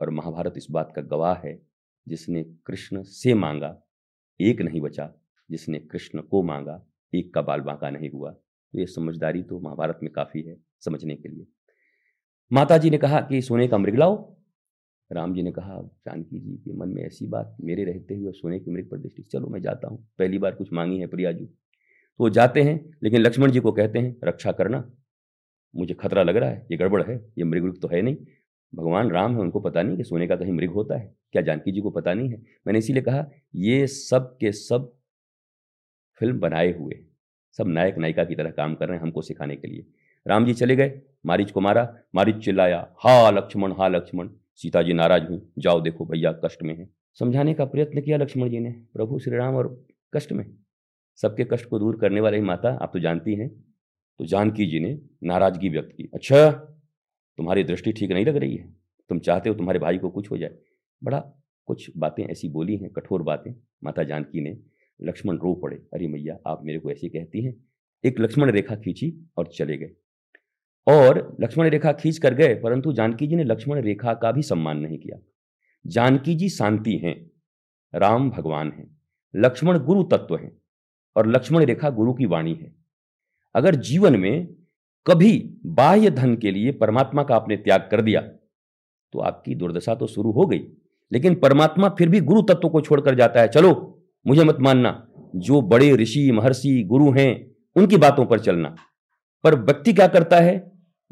और महाभारत इस बात का गवाह है, जिसने कृष्ण से मांगा, एक नहीं बचा। जिसने कृष्ण को मांगा, एक का बाल बांका नहीं हुआ। तो ये समझदारी तो महाभारत में काफ़ी है समझने के लिए। माता जी ने कहा कि सोने का मृग लाओ राम जी ने कहा जानकी जी के मन में ऐसी बात मेरे रहते हुए सोने की मृग पर दृष्टि चलो, मैं जाता हूँ। पहली बार कुछ मांगी है प्रियाजू तो वो जाते हैं, लेकिन लक्ष्मण जी को कहते हैं, रक्षा करना। मुझे खतरा लग रहा है, ये गड़बड़ है, ये मृग तो है नहीं। भगवान राम है, उनको पता नहीं कि सोने का कहीं मृग होता है। क्या जानकी जी को पता नहीं है? मैंने इसीलिए कहा, ये सब के सब फ़िल्म बनाए हुए सब नायक, नायिका की तरह काम कर रहे हैं हमको सिखाने के लिए। राम जी चले गए, मारिच को मारा, मारिच चिल्लाया, हा लक्ष्मण हा लक्ष्मण। सीता जी नाराज़ हुई, जाओ देखो भैया, कष्ट में है। समझाने का प्रयत्न किया लक्ष्मण जी ने, प्रभु श्री राम, और कष्ट में? सबके कष्ट को दूर करने वाली माता, आप तो जानती हैं। तो जानकी जी ने नाराज़गी व्यक्त की अच्छा तुम्हारी दृष्टि ठीक नहीं लग रही है। तुम चाहते हो तुम्हारे भाई को कुछ हो जाए। बड़ा कुछ बातें ऐसी बोली हैं, कठोर बातें। माता जानकी ने लक्ष्मण रो पड़े, अरे मैया, आप मेरे को ऐसे कहती हैं? एक लक्ष्मण रेखा खींची और चले गए। और लक्ष्मण रेखा खींच कर गए, परंतु जानकी जी ने लक्ष्मण रेखा का भी सम्मान नहीं किया। जानकी जी शांति हैं, राम भगवान हैं, लक्ष्मण गुरु तत्व हैं, और लक्ष्मण रेखा गुरु की वाणी है। अगर जीवन में कभी बाह्य धन के लिए परमात्मा का आपने त्याग कर दिया तो आपकी दुर्दशा तो शुरू हो गई, लेकिन परमात्मा फिर भी गुरु तत्व को छोड़कर जाता है। चलो, मुझे मत मानना, जो बड़े ऋषि, महर्षि, गुरु हैं, उनकी बातों पर चलना। पर व्यक्ति क्या करता है?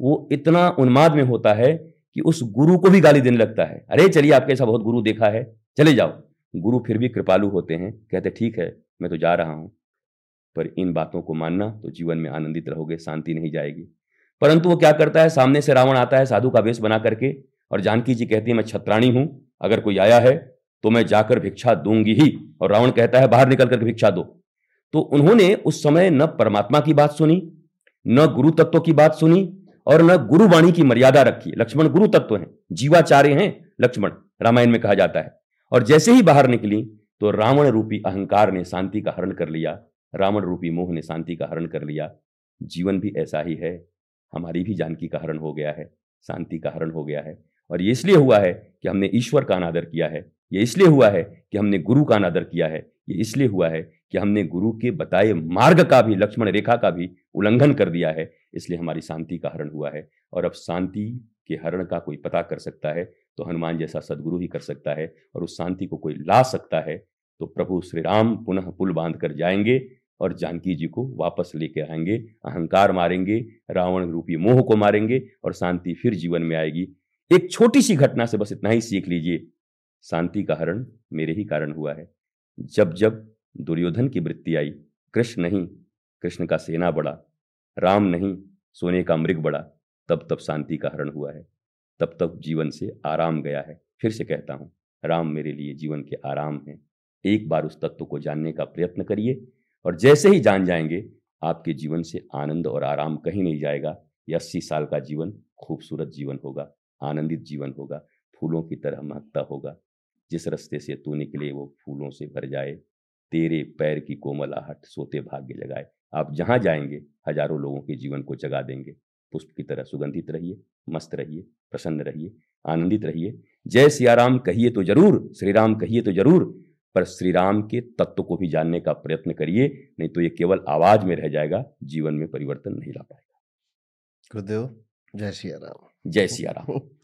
वो इतना उन्माद में होता है कि उस गुरु को भी गाली देने लगता है। अरे, चलिए, आपके ऐसा बहुत गुरु देखा है, चले जाओ। गुरु फिर भी कृपालु होते हैं, कहते, ठीक है, मैं तो जा रहा हूँ। पर इन बातों को मानना तो जीवन में आनंदित रहोगे, शांति नहीं जाएगी। परंतु वो क्या करता है? सामने से रावण आता है, साधु का वेश बना करके और जानकी जी कहती है, मैं छत्राणी हूँ, अगर कोई आया है तो मैं जाकर भिक्षा दूँगी ही। और रावण कहता है, बाहर निकल कर भिक्षा दो। तो उन्होंने उस समय न परमात्मा की बात सुनी, न गुरु तत्व की बात सुनी और न गुरुवाणी की मर्यादा रखी लक्ष्मण गुरु तत्व हैं, जीवाचार्य हैं लक्ष्मण, रामायण में कहा जाता है। और जैसे ही बाहर निकली तो रावण रूपी अहंकार ने शांति का हरण कर लिया, रावण रूपी मोह ने शांति का हरण कर लिया। जीवन भी ऐसा ही है, हमारी भी जानकी का हरण हो गया है, शांति का हरण हो गया है। और ये इसलिए हुआ है कि हमने ईश्वर का अनादर किया है, ये इसलिए हुआ है कि हमने गुरु का अनादर किया है ये इसलिए हुआ है कि हमने गुरु के बताए मार्ग का भी, लक्ष्मण रेखा का भी उल्लंघन कर दिया है, इसलिए हमारी शांति का हरण हुआ है। और अब शांति के हरण का कोई पता कर सकता है तो हनुमान जैसा सदगुरु ही कर सकता है, और उस शांति को कोई ला सकता है तो प्रभु श्री राम पुनः पुल बाँध कर जाएँगे और जानकी जी को वापस लेके आएँगे, अहंकार मारेंगे, रावण रूपी मोह को मारेंगे और शांति फिर जीवन में आएगी। एक छोटी सी घटना से बस इतना ही सीख लीजिए। शांति का हरण मेरे ही कारण हुआ है। जब जब दुर्योधन की वृत्ति आई, कृष्ण नहीं, कृष्ण का सेना बढ़ा, राम नहीं, सोने का मृग बढ़ा, तब तब शांति का हरण हुआ है, तब तब जीवन से आराम गया है। फिर से कहता हूँ, राम मेरे लिए जीवन के आराम हैं। एक बार उस तत्व को जानने का प्रयत्न करिए और जैसे ही जान जाएँगे, आपके जीवन से आनंद और आराम कहीं नहीं जाएगा। ये अस्सी साल का जीवन, खूबसूरत जीवन होगा, आनंदित जीवन होगा, फूलों की तरह महकता होगा। जिस रस्ते से तू निकले वो फूलों से भर जाए तेरे पैर की कोमलाहट सोते भाग्य जगाए। आप जहाँ जाएँगे हज़ारों लोगों के जीवन को जगा देंगे। पुष्प की तरह सुगंधित रहिए मस्त रहिए प्रसन्न रहिए आनंदित रहिए। जय सियाराम कहिए तो ज़रूर श्री राम कहिए तो ज़रूर पर श्री राम के तत्व को भी जानने का प्रयत्न करिए नहीं तो ये केवल आवाज़ में रह जाएगा जीवन में परिवर्तन नहीं ला पाएगा। गुरुदेव जय सिया राम जय सिया राम